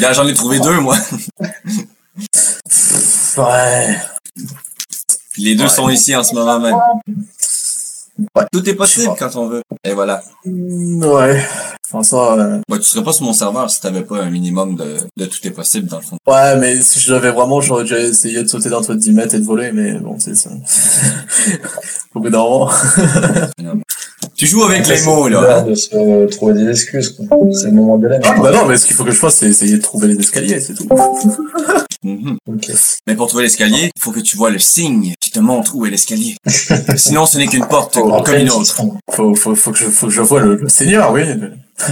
S1: Là, j'en ai trouvé deux, moi.
S7: Ouais.
S1: Les deux
S7: Ouais.
S1: sont ici en ce moment même.
S7: Ouais.
S1: Tout est possible quand on veut. Et voilà.
S7: Mm, Ouais. Ça, euh,
S1: Ouais, tu serais pas sur mon serveur si t'avais pas un minimum de, de tout est possible dans le fond.
S7: Ouais, mais si je l'avais vraiment, j'aurais déjà essayé de sauter d'un toit de 10 mètres et de voler, mais bon, c'est ça. Au bout d'un moment.
S1: Tu joues avec les mots, là.
S3: de se trouver des excuses. quoi. C'est le moment de l'aide.
S7: Ah, bah non, mais ce qu'il faut que je fasse, c'est essayer de trouver les escaliers, c'est tout.
S1: Mhm. Mais pour trouver l'escalier, il faut que tu vois le signe te montre où est l'escalier. Sinon, ce n'est qu'une porte
S7: Oh,
S1: comme une autre.
S7: Faut, faut, faut que je, faut que je vois le, le Seigneur, oui.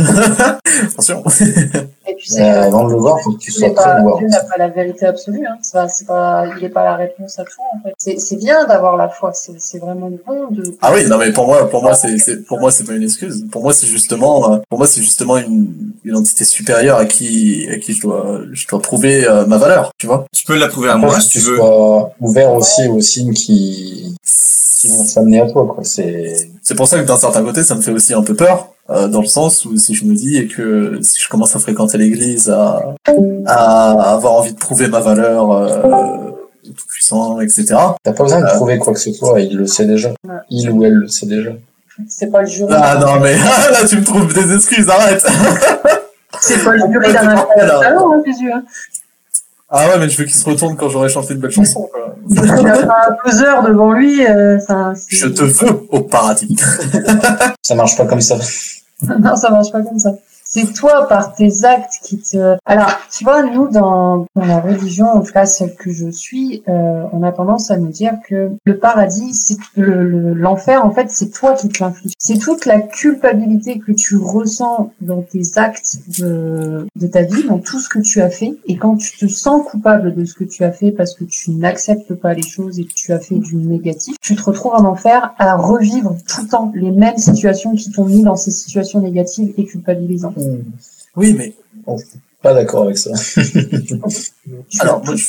S7: Attention.
S2: Et puis c'est
S3: Mais avant de le voir, faut que tu sois
S2: c'est
S3: prêt à
S2: pas,
S3: le voir.
S2: Dieu n'a pas la vérité absolue. Hein. C'est pas, c'est pas, il n'est pas la réponse à tout. En fait. C'est, c'est bien d'avoir la foi. C'est, c'est vraiment bon de.
S7: Ah oui, non, mais pour moi, pour moi, c'est, c'est, pour moi, c'est pas une excuse. Pour moi, c'est justement, euh, pour moi, c'est justement une, une entité supérieure à qui, à qui je dois, je dois prouver euh, ma valeur, tu vois.
S1: Tu peux l'approuver à
S3: Après,
S1: moi si
S3: que
S1: tu veux.
S3: sois ouvert aussi aux signes qui, qui vont s'amener à toi, quoi. C'est,
S7: C'est pour ça que d'un certain côté, ça me fait aussi un peu peur, euh, dans le sens où si je me dis et que si je commence à fréquenter l'église, à, à avoir envie de prouver ma valeur, euh, tout puissant, etc.
S3: t'as pas besoin de
S7: Euh.
S3: prouver quoi que ce soit, il le sait déjà. Il ou elle le sait déjà.
S2: C'est pas le jury.
S7: Ah non, mais là, tu me trouves des excuses, arrête.
S2: C'est pas le jury d'un
S7: Alors.
S2: salon, hein, Jésus.
S7: Ah ouais, mais je veux qu'il se retourne quand j'aurai chanté une belle chanson, quoi.
S2: Il a pas un poseur devant lui. Euh, ça,
S7: Je te veux au paradis.
S3: Ça marche pas comme ça.
S2: non, ça marche pas comme ça. C'est toi, par tes actes, qui te... Alors, tu vois, nous, dans, dans la religion, en tout cas celle que je suis, euh, on a tendance à nous dire que le paradis, c'est le- le- l'enfer, en fait, c'est toi qui te l'inflige. C'est toute la culpabilité que tu ressens dans tes actes de, de ta vie, dans tout ce que tu as fait. Et quand tu te sens coupable de ce que tu as fait parce que tu n'acceptes pas les choses et que tu as fait du négatif, tu te retrouves en enfer à revivre tout le temps les mêmes situations qui t'ont mis dans ces situations négatives et culpabilisantes.
S7: Oui, mais
S3: Pas d'accord avec ça.
S7: alors, moi, je,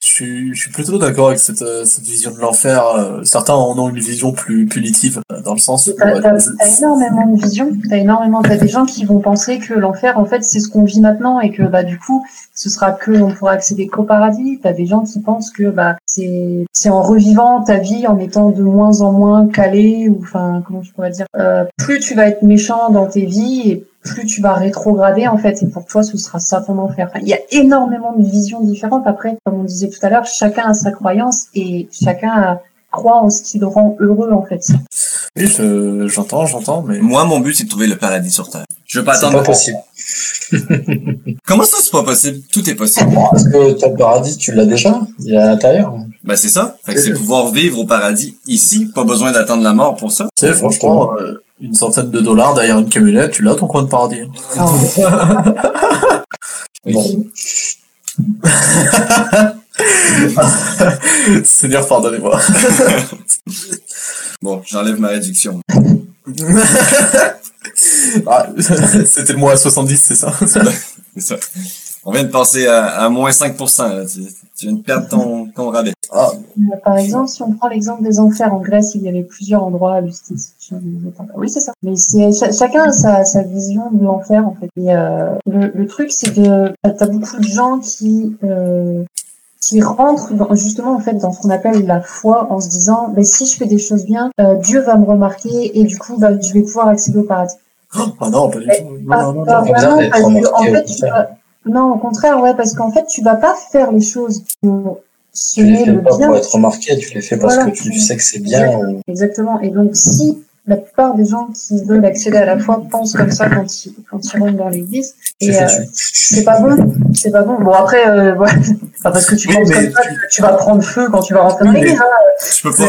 S7: suis, je suis plutôt d'accord avec cette, euh, cette vision de l'enfer. Euh, Certains en ont une vision plus punitive, euh, dans le sens où...
S2: T'as t'as- t'as énormément de visions, t'as énormément, t'as des gens qui vont penser que l'enfer, en fait, c'est ce qu'on vit maintenant et que, bah, du coup, ce sera que, on pourra accéder qu'au paradis. T'as des gens qui pensent que, bah, c'est, c'est en revivant ta vie, en étant de moins en moins calé ou, enfin, comment je pourrais dire, euh, plus tu vas être méchant dans tes vies et plus tu vas rétrograder, en fait, et pour toi, ce sera ça ton enfer. Il y a énormément de visions différentes. Après, comme on disait tout à l'heure, chacun a sa croyance et chacun a- croit en ce qui le rend heureux, en fait.
S7: Oui, je- j'entends, j'entends, mais...
S1: Moi, mon but, c'est de trouver le paradis sur Terre. Je veux pas
S3: C'est
S1: attendre.
S3: pas possible.
S1: Comment ça, c'est pas possible? Tout est possible.
S3: Parce que ton paradis, tu l'as déjà. Il est à l'intérieur.
S1: Ben, c'est ça. Fait que c'est pouvoir vivre au paradis ici. Pas besoin d'attendre la mort pour ça.
S7: Sais, franchement, euh, une centaine de dollars derrière une camionnette, tu l'as ton coin de paradis.
S3: Bon.
S7: Seigneur, pardonnez-moi.
S1: Bon, j'enlève ma réduction.
S7: Ah, C'était le mois à 70, c'est ça
S1: C'est ça. On vient de passer à, à moins 5%, là. Tu, tu viens de perdre ton, ton rabais.
S7: ah,
S2: Euh, Par exemple, si on prend l'exemple des enfers en Grèce, il y avait plusieurs endroits, Lustice. Oui, c'est ça. Mais c'est cha- chacun a sa, sa vision de l'enfer en fait. Et euh, le, le truc, c'est que t'as beaucoup de gens qui euh, qui rentrent dans- justement en fait dans ce qu'on appelle la foi en se disant, ben si je fais des choses bien, euh, Dieu va me remarquer et du coup, bah, je vais pouvoir accéder au paradis.
S7: ah non, pas du tout. Non, non, non, non.
S2: non, au contraire, ouais, parce qu'en fait, tu vas pas faire les choses pour
S3: Tu les
S2: semer
S3: fais
S2: le
S3: pas
S2: bien.
S3: pour être remarqué, tu les fais parce
S2: Voilà.
S3: que tu sais que c'est bien. ou-
S2: Exactement. Et donc, si la plupart des gens qui veulent accéder à la foi pensent comme ça quand ils, quand ils rentrent dans l'église, et euh, c'est pas bon. C'est pas bon. Bon, après, euh, voilà. Pas parce que tu
S7: Oui,
S2: penses comme ça
S7: tu-
S2: que tu vas prendre feu quand tu vas rentrer dans
S7: Oui,
S2: l'église. hein.
S1: Tu peux pas,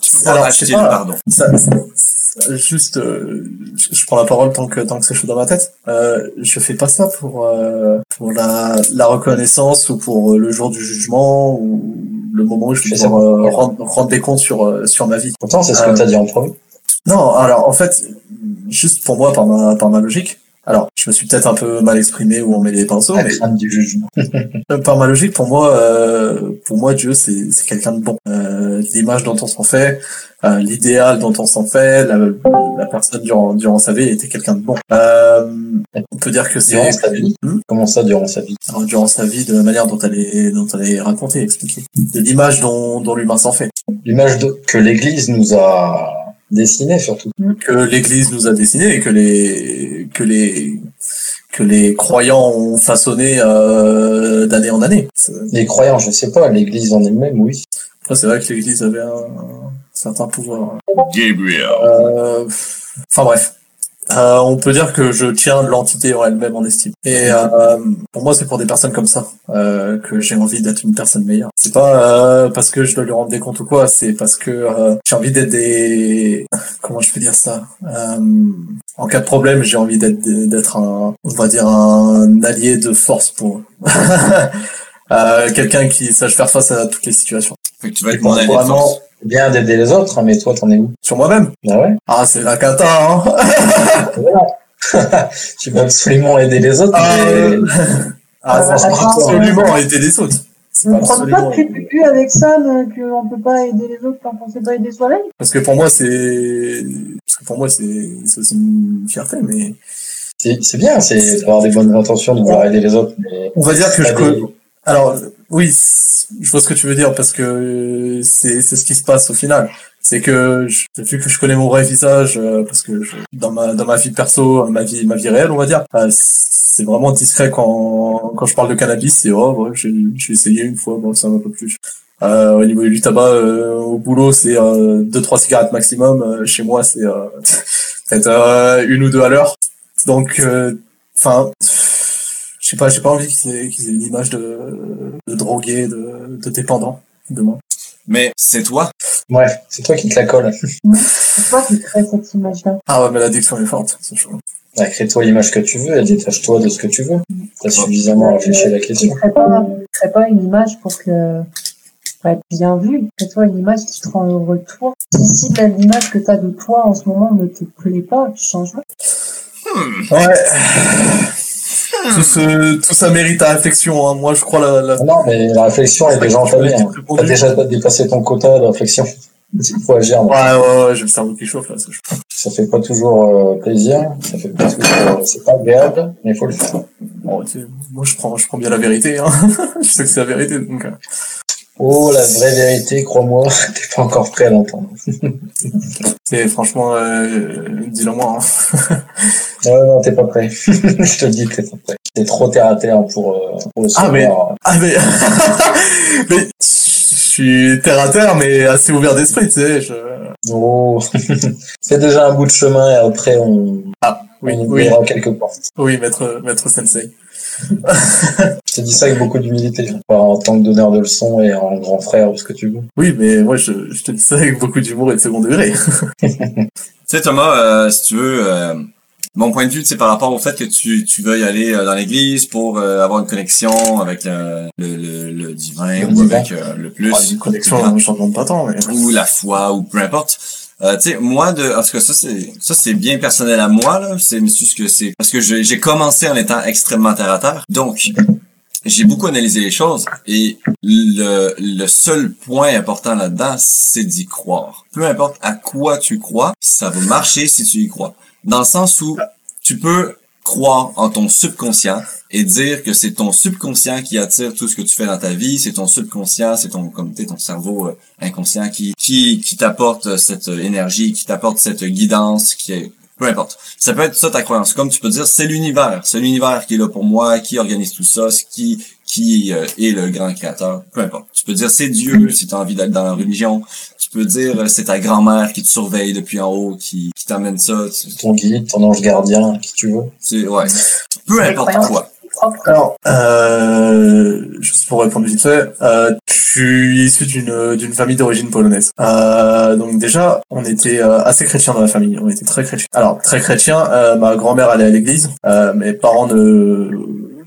S1: tu peux pas
S7: alors, je
S1: acheter
S7: sais
S1: le
S7: pas.
S1: pardon.
S7: Ça, ça- ça- juste, euh, je, prends la parole tant que tant que c'est chaud dans ma tête. Euh, je fais pas ça pour euh, pour la, la reconnaissance ou pour euh, le jour du jugement ou le moment où je vais euh, rendre, rendre des comptes sur euh, sur ma vie.
S3: Pourtant, c'est ce que
S7: Euh,
S3: tu as dit en premier.
S7: Non, alors en fait, juste pour moi, par ma par ma logique. Alors, je me suis peut-être un peu mal exprimé où on met les pinceaux, mais
S3: crainte du jugement.
S7: Euh, Par ma logique, pour moi, euh, pour moi, Dieu, c'est c'est quelqu'un de bon. Euh, L'image dont on s'en fait, euh, l'idéal dont on s'en fait, la, la personne durant durant sa vie était quelqu'un de bon. Euh, on peut dire que c'est
S3: Durant sa vie
S7: Hmm?
S3: Comment ça, durant sa vie?
S7: Alors, durant sa vie, de la manière dont elle est dont elle est racontée, expliquée, de l'image dont dont l'humain s'en fait,
S3: L'image que l'Église nous a dessinée, surtout.
S7: que l'Église nous a dessiné et que les que les que les croyants ont façonné euh, d'année en année.
S3: Les croyants, je sais pas, l'Église en elle-même, oui.
S7: Après, c'est vrai que l'Église avait un, un certain pouvoir.
S1: Gabriel.
S7: Euh, Enfin bref. Euh, on peut dire que je tiens l'entité en elle-même en estime. Et euh, pour moi, c'est pour des personnes comme ça euh, que j'ai envie d'être une personne meilleure. C'est pas euh, parce que je dois lui rendre des comptes ou quoi, c'est parce que euh, j'ai envie d'être des... Comment je peux dire ça Euh, En cas de problème, j'ai envie d'être d'être un, on va dire un allié de force pour eux. Euh, quelqu'un qui sache faire face à toutes les situations.
S1: Tu vas être mon allié de
S7: vraiment-
S1: force.
S3: Bien d'aider les autres, hein, mais toi, t'en es où?
S7: Sur moi-même.
S3: Ah ouais?
S7: Ah, c'est la cata, hein
S3: Tu veux absolument aider les autres,
S7: Ah,
S3: mais...
S7: euh, Ah, c'est
S2: attends,
S7: absolument aider les autres. C'est
S2: Ne prends pas de plus avec ça, qu'on peut pas aider les autres tant qu'on sait pas aider soi-même.
S7: Parce que pour moi, c'est, parce que pour moi, c'est, c'est aussi une fierté, mais
S3: C'est c'est bien, c'est d'avoir des bonnes intentions, de vouloir aider les autres, mais...
S7: on va dire que je,
S3: des-
S7: alors, oui, je vois ce que tu veux dire parce que c'est, c'est ce qui se passe au final. C'est que, je- vu que je connais mon vrai visage, euh, parce que je- dans ma, dans ma vie perso, ma vie, ma vie réelle, on va dire, euh, c'est vraiment discret quand, quand je parle de cannabis, c'est, oh, ouais, j'ai, j'ai essayé une fois, bon, ça m'a pas plu. Euh, au niveau du tabac, euh, au boulot, c'est euh, deux trois cigarettes maximum. Euh, chez moi, c'est euh, peut-être euh, une ou deux à l'heure. Donc, euh, enfin, sais pas, j'ai pas envie qu'ils aient, qu'ils aient une image de, de drogué, de, de dépendant de moi.
S1: Mais c'est toi.
S3: Ouais, c'est toi qui te la colle.
S2: C'est toi qui crée cette image-là.
S7: Ah ouais, mais l'addiction est forte, c'est chaud.
S3: Bah, Crée-toi l'image que tu veux et détache-toi de ce que tu veux. T'as suffisamment réfléchi à la
S2: Tu
S3: question.
S2: crées pas, tu crées pas une image pour que être bien vu. Crée-toi une image qui te rend heureux de toi. Si, si l'image que tu as de toi en ce moment ne te plaît pas, change-la.
S7: Ouais. Tout, ce, tout ça mérite à réflexion. Hein. Moi, je crois la. la...
S3: Non, mais la réflexion est déjà entamée. Hein. T'as déjà dépassé ton quota de réflexion. Il faut agir.
S7: Ouais, ouais, ouais, j'ai le cerveau qui chauffe là. chaud.
S3: Ça fait pas toujours euh, plaisir, ça fait pas toujours, euh, c'est pas agréable, mais il faut le faire.
S7: Bon, tu sais, moi, je prends, je prends bien la vérité. Hein. je sais que c'est la vérité. Donc, euh.
S3: Oh, la vraie vérité, crois-moi, t'es pas encore prêt à l'entendre.
S7: c'est franchement, euh, dis-le moi. Hein.
S3: Non, non, t'es pas prêt. Je te le dis, t'es pas prêt. T'es trop terre à terre pour, euh, pour le
S7: Ah, mais-. Ah mais, mais je suis terre à terre, mais assez ouvert d'esprit, tu sais. Je...
S3: Oh, c'est déjà un bout de chemin et après on,
S7: Oui,
S3: on
S7: oui.
S3: ouvrira quelques portes.
S7: Oui, maître, maître sensei.
S3: Je te dis ça avec beaucoup d'humilité, pas en tant que donneur de leçons et en grand frère ou ce que tu veux.
S7: Oui, mais moi, je, je te dis ça avec beaucoup d'humour et de second degré.
S1: Tu sais, Thomas, euh, si tu veux, euh, mon point de vue, c'est par rapport au fait que tu, tu veuilles aller euh, dans l'église pour euh, avoir une connexion avec le, le, le, le divin
S3: Le
S1: ou
S3: divin.
S1: avec euh, le plus.
S7: Ah, une connexion, je t'en demande pas tant, mais...
S1: ou la foi ou peu importe. Euh, tu sais, moi, de, en tout cas, ça c'est, ça c'est bien personnel à moi là. C'est juste que c'est parce que j'ai commencé en étant extrêmement terre à terre. Donc, j'ai beaucoup analysé les choses et le, le seul point important là-dedans, c'est d'y croire. Peu importe à quoi tu crois, ça va marcher si tu y crois. Dans le sens où tu peux croire en ton subconscient et dire que c'est ton subconscient qui attire tout ce que tu fais dans ta vie, c'est ton subconscient, c'est ton comme ton cerveau euh, inconscient qui qui qui t'apporte euh, cette euh, énergie, qui t'apporte cette guidance, qui est peu importe. Ça peut être ça ta croyance. Comme tu peux dire, c'est l'univers, c'est l'univers qui est là pour moi, qui organise tout ça, qui qui est le grand créateur. Peu importe. Tu peux dire c'est Dieu si tu as envie d'aller dans la religion. Tu peux dire c'est ta grand-mère qui te surveille depuis en haut, qui qui t'amène ça. Tu-
S3: Ton guide, ton ange gardien, qui tu veux.
S1: C'est ouais. Peu importe quoi.
S7: Alors, euh, juste pour répondre vite fait, euh, je suis issu d'une d'une famille d'origine polonaise. Euh, donc déjà, on était euh, assez chrétiens dans la famille. On était très chrétiens. Alors très chrétiens. euh, ma grand-mère allait à l'église. Euh, mes parents ne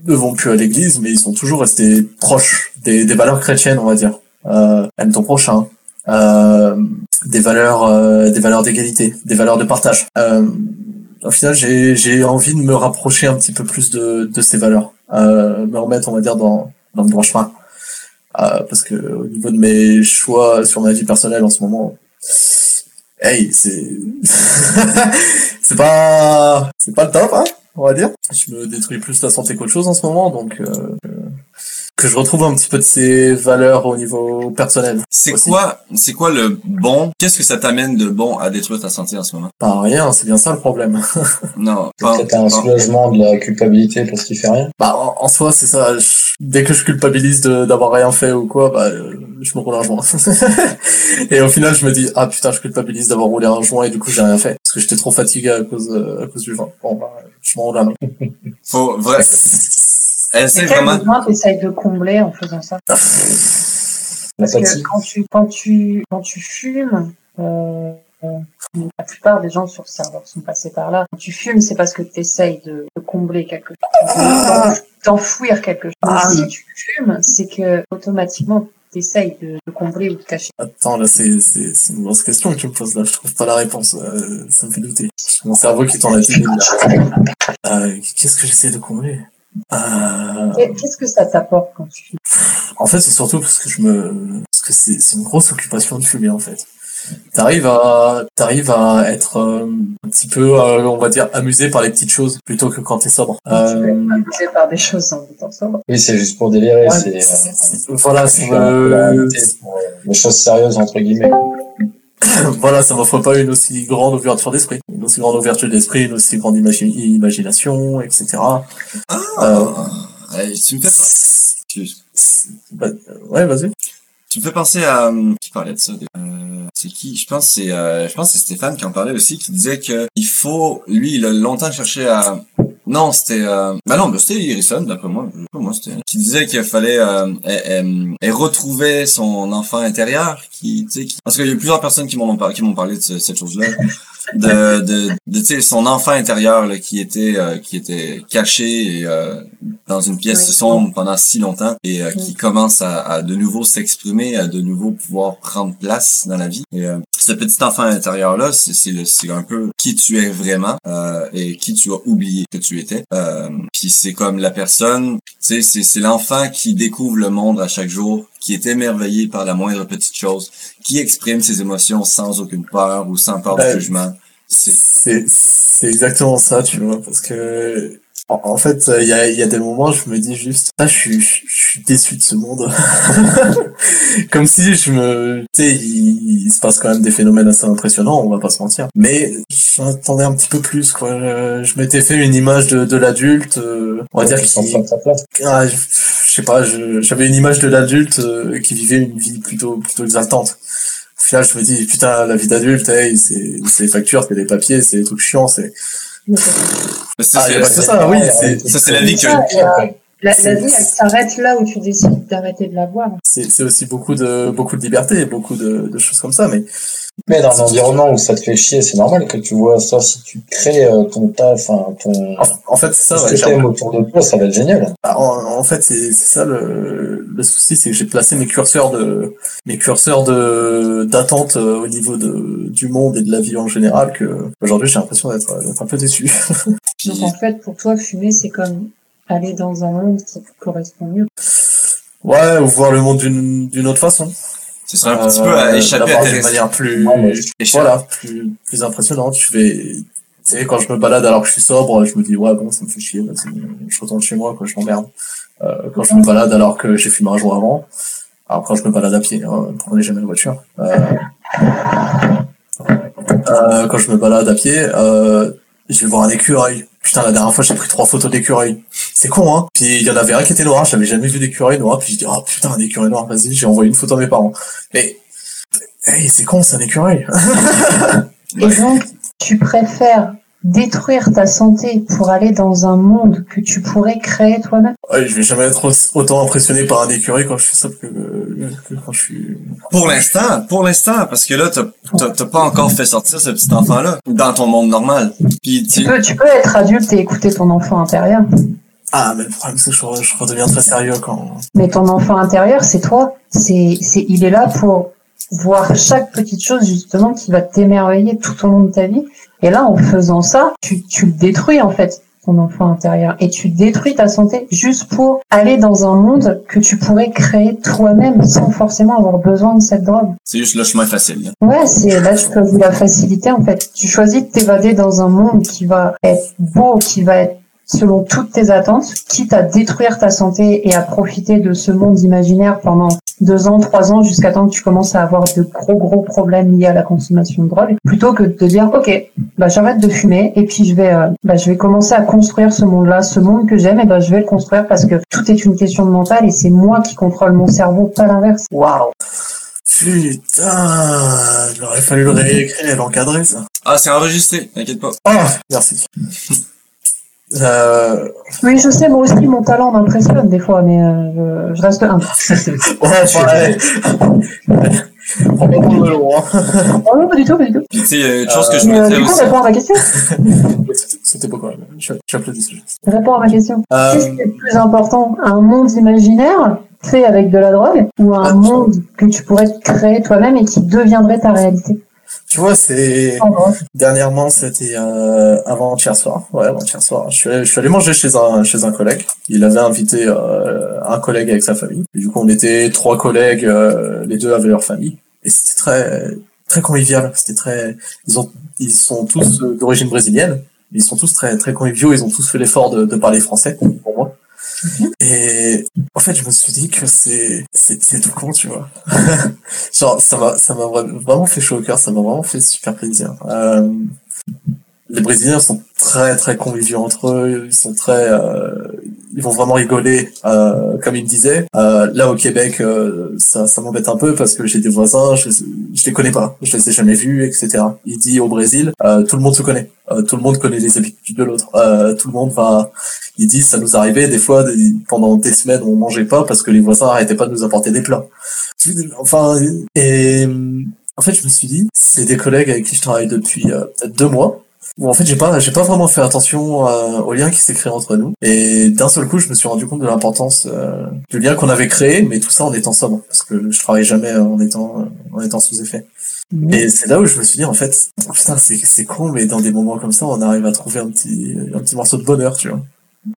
S7: ne vont plus à l'église, mais ils sont toujours restés proches des, valeurs chrétiennes, on va dire. Euh, aime ton prochain. Euh, des valeurs, euh, des valeurs d'égalité, des valeurs de partage. Euh, au final, j'ai envie de me rapprocher un petit peu plus de, de ces valeurs, me remettre, on va dire, dans, dans le droit chemin. Parce que au niveau de mes choix sur ma vie personnelle en ce moment, hey, c'est c'est pas c'est pas le top, hein, on va dire. Je me détruis plus la santé qu'autre chose en ce moment, donc euh, que je retrouve un petit peu de ces valeurs au niveau personnel.
S1: C'est quoi, c'est quoi le bon? Qu'est-ce que ça t'amène de bon à détruire ta santé en ce moment?
S7: Pas rien, c'est bien ça le problème.
S1: Non,
S3: peut-être un soulagement de la culpabilité parce qu'il fait rien?
S7: Bah, en, en soi, c'est ça. je- dès que je culpabilise de- d'avoir rien fait ou quoi, bah, euh, je me roule un joint. et au final, je me dis, ah putain, je culpabilise d'avoir roulé un joint et du coup, j'ai rien fait. Parce que j'étais trop fatigué à cause, euh, à cause du vin. Bon, bah, je m'en roule un
S1: faut vrai,
S2: Et quel
S1: vraiment.
S2: t'essayes de combler en faisant ça Parce que quand tu, quand tu, quand tu fumes, euh, euh, la plupart des gens sur le serveur sont passés par là. Quand tu fumes, c'est parce que tu essayes de, de combler quelque chose, d'enf- d'enfouir quelque chose.
S7: Ah.
S2: si tu fumes, c'est que automatiquement tu essayes de, de combler ou de cacher.
S7: Attends, là, c'est, une grosse question que tu me poses là. Je trouve pas la réponse. Euh, ça me fait douter. Mon cerveau qui tourne à 10 000. Euh, qu'est-ce que j'essaie de combler? Euh,
S2: Qu'est-ce que ça t'apporte quand tu fumes
S7: En fait, c'est surtout parce que je me, parce que c'est, c'est une grosse occupation de fumer, en fait. T'arrives à, t'arrives à être euh, un petit peu, euh, on va dire, amusé par les petites choses plutôt que quand t'es sobre.
S2: Tu peux être amusé par des choses en étant sobre.
S3: Oui, c'est juste pour délirer.
S7: ouais,
S3: c'est, euh,
S7: c'est- voilà,
S3: c'est
S7: euh,
S3: euh, les choses sérieuses entre guillemets.
S7: voilà, ça m'offre pas une aussi grande ouverture d'esprit, une aussi grande ouverture d'esprit, une aussi grande imagi- imagination, etc.
S1: Ah,
S7: Euh,
S1: tu me fais,
S7: ouais, vas-y.
S1: Tu me fais penser à euh, qui parlait de ça. Euh, c'est qui? Je pense que c'est, euh, je pense c'est Stéphane qui en parlait aussi, qui disait que il faut, lui, il a longtemps cherché à. Non, c'était. Euh... Ben non, c'était Harrison, d'après moi. Moi, c'était. Qui disait qu'il fallait. Euh, retrouver son enfant intérieur, qui, tu sais, qui... parce qu'il y a plusieurs personnes qui m'ont qui m'ont parlé de ce- cette chose-là. De, de, de tu sais, son enfant intérieur là, qui était euh, qui était caché et, euh, dans une pièce
S2: Oui.
S1: sombre pendant si longtemps et euh, qui commence à, à de nouveau s'exprimer, à de nouveau pouvoir prendre place dans la vie. Et euh, ce petit enfant intérieur là, c'est c'est le- c'est un peu qui tu es vraiment euh, et qui tu as oublié que tu étais. Euh, Puis c'est comme la personne, sais, c'est c'est l'enfant qui découvre le monde à chaque jour, qui est émerveillé par la moindre petite chose, qui exprime ses émotions sans aucune peur ou sans peur de
S7: Ouais.
S1: jugement. C'est
S7: C'est, c'est exactement ça, tu vois, parce que, en, en fait, il y a, y a des moments, je me dis juste, ah, je suis, je suis déçu de ce monde. Comme si je me, tu sais, il, il se passe quand même des phénomènes assez impressionnants, on va pas se mentir. Mais j'attendais un petit peu plus, quoi. Je, je m'étais fait une image de, de l'adulte, euh, on va dire qui, ah, je, je sais pas, je- j'avais une image de l'adulte euh, qui vivait une vie plutôt plutôt exaltante. Au final, je me dis putain, la vie d'adulte, hey, c'est c'est les factures, c'est les papiers, c'est les trucs chiants, c'est
S1: ça,
S7: Ah,
S1: c'est-
S7: ça, oui. c'est-
S1: ça, c'est la vie que.
S2: La, vie, elle s'arrête là où tu décides d'arrêter de la voir.
S7: C'est aussi beaucoup de beaucoup de liberté, beaucoup de, de choses comme ça. Mais
S3: Mais dans un environnement où ça te fait chier, c'est normal que tu vois ça. Si tu crées euh, ton taf, enfin, ton,
S7: en, en fait, c'est ça.
S3: ce
S7: ouais,
S3: que autour de toi, ça va être génial.
S7: Ah, En, en fait, c'est ça le, le souci, c'est que j'ai placé mes curseurs de mes curseurs de d'attente euh, au niveau de du monde et de la vie en général que aujourd'hui j'ai l'impression d'être d'être un peu déçu.
S2: Donc en fait, pour toi, fumer, c'est comme aller dans un monde qui correspond mieux.
S7: Ouais, ou voir le monde d'une d'une autre façon.
S1: Ce serait un petit peu
S7: Euh,
S1: à échapper à tes
S7: manière plus
S3: Ouais, mais-
S1: échapper-
S7: voilà plus plus impressionnante. Je vais tu sais quand je me balade alors que je suis sobre, je me dis ouais bon ça me fait chier, je retourne chez moi quoi, je m'emmerde. Euh, quand je me balade alors que j'ai fumé un jour avant, alors quand je me balade à pied, hein, prenez jamais la voiture. Euh, euh, quand je me balade à pied, euh, je vais voir un écureuil. Putain, la dernière fois, j'ai pris trois photos d'écureuils. C'est con, hein. Puis il y en avait un qui était noir, j'avais jamais vu d'écureuil noir. Puis je dis, oh putain, un écureuil noir, vas-y, j'ai envoyé une photo à mes parents. Mais, hey, c'est con, c'est un écureuil.
S2: Et donc, tu préfères détruire ta santé pour aller dans un monde que tu pourrais créer toi-même
S7: Ouais, je vais jamais être autant impressionné par un écureuil quand je suis sobre que, que quand je suis...
S1: Pour l'instant, pour l'instant, parce que là, t'as pas encore fait sortir ce petit enfant-là dans ton monde normal. Puis
S2: tu
S1: tu,
S2: peux, tu peux être adulte et écouter ton enfant intérieur.
S7: Ah, mais le problème, c'est que je, je redeviens très sérieux quand...
S2: Mais ton enfant intérieur, c'est toi. C'est, c'est, il est là pour voir chaque petite chose justement qui va t'émerveiller tout au long de ta vie. Et là, en faisant ça, tu, tu le détruis en fait, ton enfant intérieur. Et tu détruis ta santé juste pour aller dans un monde que tu pourrais créer toi-même sans forcément avoir besoin de cette drogue.
S1: c'est juste le chemin facile. là.
S2: Ouais, c'est là tu choisis la facilité en fait. Tu choisis de t'évader dans un monde qui va être beau, qui va être selon toutes tes attentes, quitte à détruire ta santé et à profiter de ce monde imaginaire pendant deux ans, trois ans, jusqu'à temps que tu commences à avoir de gros gros problèmes liés à la consommation de drogue, plutôt que de te dire ok, bah j'arrête de fumer et puis je vais, euh, bah je vais commencer à construire ce monde-là, ce monde que j'aime et bah je vais le construire parce que tout est une question de mental et c'est moi qui contrôle mon cerveau, pas l'inverse. Waouh.
S7: Putain, il aurait fallu le réécrire et l'encadrer, ça.
S1: Ah, c'est enregistré, t'inquiète pas.
S7: Ah, merci. Euh,
S2: Oui, je sais, moi aussi, mon talent m'impressionne des fois, mais euh, je, reste humble.
S7: ouais, pareil. Prends pas pour le melon, hein.
S2: Oh non, pas du tout, pas du tout.
S1: Puis tu sais, une chose que je
S2: Mais, euh,
S1: mettrais
S2: du coup,
S1: aussi.
S2: réponds à ma question.
S7: C'était- pas correct. Je, je applaudis ce geste.
S2: Réponds à ma question.
S7: Euh,
S2: Qu'est-ce qui est le plus important Un monde imaginaire fait avec de la drogue ou un
S7: Ah,
S2: monde que tu pourrais créer toi-même et qui deviendrait ta réalité?
S7: Tu vois, c'est
S2: gros.
S7: dernièrement, c'était euh, avant-hier soir. Ouais, avant-hier soir. Je suis, allé, je suis allé manger chez un chez un collègue. Il avait invité euh, un collègue avec sa famille. Et du coup, on était trois collègues. euh, les deux avaient leur famille. Et c'était très très convivial. C'était très. Ils ont ils sont tous d'origine brésilienne. Ils sont tous très très conviviaux. Ils ont tous fait l'effort de, de parler français pour moi. Et en fait, je me suis dit que c'est tout con, tu vois. Genre, ça m'a ça m'a vra- vraiment fait chaud au cœur. Ça m'a vraiment fait super plaisir. Euh, les Brésiliens sont très très conviviaux entre eux. Ils sont très euh, ils vont vraiment rigoler, euh, comme il me disait. Euh, là au Québec, euh, ça, ça m'embête un peu parce que j'ai des voisins, je, je les connais pas, je les ai jamais vus, etc. Il dit au Brésil, euh, tout le monde se connaît, Euh, tout le monde connaît les habitudes de l'autre, tout le monde va. Il dit, ça nous arrivait des fois pendant des semaines on mangeait pas parce que les voisins arrêtaient pas de nous apporter des plats. Enfin, et en fait je me suis dit, c'est des collègues avec qui je travaille depuis euh, deux mois. Bon, en fait, j'ai pas, j'ai pas vraiment fait attention euh, au lien qui s'est créé entre nous. Et d'un seul coup, je me suis rendu compte de l'importance euh, du lien qu'on avait créé, mais tout ça en étant sobre, parce que je travaille jamais en étant, euh, en étant sous effet. Et c'est là où je me suis dit, en fait, putain, c'est, c'est con, mais dans des moments comme ça, on arrive à trouver un petit, un petit morceau de bonheur, tu vois.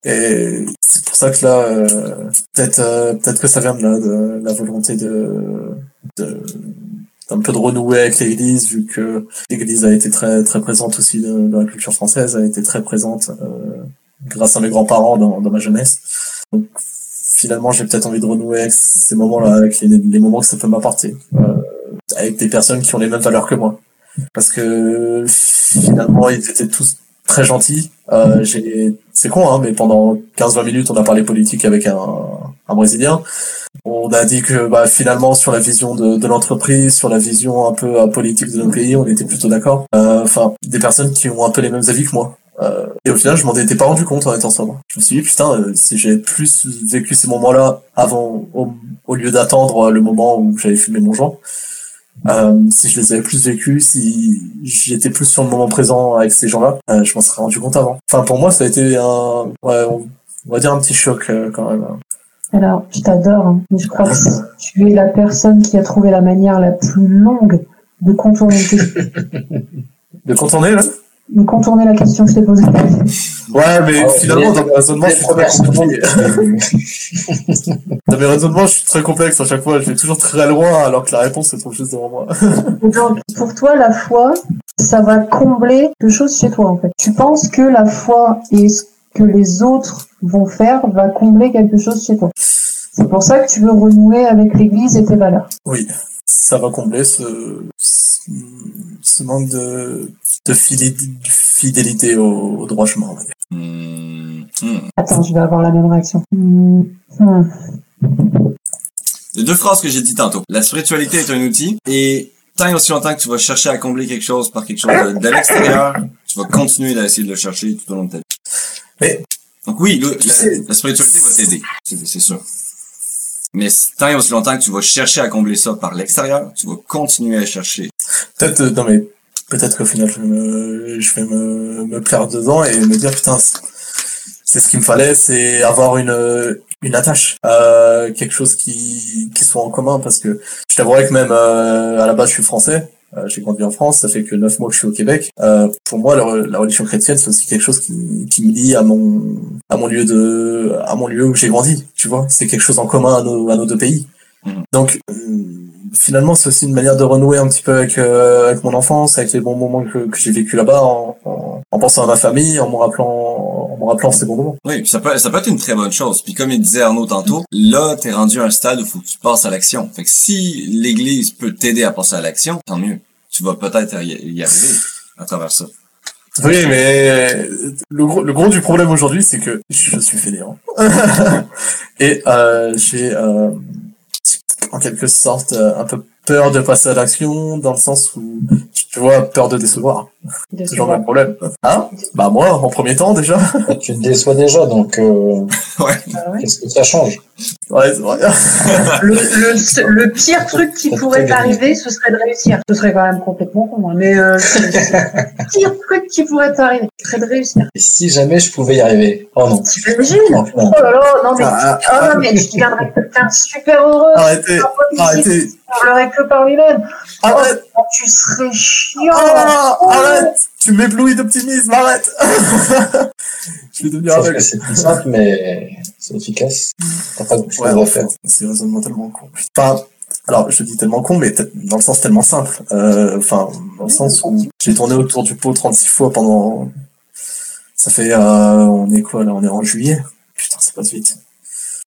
S7: Et c'est pour ça que là, euh, peut-être, euh, peut-être que ça vient de là, de la volonté de, de, d'un peu de renouer avec l'église, vu que l'église a été très, très présente aussi dans la culture française, a été très présente, euh, grâce à mes grands-parents dans, dans ma jeunesse. Donc, finalement, j'ai peut-être envie de renouer avec ces moments-là, avec les, les moments que ça peut m'apporter, euh, avec des personnes qui ont les mêmes valeurs que moi. Parce que finalement, ils étaient tous très gentils. Euh, c'est con, hein, mais pendant 15-20 minutes, on a parlé politique avec un, un Brésilien. On a dit que bah, finalement, sur la vision de, de l'entreprise, sur la vision un peu euh, politique de notre pays, on était plutôt d'accord. Euh, Enfin, des personnes qui ont un peu les mêmes avis que moi. Euh, et au final, je m'en étais pas rendu compte en étant sobre. Je me suis dit, putain, euh, si j'avais plus vécu ces moments-là avant, au, au lieu d'attendre le moment où j'avais fumé mon joint, euh, si je les avais plus vécus, si j'étais plus sur le moment présent avec ces gens-là, je m'en serais rendu compte avant. Enfin, pour moi, ça a été un, ouais, on, va dire un petit choc quand même.
S8: Alors, je t'adore, hein, mais je crois que tu es la personne qui a trouvé la manière la plus longue de contourner, le question-
S7: De contourner là?
S8: De contourner la question que je t'ai posée.
S7: Ouais, mais
S3: Ah,
S7: finalement, dans mes raisonnements, je suis très
S3: secondes.
S7: Dans mes raisonnements, je suis très complexe à chaque fois. Je vais toujours très loin alors que la réponse se trouve juste devant moi.
S8: Donc, pour toi, la foi, ça va combler quelque chose chez toi, en fait. Tu penses que la foi ce que les autres vont faire va combler quelque chose chez toi. C'est pour ça que tu veux renouer avec l'église et tes valeurs.
S7: Oui, ça va combler ce, manque de, fidélité au, au droit chemin. on va dire.
S1: Hmm, hmm.
S8: Attends, je vais avoir la même réaction. Hmm.
S1: Les deux phrases que j'ai dit tantôt. La spiritualité est un outil et tant et aussi longtemps que tu vas chercher à combler quelque chose par quelque chose de, de l'extérieur, tu vas continuer d'essayer de le chercher tout au long de ta vie.
S7: Mais-
S1: Donc oui, le- la,
S7: sais-
S1: la spiritualité va t'aider, c'est sûr. Mais tant et aussi longtemps que tu vas chercher à combler ça par l'extérieur, tu vas continuer à chercher.
S7: Peut-être, euh, non mais, peut-être qu'au final, je, vais me, je vais me, me plaire dedans et me dire, putain, c'est- c'est ce qu'il me fallait, c'est avoir une, une attache, euh, quelque chose qui, qui soit en commun parce que je t'avouerais que même, euh, à la base, je suis français. Euh, j'ai grandi en France, ça fait que neuf mois que je suis au Québec. Euh, pour moi, la, re- la religion chrétienne, c'est aussi quelque chose qui, qui me lie à mon, à mon lieu de, à mon lieu où j'ai grandi. Tu vois, c'est quelque chose en commun à nos, à nos deux pays.
S1: Mhm.
S7: Donc, euh, finalement, c'est aussi une manière de renouer un petit peu avec, euh, avec mon enfance, avec les bons moments que, que j'ai vécu là-bas, en, en, en pensant à ma famille, en me rappelant, en me rappelant ces bons moments.
S1: Oui, ça peut, ça peut être une très bonne chose. Puis comme il disait Arnaud tantôt, là, t'es rendu à un stade où faut que tu passes à l'action. Fait que si l'Église peut t'aider à passer à l'action, tant mieux. Tu vas peut-être y y arriver à travers ça.
S7: Oui, mais le gros, le gros du problème aujourd'hui, c'est que je suis fainéant. Et euh, j'ai euh, en quelque sorte euh, un peu peur de passer à l'action, dans le sens où, tu vois, peur de décevoir. C'est toujours le même problème. Hein? Bah moi, en premier temps déjà.
S3: Bah, tu te déçois déjà, donc euh,
S1: Ouais.
S3: qu'est-ce que ça change?
S7: Ouais, c'est vrai.
S2: Le, le, le pire truc qui pourrait t'arriver, ce serait de réussir. Ce serait quand même complètement con, hein, mais euh, le pire truc qui pourrait t'arriver, ce serait de réussir.
S3: Et si jamais je pouvais y arriver? Oh non.
S2: T'imagines?
S3: Non.
S2: Oh là là, non mais,
S7: Ah,
S2: oh non mais tu deviendrais quelqu'un super heureux,
S7: Arrêtez, arrêtez,
S2: on pleurait que par lui-même.
S7: arrête,
S2: Oh, tu serais chiant.
S7: Ah, arrête, tu m'éblouis d'optimisme, arrête. Je vais devenir aveugle.
S3: c'est plus simple, mais c'est efficace. T'as pas de choses
S7: Ouais,
S3: à faire.
S7: c'est raisonnement tellement con. Enfin, alors je dis tellement con, mais dans le sens tellement simple. Euh, Enfin, dans le sens où j'ai tourné autour du pot 36 fois pendant. Ça fait. Euh, on est quoi là On est en juillet? Putain, ça passe vite.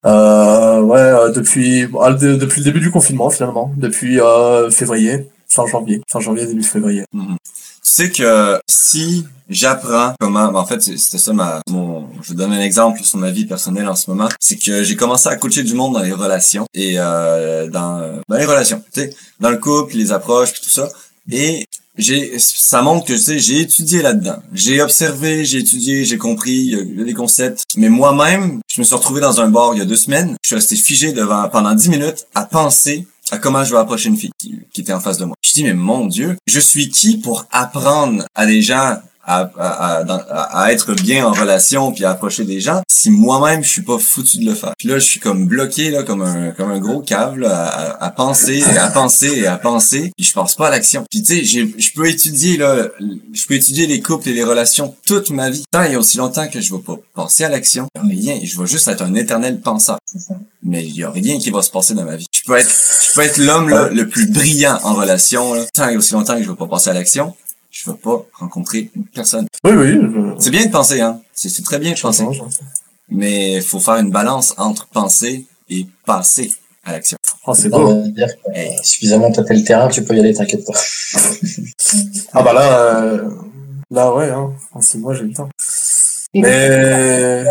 S7: Euh, ouais, euh, depuis ah, de- depuis le début du confinement finalement, depuis euh, février, fin janvier, fin janvier début février.
S1: Mhm. Tu sais que si j'apprends comment, ben, en fait, c'était ça ma, mon, je vais donner un exemple sur ma vie personnelle en ce moment, c'est que j'ai commencé à coacher du monde dans les relations et euh, dans, euh, dans les relations, tu sais, dans le couple, les approches, tout ça. Et j'ai, ça montre que tu sais, j'ai étudié là-dedans. J'ai observé, j'ai étudié, j'ai compris des concepts. Mais moi-même, je me suis retrouvé dans un bar il y a deux semaines. Je suis resté figé devant pendant dix minutes à penser à comment je vais approcher une fille qui, qui était en face de moi. Je dis mais mon Dieu, je suis qui pour apprendre à des gens à, à, à, à- être bien en relation puis à approcher des gens si moi-même je suis pas foutu de le faire. Puis là je suis comme bloqué là comme un comme un gros câble là, à, à penser et à penser et à penser puis je pense pas à l'action. Puis tu sais je peux étudier là je peux étudier les couples et les relations toute ma vie tant et aussi longtemps que je vais pas penser à l'action rien je vais juste être un éternel penseur mais il y a rien qui va se passer dans ma vie. Je peux être, je peux être l'homme le plus brillant en relation, là, tant et aussi longtemps que je vais pas passer à l'action, je vais pas rencontrer une personne.
S7: Oui, oui. je-
S1: C'est bien de penser, hein. C'est très bien de penser. Mais faut faire une balance entre penser et passer à l'action.
S7: Oh, c'est beau.
S3: dire que euh, suffisamment tâté le terrain, tu peux y aller, t'inquiète pas.
S7: Ah bah là, euh, là ouais, hein. en six mois j'ai le temps.
S8: Et
S7: Mais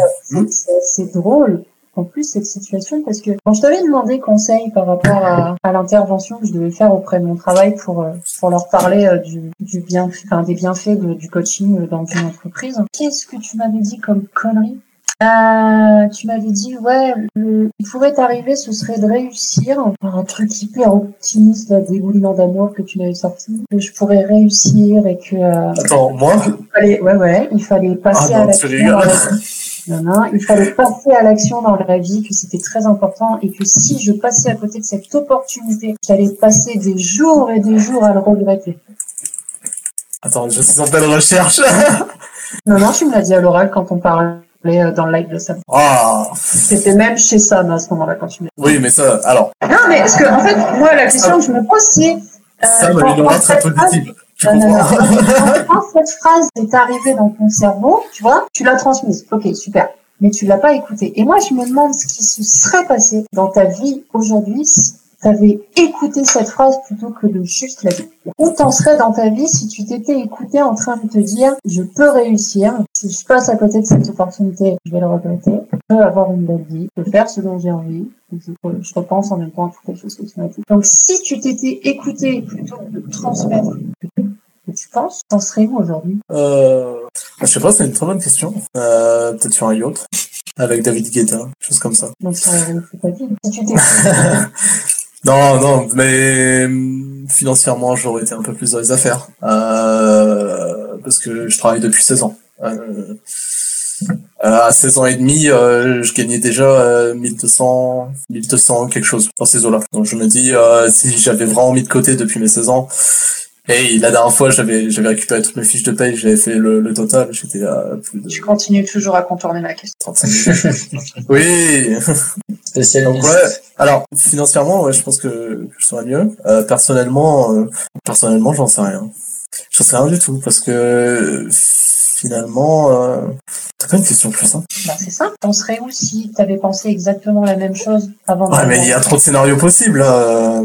S8: c'est assez drôle
S2: en plus cette situation parce que quand je t'avais demandé conseil par rapport à, à l'intervention que je devais faire auprès de mon travail pour euh, pour leur parler euh, du, du bien, enfin des bienfaits de- du coaching euh, dans une entreprise, qu'est-ce que tu m'avais dit comme connerie? Euh, tu m'avais dit, ouais, le, il pourrait t'arriver, ce serait de réussir, par un truc hyper optimiste, là, dégoulinant d'amour que tu m'avais sorti, que je pourrais réussir et que, euh,
S7: Attends, moi
S2: il fallait, ouais, ouais, il fallait passer
S7: Ah
S2: à
S7: non, rigoles.
S2: dans la non, il fallait passer à l'action dans la vie, que c'était très important et que si je passais à côté de cette opportunité, j'allais passer des jours et des jours à le regretter.
S7: Attends, je suis en pleine recherche.
S2: Non, non, tu me l'as dit à l'oral quand on parlait euh, dans le live de Sam.
S7: Ah,
S2: C'était même chez Sam à ce moment-là quand tu me
S7: oui, mais ça, alors,
S2: Non, mais parce que, en fait, moi, la question que je me pose, c'est. euh,
S7: ça m'a
S2: quand-
S7: une aura très positive. Tu
S2: Non, cette phrase est arrivée dans ton cerveau, tu vois, tu l'as transmise. Ok, super. Mais tu l'as pas écoutée. Et moi, je me demande ce qui se serait passé dans ta vie aujourd'hui si tu avais écouté cette phrase plutôt que de juste la dire. Où t'en serais dans ta vie si tu t'étais écouté en train de te dire je peux réussir, si je passe à côté de cette opportunité, je vais le regretter, je peux avoir une belle vie, je peux faire ce dont j'ai envie. Je, je repense en même temps à toutes les choses que tu m'as dit. Donc si tu t'étais écouté plutôt que de transmettre que tu penses, t'en serais où aujourd'hui?
S7: Euh, je sais pas, c'est une très bonne question. Euh, peut-être sur un yacht. Avec David Guetta, chose comme ça.
S2: Donc ça ta vie. Si tu
S7: Non, non, mais hum, financièrement, j'aurais été un peu plus dans les affaires. Euh, parce que je travaille depuis 16 ans. Euh, à 16 ans et demi, euh, je gagnais déjà euh, 1200, 1200 quelque chose dans ces eaux-là. Donc je me dis, euh, si j'avais vraiment mis de côté depuis mes 16 ans, et la dernière fois, j'avais j'avais récupéré toutes mes fiches de paye, j'avais fait le, le total, j'étais à plus de
S2: tu continues toujours à contourner ma question.
S7: 35 000. oui, donc ouais. Alors financièrement, ouais, je pense que, que je serais mieux. Euh, personnellement, euh, personnellement, j'en sais rien. J'en sais rien du tout parce que euh, finalement, euh, t'as pas une question plus simple.
S2: Bah, c'est ça. T'en serais où si t'avais pensé exactement la même chose avant de
S7: Ouais, mais il y a trop de scénarios possibles. là.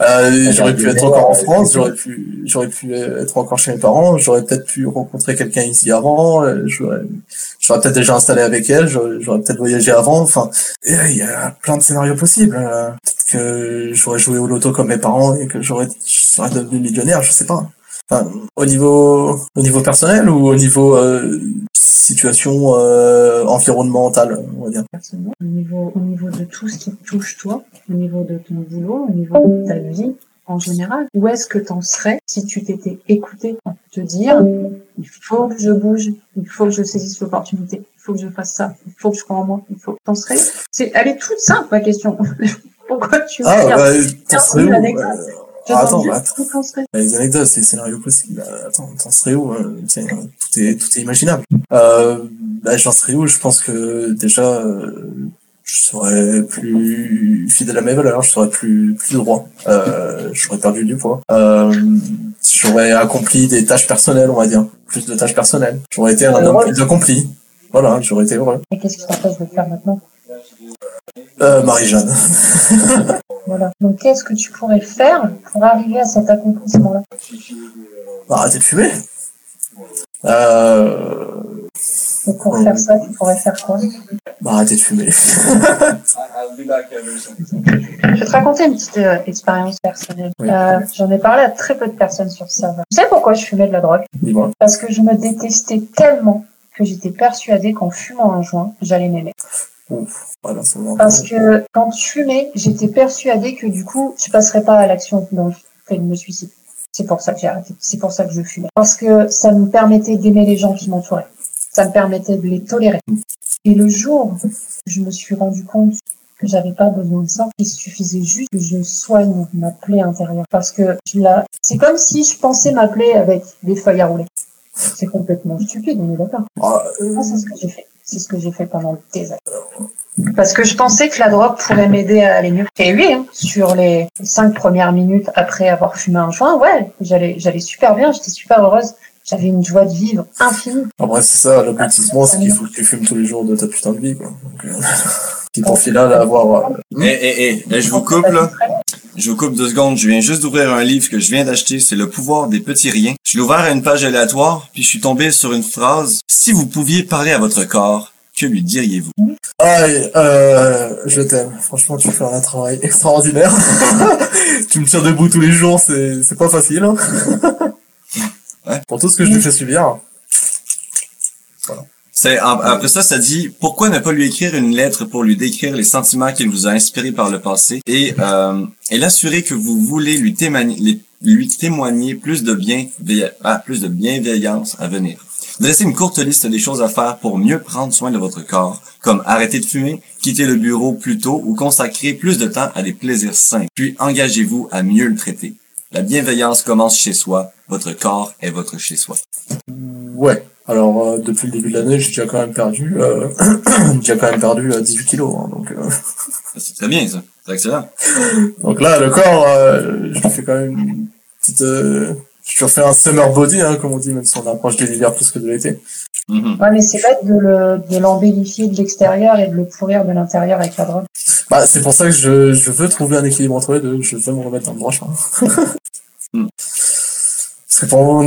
S7: Euh, j'aurais pu être encore en France, j'aurais pu, j'aurais pu être encore chez mes parents, j'aurais peut-être pu rencontrer quelqu'un ici avant, euh, j'aurais, j'aurais peut-être déjà installé avec elle, j'aurais, j'aurais peut-être voyagé avant, enfin, il y a plein de scénarios possibles. euh, Peut-être que j'aurais joué au loto comme mes parents et que j'aurais, je serais devenu millionnaire, je sais pas. Enfin, au niveau, au niveau personnel ou au niveau euh, situation euh, environnementale, on va dire?
S2: personnellement, au niveau, au niveau de tout ce qui te touche toi, au niveau de ton boulot, au niveau de ta vie en général, où est-ce que t'en serais si tu t'étais écouté te dire il faut que je bouge, il faut que je saisisse l'opportunité, il faut que je fasse ça, il faut que je crois en moi, il faut t'en serais? C'est elle est toute simple ma question. Pourquoi tu
S7: Ah,
S2: dis,
S7: bah, Ah, attends,
S2: t'en serais
S7: Les anecdotes, c'est les scénarios possibles. Euh, Attends, t'en serais où euh, tiens, tout, est, tout est imaginable. Euh, bah, j'en serais où Je pense que déjà, euh, je serais plus fidèle à mes valeurs, je serais plus, plus droit. Euh, j'aurais perdu du poids. Euh, j'aurais accompli des tâches personnelles, on va dire. Plus de tâches personnelles. J'aurais été un homme plus accompli. Voilà, j'aurais été heureux.
S2: Et qu'est-ce qui t'empêche de le faire maintenant?
S7: Euh, Marie-Jeanne.
S2: Voilà. Donc qu'est-ce que tu pourrais faire pour arriver à cet accomplissement-là?
S7: Arrêtez de fumer. Euh,
S2: Et pour faire ça, tu pourrais faire quoi?
S7: bah, arrêtez de fumer.
S2: Je vais te raconter une petite euh, expérience personnelle.
S7: Oui.
S2: Euh, J'en ai parlé à très peu de personnes sur ça. Tu sais pourquoi je fumais de la drogue?
S7: Dis-moi.
S2: Parce que je me détestais tellement que j'étais persuadée qu'en fumant un joint, j'allais m'aimer.
S7: Ouf, voilà, c'est bon.
S2: Parce que quand je fumais, j'étais persuadée que du coup, je passerais pas à l'action dans le fait de me suicider. C'est pour ça que j'ai arrêté. C'est pour ça que je fumais. Parce que ça me permettait d'aimer les gens qui m'entouraient. Ça me permettait de les tolérer. Et le jour où je me suis rendu compte que j'avais pas besoin de ça, il suffisait juste que je soigne ma plaie intérieure. Parce que la... c'est comme si je pensais ma plaie avec des feuilles à rouler. C'est complètement stupide, on est d'accord.
S7: Ah,
S2: Moi, c'est ce que j'ai fait. C'est ce que j'ai fait pendant des années. Parce que je pensais que la drogue pourrait m'aider à aller mieux. Et oui, hein, sur les cinq premières minutes après avoir fumé un joint, ouais, j'allais, j'allais super bien, j'étais super heureuse. J'avais une joie de vivre infinie.
S7: Après, c'est ça, l'aboutissement, c'est qu'il faut que tu fumes tous les jours de ta putain de vie, quoi. Donc, euh, puis pour final, avoir, euh,
S1: Eh, eh, eh, là, je vous coupe, là. Je vous coupe deux secondes. Je viens juste d'ouvrir un livre que je viens d'acheter. C'est Le pouvoir des petits riens. Je l'ai ouvert à une page aléatoire, puis je suis tombé sur une phrase. Si vous pouviez parler à votre corps, que lui diriez-vous?
S7: Aïe, euh, je t'aime. Franchement, tu fais un travail extraordinaire. tu me tires debout tous les jours, c'est, c'est pas facile. hein.
S1: Ouais.
S7: Pour tout ce que je lui fais subir.
S1: C'est, après ça, ça dit, pourquoi ne pas lui écrire une lettre pour lui décrire les sentiments qu'il vous a inspirés par le passé et, euh, et l'assurer que vous voulez lui témoigner, plus de bien, ah, bienveillance à venir. Dressez une courte liste des choses à faire pour mieux prendre soin de votre corps, comme arrêter de fumer, quitter le bureau plus tôt ou consacrer plus de temps à des plaisirs sains. Puis engagez-vous à mieux le traiter. La bienveillance commence chez soi. Votre corps est votre chez soi.
S7: Ouais. Alors, euh, depuis le début de l'année, j'ai déjà quand même perdu, euh, j'ai déjà quand même perdu euh, 18 kilos. hein, donc, euh,
S1: C'est très bien, ça. C'est excellent.
S7: donc là, le corps, euh, je lui fais quand même une petite, euh, je refais un summer body, hein, comme on dit, même si on approche de l'hiver plus que de l'été.
S1: Mhm.
S2: Ouais, mais c'est bête de le- de l'embellifier de l'extérieur et de le pourrir de l'intérieur avec la drogue.
S7: Bah, c'est pour ça que je, je veux trouver un équilibre entre les deux. Je veux me remettre dans le droit chemin. Pour,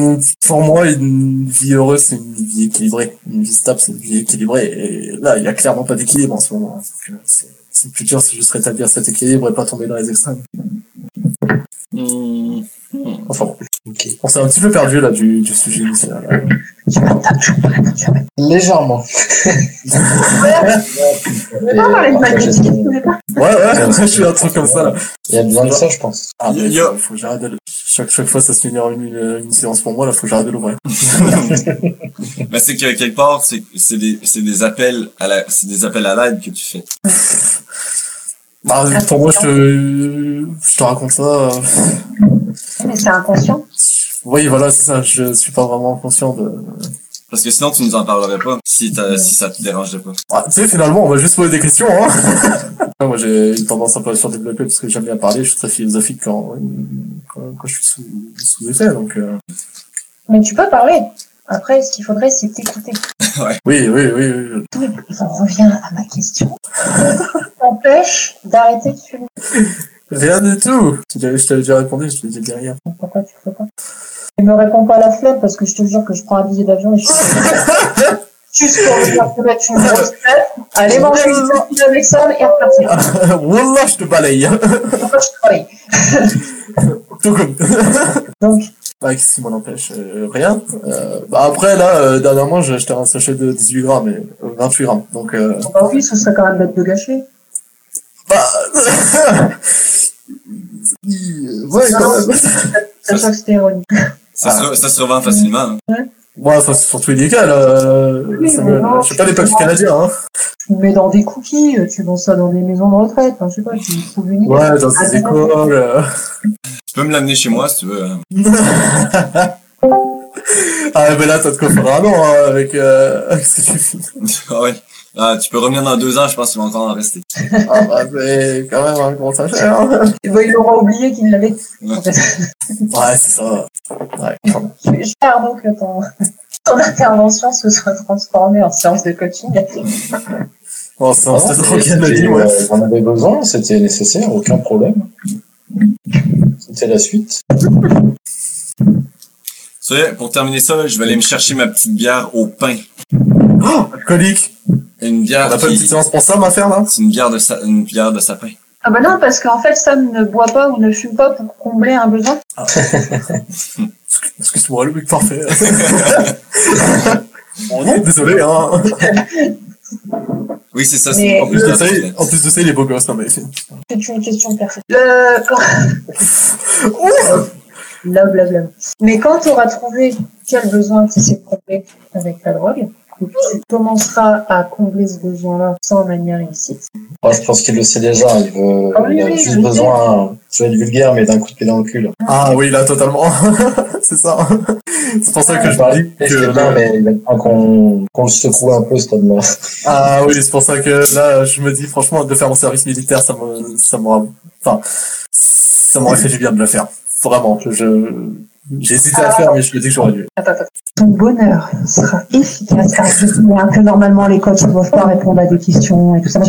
S7: pour moi, une vie heureuse, c'est une vie équilibrée. Une vie stable, c'est une vie équilibrée. Et là, il y a clairement pas d'équilibre en ce moment. Euh, c'est le plus dur, c'est juste rétablir cet équilibre et pas tomber dans les extrêmes.
S1: Mhm.
S7: Enfin bon. On s'est un petit peu perdu là du, du sujet initial. là.
S3: Légèrement.
S2: On va parler de pas
S7: Ouais, ouais, je suis un truc comme ça là.
S3: Il y a besoin de ça, je pense.
S7: Ah, mais
S1: Il y a-
S7: faut, faut que j'arrête de le- Chaque, chaque fois, ça se finit en une, une, une séance pour moi, là, faut que j'arrête de l'ouvrir.
S1: Mais c'est que quelque part, c'est c'est des, c'est des appels à la, c'est des appels à l'aide que tu fais.
S7: Bah, pour moi, je te, je te raconte ça. euh,
S2: Mais c'est inconscient.
S7: Oui, voilà, c'est ça. Je suis pas vraiment conscient de.
S1: Parce que sinon, tu nous en parlerais pas si, t'as- si ça te dérangeait pas.
S7: Ah, tu sais, finalement, on va juste poser des questions. Hein. Moi, j'ai une tendance un peu à surdévelopper parce que j'aime bien parler. Je suis très philosophique quand, quand, quand je suis sous, sous effet. Donc, euh,
S2: Mais tu peux parler. Après, ce qu'il faudrait, c'est t'écouter.
S7: oui, oui, oui, oui.
S2: On revient à ma question. T'empêche d'arrêter de fumer.
S7: Rien du tout. Je t'avais déjà répondu. Je te dis derrière.
S2: Pourquoi tu fais pas Il me répond pas à la flemme parce que je te jure que je prends un billet d'avion et je Juste pour venir te mettre une grosse tête, aller manger une avec ça et repartir.
S7: Wallah, je te balaye.
S2: Pourquoi je travaille
S7: Tout comme.
S2: Donc,
S7: Bah, qu'est-ce qui m'en empêche? Euh, Rien. Euh, bah après, là, euh, dernièrement, j'ai acheté un sachet de 18 grammes, et, euh, 28 grammes. Donc,
S2: bah oui, ce serait quand même bête de gâcher.
S7: bah... ouais, quand même.
S2: C'est ça que c'était ironique.
S1: Ça, se, ça se revend facilement. hein.
S7: Ouais, enfin, c'est surtout illégal. Euh,
S2: Oui,
S7: ça
S2: mais
S7: me-
S2: non,
S7: je sais pas des papiers
S2: pas-
S7: canadiens, hein.
S2: Tu le mets dans des cookies, tu vends ça dans des maisons de retraite, enfin, je sais pas, tu trouves une idée.
S7: Ouais, dans
S2: non.
S7: écoles. euh.
S1: Tu peux me l'amener chez moi si tu veux. hein.
S7: ah, mais là, t'as de quoi faire un an, hein, avec, euh, avec ce que tu fais.
S1: Ah ouais. Ah, tu peux revenir dans deux ans, je pense qu'il va encore en rester.
S7: Ah, bah, c'est quand même un gros sachet.
S2: Et il aura oublié qu'il l'avait.
S1: Ouais.
S2: En fait.
S7: Ouais, c'est ça. Ouais.
S2: J'espère donc que ton, ton intervention se soit transformée en séance de coaching.
S7: Bon, c'est
S3: Ah
S7: ouais.
S3: euh, J'en avais besoin, c'était nécessaire, aucun problème. C'était la suite.
S1: Tu sais, pour terminer ça, je vais aller me chercher ma petite bière au pain.
S7: Alcoolique.
S1: Une
S7: On
S1: bière
S7: a pas une petite séance pour ça, ma faire, là?
S1: C'est une bière de, sa... une bière de sapin.
S2: Ah bah non, parce qu'en fait, Sam ne boit pas ou ne fume pas pour combler un besoin.
S7: Excuse-moi, le mec parfait. bon, non, désolé, hein.
S1: Oui, c'est ça.
S7: En plus, de ça, il- en plus de ça, il est beau gosse, non, mais.
S2: C'est une question personnelle. Le... Blablabla. Mais quand tu auras trouvé quel besoin tu sais combler avec la drogue, tu commenceras à combler ce besoin-là sans manière illicite,
S3: Moi, je pense qu'il le sait déjà. Il, veut,
S2: Ah oui,
S3: il a
S2: oui,
S3: juste besoin, je vais être vulgaire, mais d'un coup de pied dans le cul.
S7: Ah oui, là, totalement. c'est ça. C'est pour ça que je
S3: Bah,
S7: dis
S3: c'est
S7: que.
S3: bien, mais il a qu'on qu'on le secoue un peu, ce homme-là.
S7: Ah oui, c'est pour ça que là, je me dis, franchement, de faire mon service militaire, ça me, ça enfin, ça m'aurait fait du bien de le faire. Vraiment. Je, j'ai hésité à le faire, mais je me dis que j'aurais dû.
S2: attends, attends. ton bonheur sera efficace. Alors, je sais bien que normalement les coachs ne doivent pas répondre à des questions et tout ça,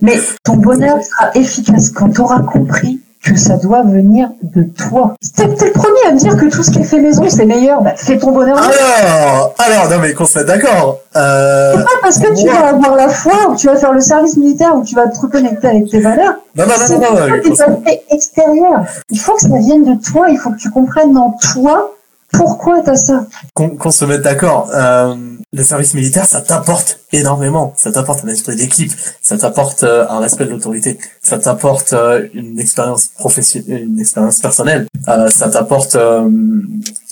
S2: mais ton bonheur sera efficace quand tu auras compris
S8: que ça doit venir de toi. T'es t'es le premier à me dire que tout ce qui est fait maison, c'est meilleur. Bah, fais ton bonheur.
S7: Alors, alors, non mais qu'on se mette d'accord. Euh,
S8: C'est pas parce que tu vas avoir la foi, ou tu vas faire le service militaire, ou tu vas te reconnecter avec tes valeurs.
S7: non, non, non,
S8: C'est
S7: non, non,
S8: pas
S7: non,
S8: des aspects extérieurs. Il faut que ça vienne de toi. Il faut que tu comprennes en toi pourquoi t'as ça.
S7: qu'on se mette d'accord. Euh, le service militaire, ça t'apporte énormément. Ça t'apporte un esprit d'équipe. Ça t'apporte euh, un respect de l'autorité. Ça t'apporte euh, une expérience professionnelle, une expérience personnelle. Ça t'apporte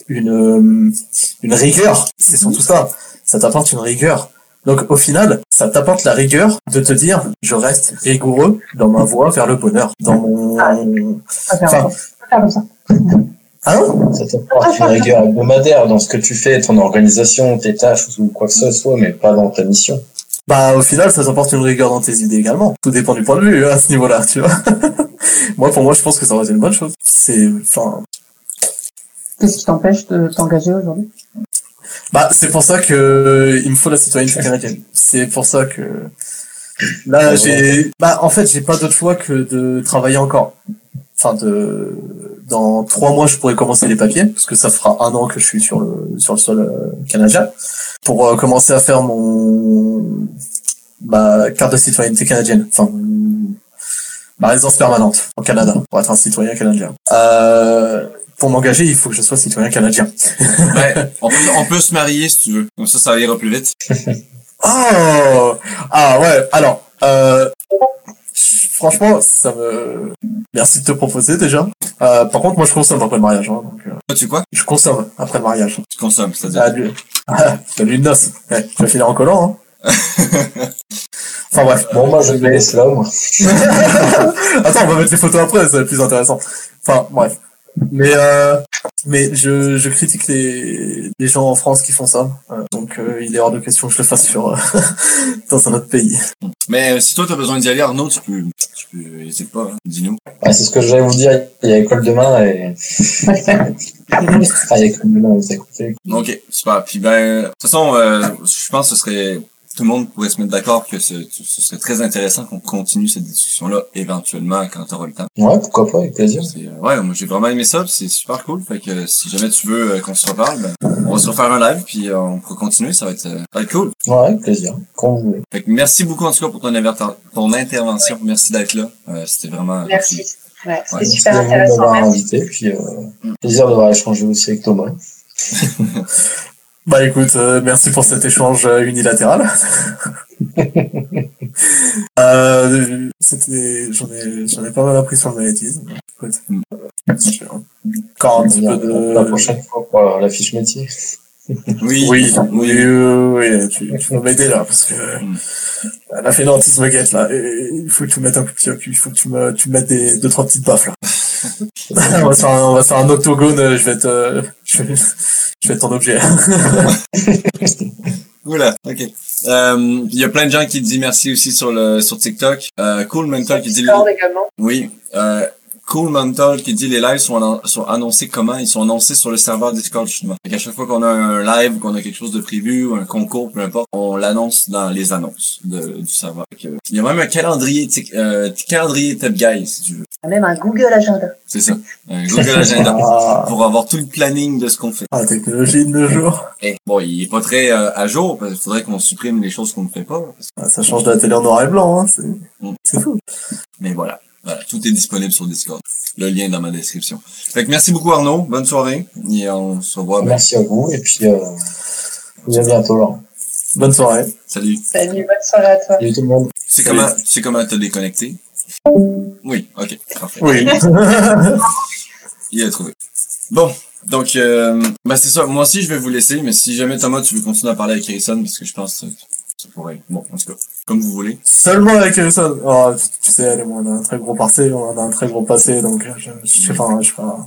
S7: une une rigueur. C'est surtout ça. Ça t'apporte une rigueur. Donc au final, ça t'apporte la rigueur de te dire, je reste rigoureux dans ma voie vers le bonheur, dans mon.
S8: Ah. Faire
S7: Enfin, hein
S3: Ça t'apporte une rigueur hebdomadaire dans ce que tu fais, ton organisation, tes tâches ou quoi que ce soit, mais pas dans ta mission.
S7: Bah, au final, ça t'apporte une rigueur dans tes idées également. Tout dépend du point de vue, hein, à ce niveau-là, tu vois. moi, pour moi, je pense que ça aurait été une bonne chose. C'est, enfin,
S8: Qu'est-ce qui t'empêche de t'engager aujourd'hui?
S7: Bah, c'est pour ça que il me faut la citoyenneté canadienne. C'est pour ça que là, j'ai, bah, en fait, j'ai pas d'autre choix que de travailler encore. Enfin, de, dans trois mois, je pourrais commencer les papiers, parce que ça fera un an que je suis sur le, sur le sol euh, canadien, pour euh, commencer à faire mon, ma carte de citoyenneté canadienne. Enfin, ma résidence permanente au Canada, pour être un citoyen canadien. Euh, pour m'engager, il faut que je sois citoyen canadien.
S1: Ouais, on peut, on peut se marier si tu veux. Comme ça, ça ira plus vite.
S7: Oh Ah ouais, alors, euh, franchement, ça me... Merci de te proposer déjà. Euh, par contre, moi je consomme après le mariage. Hein, donc, euh,
S1: Toi, tu quoi?
S7: je consomme après le mariage.
S1: Tu consommes, c'est-à-dire.
S7: Ah, lui... ah, de noces. Ouais, je vais finir en collant. Hein. enfin bref.
S3: Bon, moi, je vais laisse là, moi.
S7: Attends, on va mettre les photos après, ça va être plus intéressant. Enfin, bref. Mais euh, mais je, je critique les, les gens en France qui font ça. Euh, donc euh, il est hors de question que je le fasse sur euh, dans un autre pays.
S1: Mais euh, si toi, t'as besoin d'y aller, Arnaud, tu peux, tu peux, hésite pas, hein. dis-nous.
S3: Ouais, c'est ce que j'allais vous dire. Il y a école demain et. ah, il y a école demain, vous avez compris.
S1: Ok, super. Puis ben, de toute façon, euh, je pense que ce serait tout le monde pourrait se mettre d'accord que ce, ce serait très intéressant qu'on continue cette discussion-là éventuellement quand tu auras le temps.
S3: Ouais, pourquoi pas, avec plaisir.
S1: Euh, ouais, moi j'ai vraiment aimé ça, puis c'est super cool. Fait que euh, si jamais tu veux euh, qu'on se reparle, ben, on va se refaire un live, puis euh, on pourra continuer, ça va être, euh, ça va être cool.
S3: Ouais, avec plaisir. Quand vous voulez.
S1: Fait que merci beaucoup en tout cas pour ton, intervention, merci d'être là. Euh, C'était vraiment
S2: Merci. Ouais, c'était
S1: Ouais,
S2: super
S3: Merci
S2: intéressant.
S3: d'avoir
S2: Merci.
S3: invité, puis euh, plaisir d'avoir échangé aussi avec Thomas.
S7: Bah écoute, euh, merci pour cet échange euh, unilatéral. euh, c'était, j'en ai, j'en ai pas mal appris sur le magnétisme. Écoute,
S1: Mm.
S7: j'ai encore un petit peu de.
S3: La prochaine fois pour euh, la fiche métier.
S1: Oui,
S7: Oui, oui,
S1: oui.
S7: oui, oui, tu, tu vas m'aider là parce que
S1: Mm.
S7: la fainéantise me guette là. Et il faut que tu me mettes un coup de pied au cul. Il faut que tu me, tu me mettes des deux trois petites baffes là. On, va faire un, on va faire un octogone. euh, Je vais être, euh, je vais, je vais être ton objet.
S1: Oula, ok. Euh, Il y a plein de gens qui disent merci aussi sur le sur TikTok. Euh, cool Mental qui dit
S2: Discord également.
S1: oui. Euh, cool Mental qui dit les lives sont, annon- sont annoncés comment? Ils sont annoncés sur le serveur Discord justement. Fait qu'à chaque fois qu'on a un live, qu'on a quelque chose de prévu, ou un concours, peu importe, on l'annonce dans les annonces de, du serveur. Que, il y a même un calendrier, euh, calendrier Tap Guy si tu veux.
S2: Même un Google Agenda.
S1: C'est ça. Un Google Agenda
S7: Ah,
S1: pour avoir tout le planning de ce qu'on fait.
S7: la technologie de nos jours.
S1: Eh, bon, il est pas très euh, à jour parce qu'il faudrait qu'on supprime les choses qu'on ne fait pas. parce que-
S7: Ah, Ça change de la télé en noir et blanc. Hein. C'est,
S1: Mm.
S7: c'est fou.
S1: Mais voilà. Voilà, tout est disponible sur Discord. Le lien est dans ma description. Fait que merci beaucoup Arnaud, bonne soirée et on se revoit. ben,
S3: Merci à vous, et puis euh, à bientôt, là.
S7: Bonne soirée.
S1: Salut.
S2: Salut, bonne soirée à toi.
S3: Salut tout le monde.
S1: Tu sais comment, tu sais comment te déconnecter? Oui, ok, parfait.
S7: Oui.
S1: Il a trouvé. Bon, donc, euh, bah c'est ça. Moi aussi, je vais vous laisser, mais si jamais Thomas, tu veux continuer à parler avec Harrison, parce que je pense que ça pourrait. Bon, en tout cas, comme vous voulez.
S7: Seulement avec Harrison. Oh, tu, sais, elle et moi, on a un très gros passé, on a un très gros passé, donc euh, je, je sais pas, je sais pas.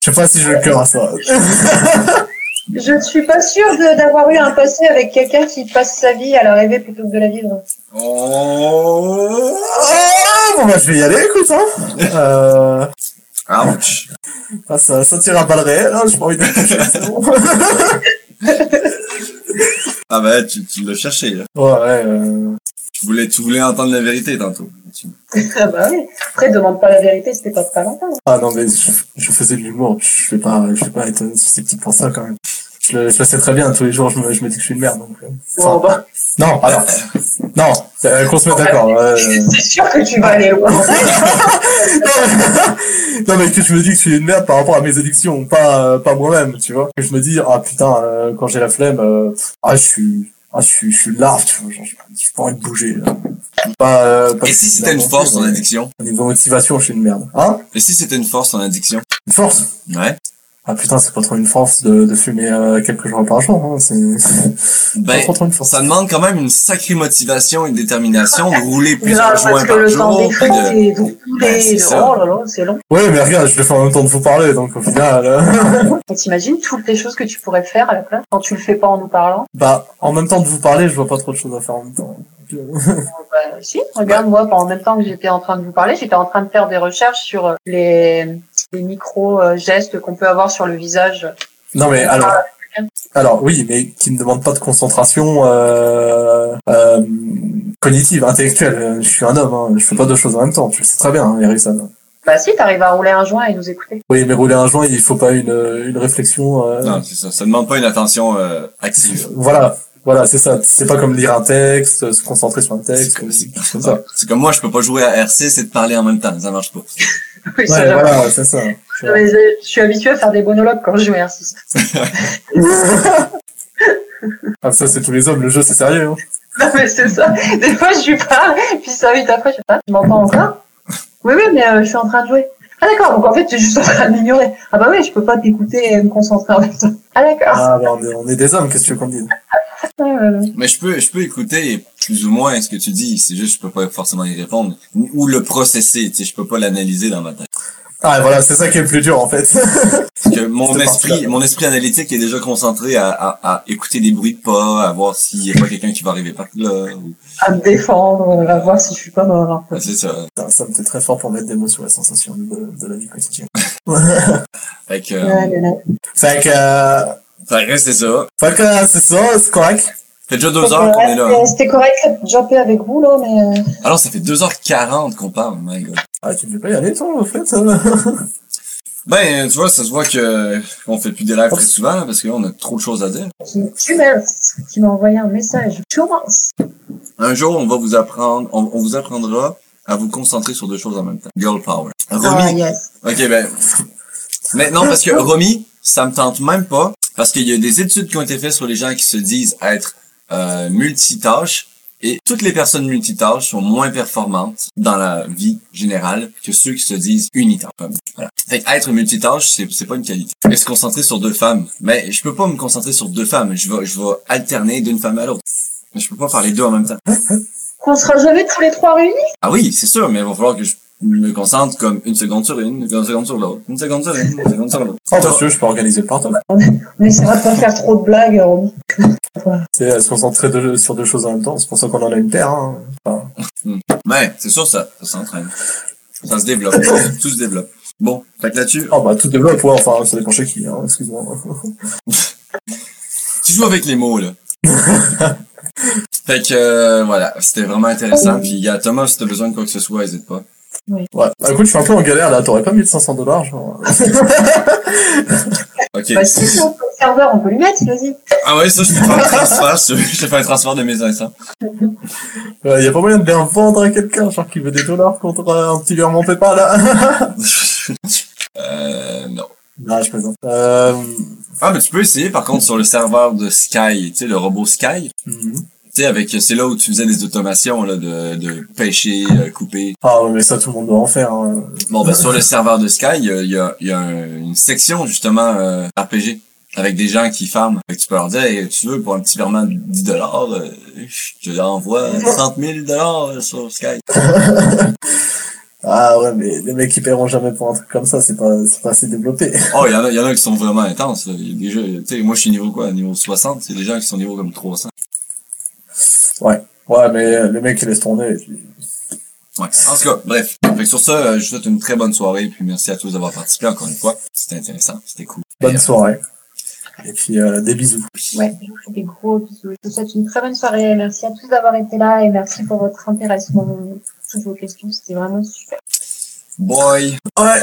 S7: Je sais pas si j'ai le cœur à ça.
S2: Je ne suis pas sûre de- d'avoir eu un passé avec quelqu'un qui passe sa vie à la rêver plutôt que de la vivre.
S1: Oh!
S7: Bon bah je vais y aller, écoute, hein. Euh,
S1: Ouch!
S7: ah, ça, ça tire à balles réelles, hein, j'ai pas envie de toucher, c'est bon.
S1: Ah ben, tu, tu l'as cherché, là.
S7: Ouais, ouais, euh,
S1: Tu voulais, tu voulais entendre la vérité tantôt. Tu-
S2: Ah bah oui. Après, demande pas la vérité, c'était pas très longtemps.
S7: Ah non, mais je, je faisais de l'humour. Je vais pas, je vais pas être susceptible pour ça quand même. Je le, je le sais très bien. Tous les jours, je me, je me dis que je suis une merde. Donc, euh.
S2: Bah,
S7: Non, alors, non, euh, qu'on se mette d'accord. euh,
S2: c'est sûr que tu vas aller loin.
S7: non mais que je me dis que je suis une merde par rapport à mes addictions, pas euh, pas moi-même, tu vois. Que je me dis ah putain euh, quand j'ai la flemme, euh, ah je suis ah je suis je suis larve, tu vois, genre, j'ai pas- envie de bouger. Là. Pas, euh, pas
S1: Et si c'était une force, ton addiction?
S7: Au niveau motivation, je suis une merde. Hein?
S1: Et si c'était une force, ton addiction?
S7: Une force?
S1: Ouais.
S7: Ah putain, c'est pas trop une force de, de fumer euh, quelques jours par jour. Hein. C'est
S1: Ben,
S7: pas trop, trop une force.
S1: ça demande quand même une sacrée motivation et détermination de rouler plusieurs
S2: parce
S1: joints
S2: que
S1: par
S2: le temps
S1: jour. de... Ben, c'est
S2: là là, c'est long.
S7: Ouais, mais regarde, je le fais en même temps de vous parler, donc au final, euh,
S2: Et T'imagines toutes les choses que tu pourrais faire à la place quand tu le fais pas en nous parlant?
S7: Bah en même temps de vous parler, je vois pas trop de choses à faire en même temps. Euh,
S2: Bah, si, regarde, moi, pendant même temps que j'étais en train de vous parler, j'étais en train de faire des recherches sur euh, les, les micro-gestes qu'on peut avoir sur le visage.
S7: Non mais alors, alors oui, mais qui ne demande pas de concentration euh, euh, cognitive, intellectuelle. Je suis un homme, hein, je fais pas deux choses en même temps. Tu le sais très bien, hein, Harrison.
S2: Bah si, t'arrives à rouler un joint et nous écouter.
S7: Oui, mais rouler un joint, il faut pas une, une réflexion. euh,
S1: Non, c'est ça. Ça demande pas une attention euh, active.
S7: Voilà, voilà, c'est ça. C'est pas comme lire un texte, se concentrer sur un
S1: C'est
S7: texte,
S1: comme, c'est-
S7: comme ça.
S1: c'est comme moi, je peux pas jouer à RC, c'est de parler en même temps. Ça marche pas.
S2: Oui,
S7: Ouais, voilà, c'est ça.
S2: Mais, je suis habituée à faire des monologues quand je joue à R6.
S7: Ah, ça, c'est tous les hommes. Le jeu, c'est sérieux. Hein.
S2: Non, mais c'est ça. Des fois, je lui parle, puis ça vite après, je sais pas, tu m'entends encore? Oui, oui, mais euh, je suis en train de jouer. Ah d'accord, donc en fait, tu es juste en train de m'ignorer. Ah bah oui, je peux pas t'écouter et me concentrer en même temps. Ah d'accord.
S7: Ah, bah, on, est, des hommes. Qu'est-ce que tu veux qu'on dise?
S1: Mais je peux, je peux écouter plus ou moins ce que tu dis. C'est juste, je peux pas forcément y répondre. Ou le processer, tu sais, je peux pas l'analyser dans ma tête.
S7: Ah, voilà, c'est ça qui est le plus dur, en fait.
S1: Parce que mon esprit, mon esprit analytique est déjà concentré à, à, à écouter des bruits de pas, à voir s'il y a pas quelqu'un qui va arriver par là. ou-
S2: À me défendre, à voir si je suis pas mort.
S1: C'est ça.
S7: Ça me fait très fort pour mettre des mots sur la sensation de, de la vie quotidienne.
S1: Fait que,
S2: Ouais,
S1: euh,
S2: ouais, ouais.
S7: fait que, euh,
S1: fait que c'est ça.
S7: fait que euh, c'est ça, c'est correct.
S1: Ça fait déjà deux heures qu'on est là. hein.
S2: C'était correct de jumper avec vous, là, mais... euh,
S1: Alors, ça fait 2h40 qu'on parle, my god.
S7: Ah, tu devais pas y aller, toi, en fait.
S1: Ben, tu vois, ça se voit que on fait plus des lives très souvent, là, parce qu'on a trop de choses à dire.
S2: qui, tu m'as- qui m'a envoyé un message. Tu commences.
S1: Un jour, on va vous apprendre, on, on vous apprendra à vous concentrer sur deux choses en même temps. Girl power. Romy.
S2: Ah, yes.
S1: Ok, ben. Mais non, parce que Romy, ça me tente même pas. Parce qu'il y a des études qui ont été faites sur les gens qui se disent être euh, multitâches. Et toutes les personnes multitâches sont moins performantes dans la vie générale que ceux qui se disent unitâches. Voilà. Fait être multitâche, c'est, c'est pas une qualité. Et se concentrer sur deux femmes. Mais je peux pas me concentrer sur deux femmes. Je vais, je vais alterner d'une femme à l'autre. Mais je peux pas faire les deux en même temps.
S2: On sera jamais tous les trois réunis?
S1: Ah oui, c'est sûr, mais il va falloir que je me concentre comme une seconde sur une, une seconde sur l'autre, une seconde sur une, une seconde sur l'autre.
S7: Oh, que je peux organiser le partage.
S2: On essaiera de pas faire trop de blagues, Romy.
S7: C'est à se concentrer de- sur deux choses en même temps. C'est pour ça qu'on en a une paire, hein. Enfin,
S1: Ouais, c'est sûr, ça, ça s'entraîne. Ça se développe. Tout se développe. Bon, fait que là-dessus,
S7: oh, bah, tout développe, ouais, enfin, ça dépend chez qui, hein. Excuse-moi.
S1: tu joues avec les mots, là. fait que, euh, voilà, c'était vraiment intéressant. Puis, il y a Thomas, si t'as besoin de quoi que ce soit, n'hésite pas.
S7: Ouais. Bah, écoute, je suis un peu en galère, là. T'aurais pas 1500 dollars, genre.
S1: Ok.
S2: Bah si, si, on peut le serveur, on peut lui mettre, vas-y.
S1: Ah ouais, ça, je te fais un transfert, je te- fais un transfert de mes 500.
S7: Il y a pas moyen de les vendre à quelqu'un, genre, qui veut des dollars contre euh, un petit virement PayPal, là.
S1: euh, non.
S7: non, je plaisante. Euh,
S1: Ah, mais tu peux essayer, par contre, sur le serveur de Sky, tu sais, le robot Sky.
S7: mhm.
S1: Tu sais, avec, c'est là où tu faisais des automations, là, de, de pêcher, euh, couper.
S7: Ah, ouais, mais ça, tout le monde doit en faire, hein.
S1: Bon, ben, sur le serveur de Sky, il y a, il y a, y a un- une section, justement, euh, RPG. Avec des gens qui farment. Fait que tu peux leur dire, Hey, tu veux, pour un petit virement de 10 dollars, je te l'envoie 30 000 dollars sur Sky.
S7: Ah, ouais, mais les mecs qui paieront jamais pour un truc comme ça, c'est pas, c'est pas assez développé.
S1: Oh, il y en a, y en a qui sont vraiment intenses, là. Il y a des jeux, tu sais, moi, je suis niveau quoi? Niveau 60. C'est des gens qui sont niveau comme 300.
S7: Ouais. Ouais, mais euh, le mec, il laisse tourner. Et puis...
S1: Ouais. En tout cas, bref. Fait que sur ça, euh, je vous souhaite une très bonne soirée, et puis merci à tous d'avoir participé encore une fois. C'était intéressant, c'était cool.
S7: Bonne soirée. Et puis, euh, des bisous.
S2: Ouais, des gros bisous. Je vous souhaite une très bonne soirée. Merci à tous d'avoir été là et merci pour votre intéressement. Toutes vos questions, c'était vraiment super.
S1: Boy!
S7: Ouais!